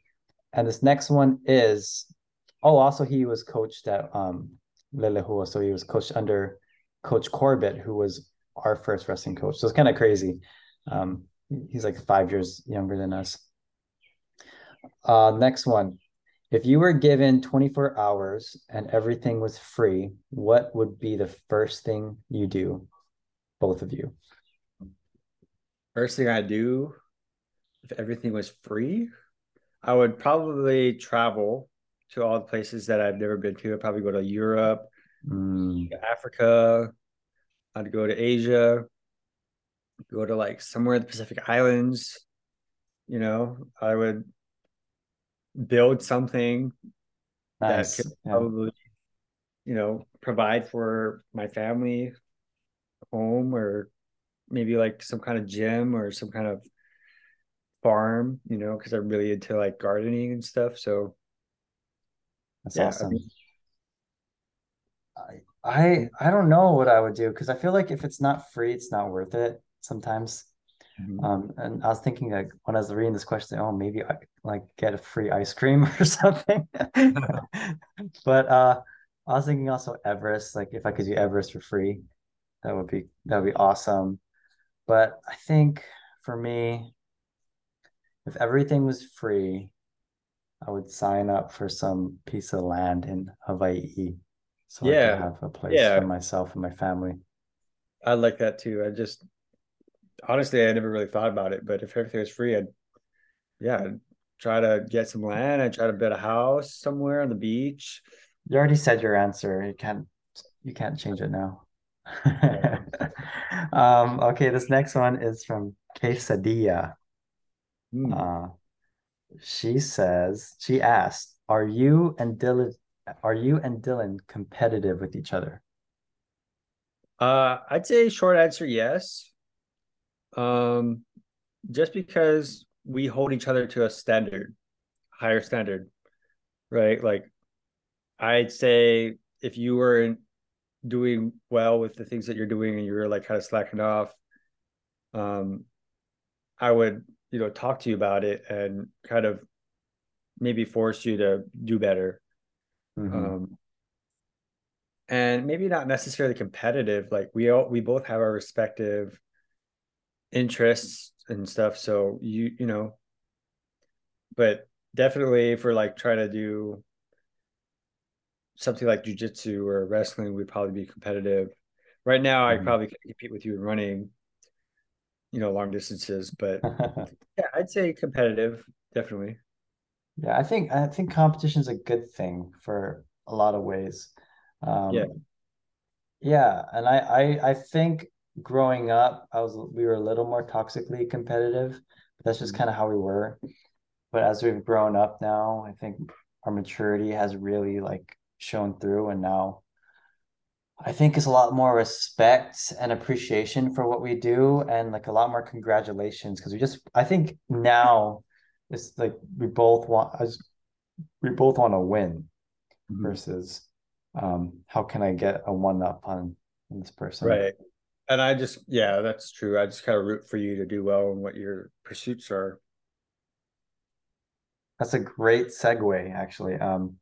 and this next one is oh, also he was coached at um Leilehua, so he was coached under Coach Corbett, who was our first wrestling coach. So it's kind of crazy. Um, he's like five years younger than us. Uh, next one. If you were given 24 hours and everything was free, what would be the first thing you do? Both of you. First thing I do if everything was free, I would probably travel to all the places that I've never been to. I'd probably go to Europe, mm. Africa, I'd go to Asia, go to like somewhere in the Pacific Islands. You know, I would build something nice. that could yeah. probably, you know, provide for my family, home, or maybe like some kind of gym or some kind of farm. You know, because I'm really into like gardening and stuff. So that's yeah, awesome. I mean, I I don't know what I would do because I feel like if it's not free, it's not worth it sometimes. Mm-hmm. Um, and I was thinking like when I was reading this question, oh, maybe I like get a free ice cream or something. but uh, I was thinking also Everest, like if I could do Everest for free, that would be that would be awesome. But I think for me, if everything was free, I would sign up for some piece of land in Hawaii so yeah. I can have a place yeah. for myself and my family. I like that too. I just honestly I never really thought about it, but if everything was free, I'd yeah, I'd try to get some land. I'd try to build a house somewhere on the beach. You already said your answer. You can't you can't change it now. um, okay, this next one is from Quesadilla. Mm. Uh, she says, she asked, Are you and Dylan are you and Dylan competitive with each other? Uh, I'd say short answer yes. Um, just because we hold each other to a standard, higher standard, right? Like, I'd say if you weren't doing well with the things that you're doing and you're like kind of slacking off, um, I would you know talk to you about it and kind of maybe force you to do better Mm-hmm. Um, and maybe not necessarily competitive. Like we all we both have our respective interests and stuff. So you you know, but definitely for like trying to do something like jujitsu or wrestling, we'd probably be competitive. Right now, mm-hmm. I probably could compete with you in running, you know, long distances. But yeah, I'd say competitive, definitely. Yeah, I think I think competition is a good thing for a lot of ways. Um, yeah, yeah, and I, I I think growing up, I was we were a little more toxically competitive. But that's just mm-hmm. kind of how we were. But as we've grown up now, I think our maturity has really like shown through, and now I think it's a lot more respect and appreciation for what we do, and like a lot more congratulations because we just I think now it's like we both want as we both want to win mm-hmm. versus um how can I get a one up on this person right and I just yeah that's true I just kind of root for you to do well in what your pursuits are that's a great segue, actually. Um,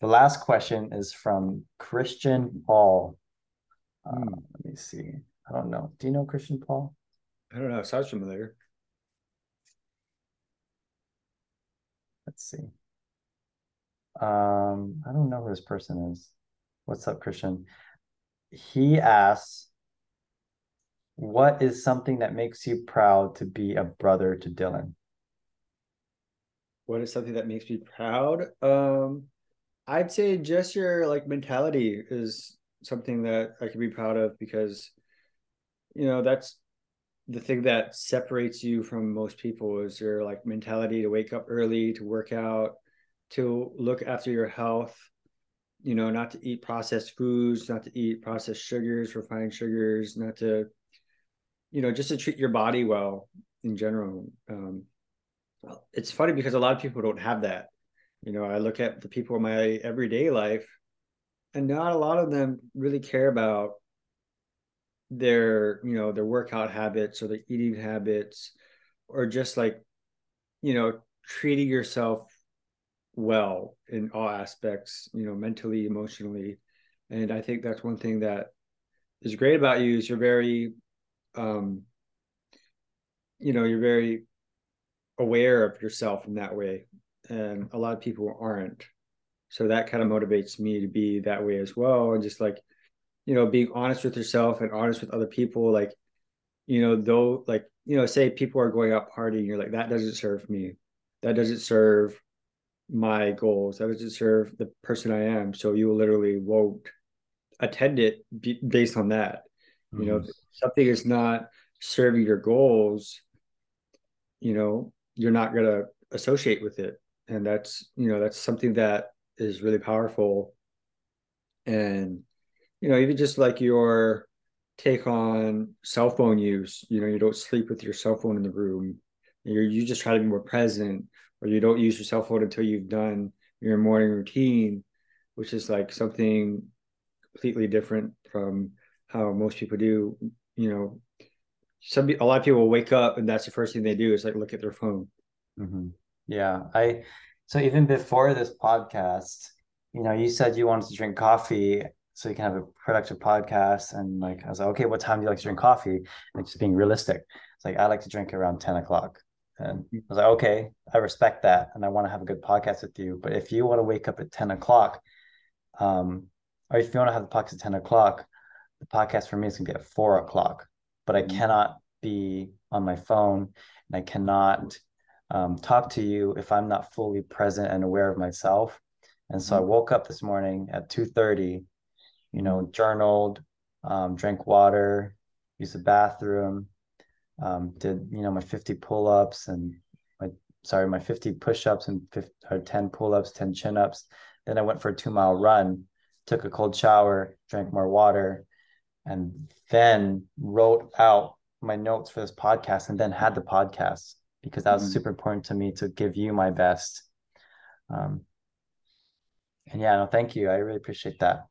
the last question is from Christian Paul. Uh, Hmm. Let me see. I don't know. Do you know Christian Paul? I don't know. Sounds familiar. Let's see. Um, I don't know who this person is. What's up, Christian? He asks, what is something that makes you proud to be a brother to Dylan? What is something that makes me proud? Um, I'd say just your like mentality is something that I could be proud of because, you know, that's the thing that separates you from most people is your like mentality to wake up early, to work out, to look after your health, you know, not to eat processed foods, not to eat processed sugars, refined sugars, not to, you know, just to treat your body well in general. Um, it's funny because a lot of people don't have that. You know, I look at the people in my everyday life, and not a lot of them really care about their, you know, their workout habits or their eating habits, or just like, you know, treating yourself well in all aspects, you know, mentally, emotionally. And I think that's one thing that is great about you is you're very um you know, you're very aware of yourself in that way and a lot of people aren't. So that kind of motivates me to be that way as well and just like you know being honest with yourself and honest with other people like you know though like you know say people are going out partying you're like that doesn't serve me. That doesn't serve my goals. That doesn't serve the person i am. So you literally won't attend it based on that you know Mhm. something is not serving your goals you know you're not going to associate with it. And that's you know that's something that is really powerful. And you know even just like your take on cell phone use you know you don't sleep with your cell phone in the room. You're you just try to be more present or you don't use your cell phone until you've done your morning routine which is like something completely different from how most people do you know some a lot of people wake up and that's the first thing they do is like look at their phone Mhm. Yeah, I so even before this podcast, you know, you said you wanted to drink coffee so you can have a productive podcast. And like I was like, okay, what time do you like to drink coffee? Like just being realistic. It's like I like to drink around 10 o'clock. And I was like, okay, I respect that. And I want to have a good podcast with you. But if you want to wake up at 10 o'clock, um, or if you want to have the podcast at 10 o'clock, the podcast for me is gonna be at four o'clock. But I Mhm. cannot be on my phone and I cannot um, talk to you if I'm not fully present and aware of myself. And so I woke up this morning at 2:30, you know, journaled, um, drank water, used the bathroom, um, did, you know, my 50 pull-ups and my sorry, my 50 push-ups and 50, or 10 pull-ups, 10 chin-ups. Then I went for a two-mile run, took a cold shower, drank more water, and then wrote out my notes for this podcast and then had the podcast because that was Mhm. super important to me to give you my best. Um, and yeah, no, thank you. I really appreciate that.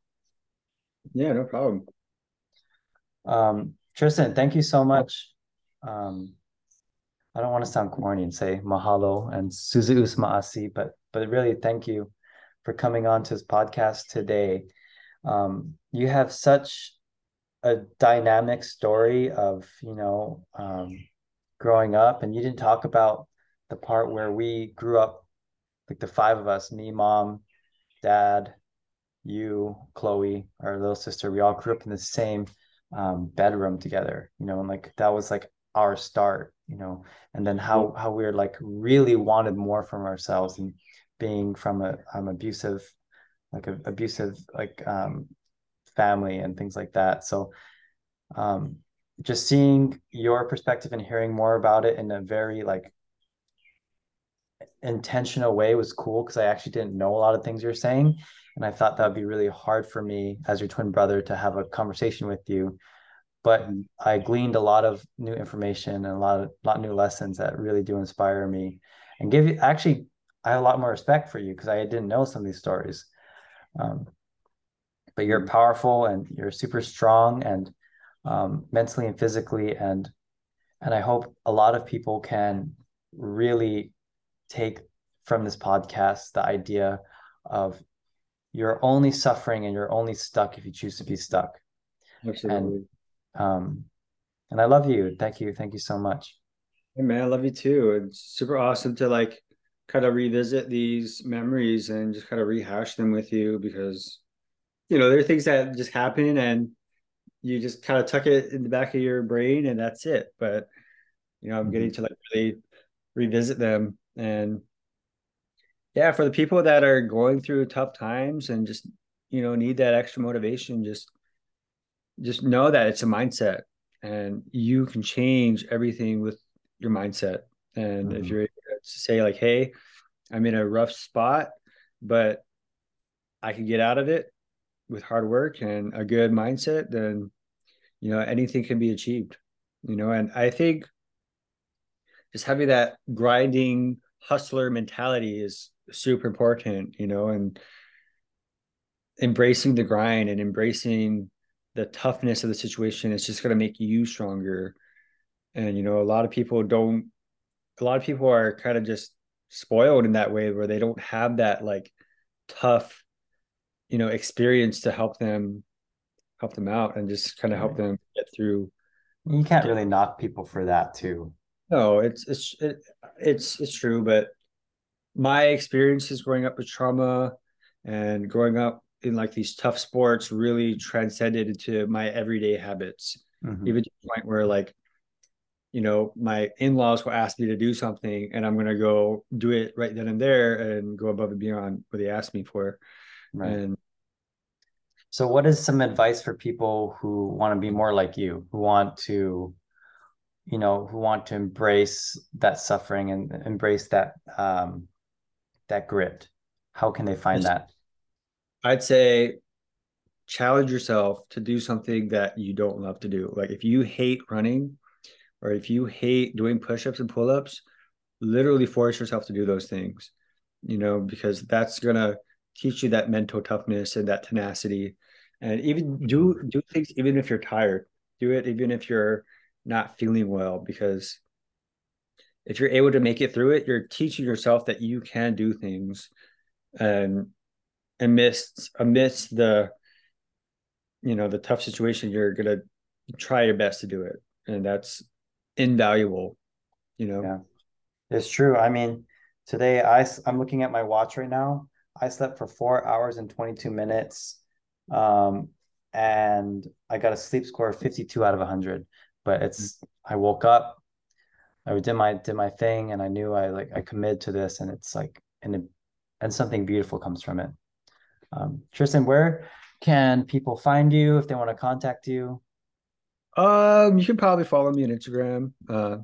yeah no problem Um, Triston, thank you so much. Um, I don't want to sound corny and say mahalo and si Yu'os ma'åse', but but really thank you for coming on to this podcast today. Um, you have such a dynamic story of, you know, um, growing up, and you didn't talk about the part where we grew up, like the five of us, me, mom, dad, you, Chloe, our little sister, we all grew up in the same um, bedroom together, you know, and like that was like our start, you know, and then how how we are like really wanted more from ourselves and being from a um, abusive, like a abusive like um, family and things like that. So um, just seeing your perspective and hearing more about it in a very like intentional way was cool because I actually didn't know a lot of things you're saying. And I thought that would be really hard for me as your twin brother to have a conversation with you. But Mhm. I gleaned a lot of new information and a lot of lot of new lessons that really do inspire me and give you actually I have a lot more respect for you because I didn't know some of these stories. Um, but you're powerful and you're super strong and um, mentally and physically and and I hope a lot of people can really take from this podcast the idea of you're only suffering and you're only stuck if you choose to be stuck. Absolutely. Um, and I love you. Thank you. Thank you so much. Hey man, I love you too. It's super awesome to like kind of revisit these memories and just kind of rehash them with you because you know there are things that just happen and you just kind of tuck it in the back of your brain and that's it. But you know, I'm getting to like really revisit them and yeah, for the people that are going through tough times and just you know need that extra motivation, just just know that it's a mindset and you can change everything with your mindset. And Mhm. if you're able to say like, "Hey, I'm in a rough spot, but I can get out of it with hard work and a good mindset," then you know anything can be achieved. You know, and I think just having that grinding hustler mentality is super important. You know, and embracing the grind and embracing the toughness of the situation is just going to make you stronger and you know a lot of people don't a lot of people are kind of just spoiled in that way where they don't have that like tough you know experience to help them help them out and just kind of help them get through You can't really knock people for that too. no it's it's it, it's it's true but my experiences growing up with trauma and growing up in like these tough sports really transcended into my everyday habits Mhm. even to the point where like you know my in-laws will ask me to do something and i'm going to go do it right then and there and go above and beyond what they asked me for Right. and So, what is some advice for people who want to be more like you, who want to, you know, who want to embrace that suffering and embrace that um, that grit? How can they find that? i'd say challenge yourself to do something that you don't love to do like if you hate running or if you hate doing push-ups and pull-ups literally force yourself to do those things you know because that's going to teach you that mental toughness and that tenacity and even mm-hmm. do do things even if you're tired do it even if you're not feeling well because if you're able to make it through it you're teaching yourself that you can do things and amidst amidst the you know the tough situation you're gonna try your best to do it and that's invaluable you know Yeah. It's true. I mean, today i i'm looking at my watch right now. I slept for four hours and 22 minutes. Um, and I got a sleep score of 52 out of 100. But it's I woke up, I did my did my thing, and I knew I like I committed to this, and it's like and it, and something beautiful comes from it. Um, Triston, where can people find you if they want to contact you? um you can probably follow me on instagram uh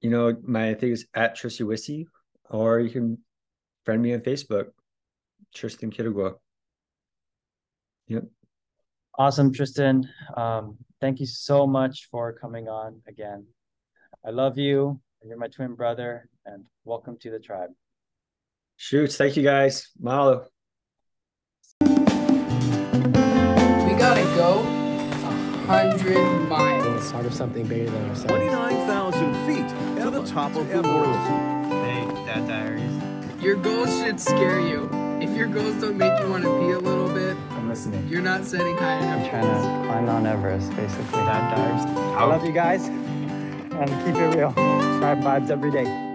you know my thing is at trissywissy or you can friend me on facebook Triston Quitugua. yep Awesome, Triston. Um, thank you so much for coming on again. I love you. You're my twin brother, and welcome to the tribe. shoots thank you guys mahalo We gotta go a hundred miles. Start of something bigger than ourselves. 29,000 feet to the top of the world. hey dad diaries Your goals should scare you. If your goals don't make you want to pee a little bit, I'm listening. you're not setting high enough I'm trying goals. to climb Mount Everest, basically. That dives. I love you guys, and keep it real. Tribe vibes every day.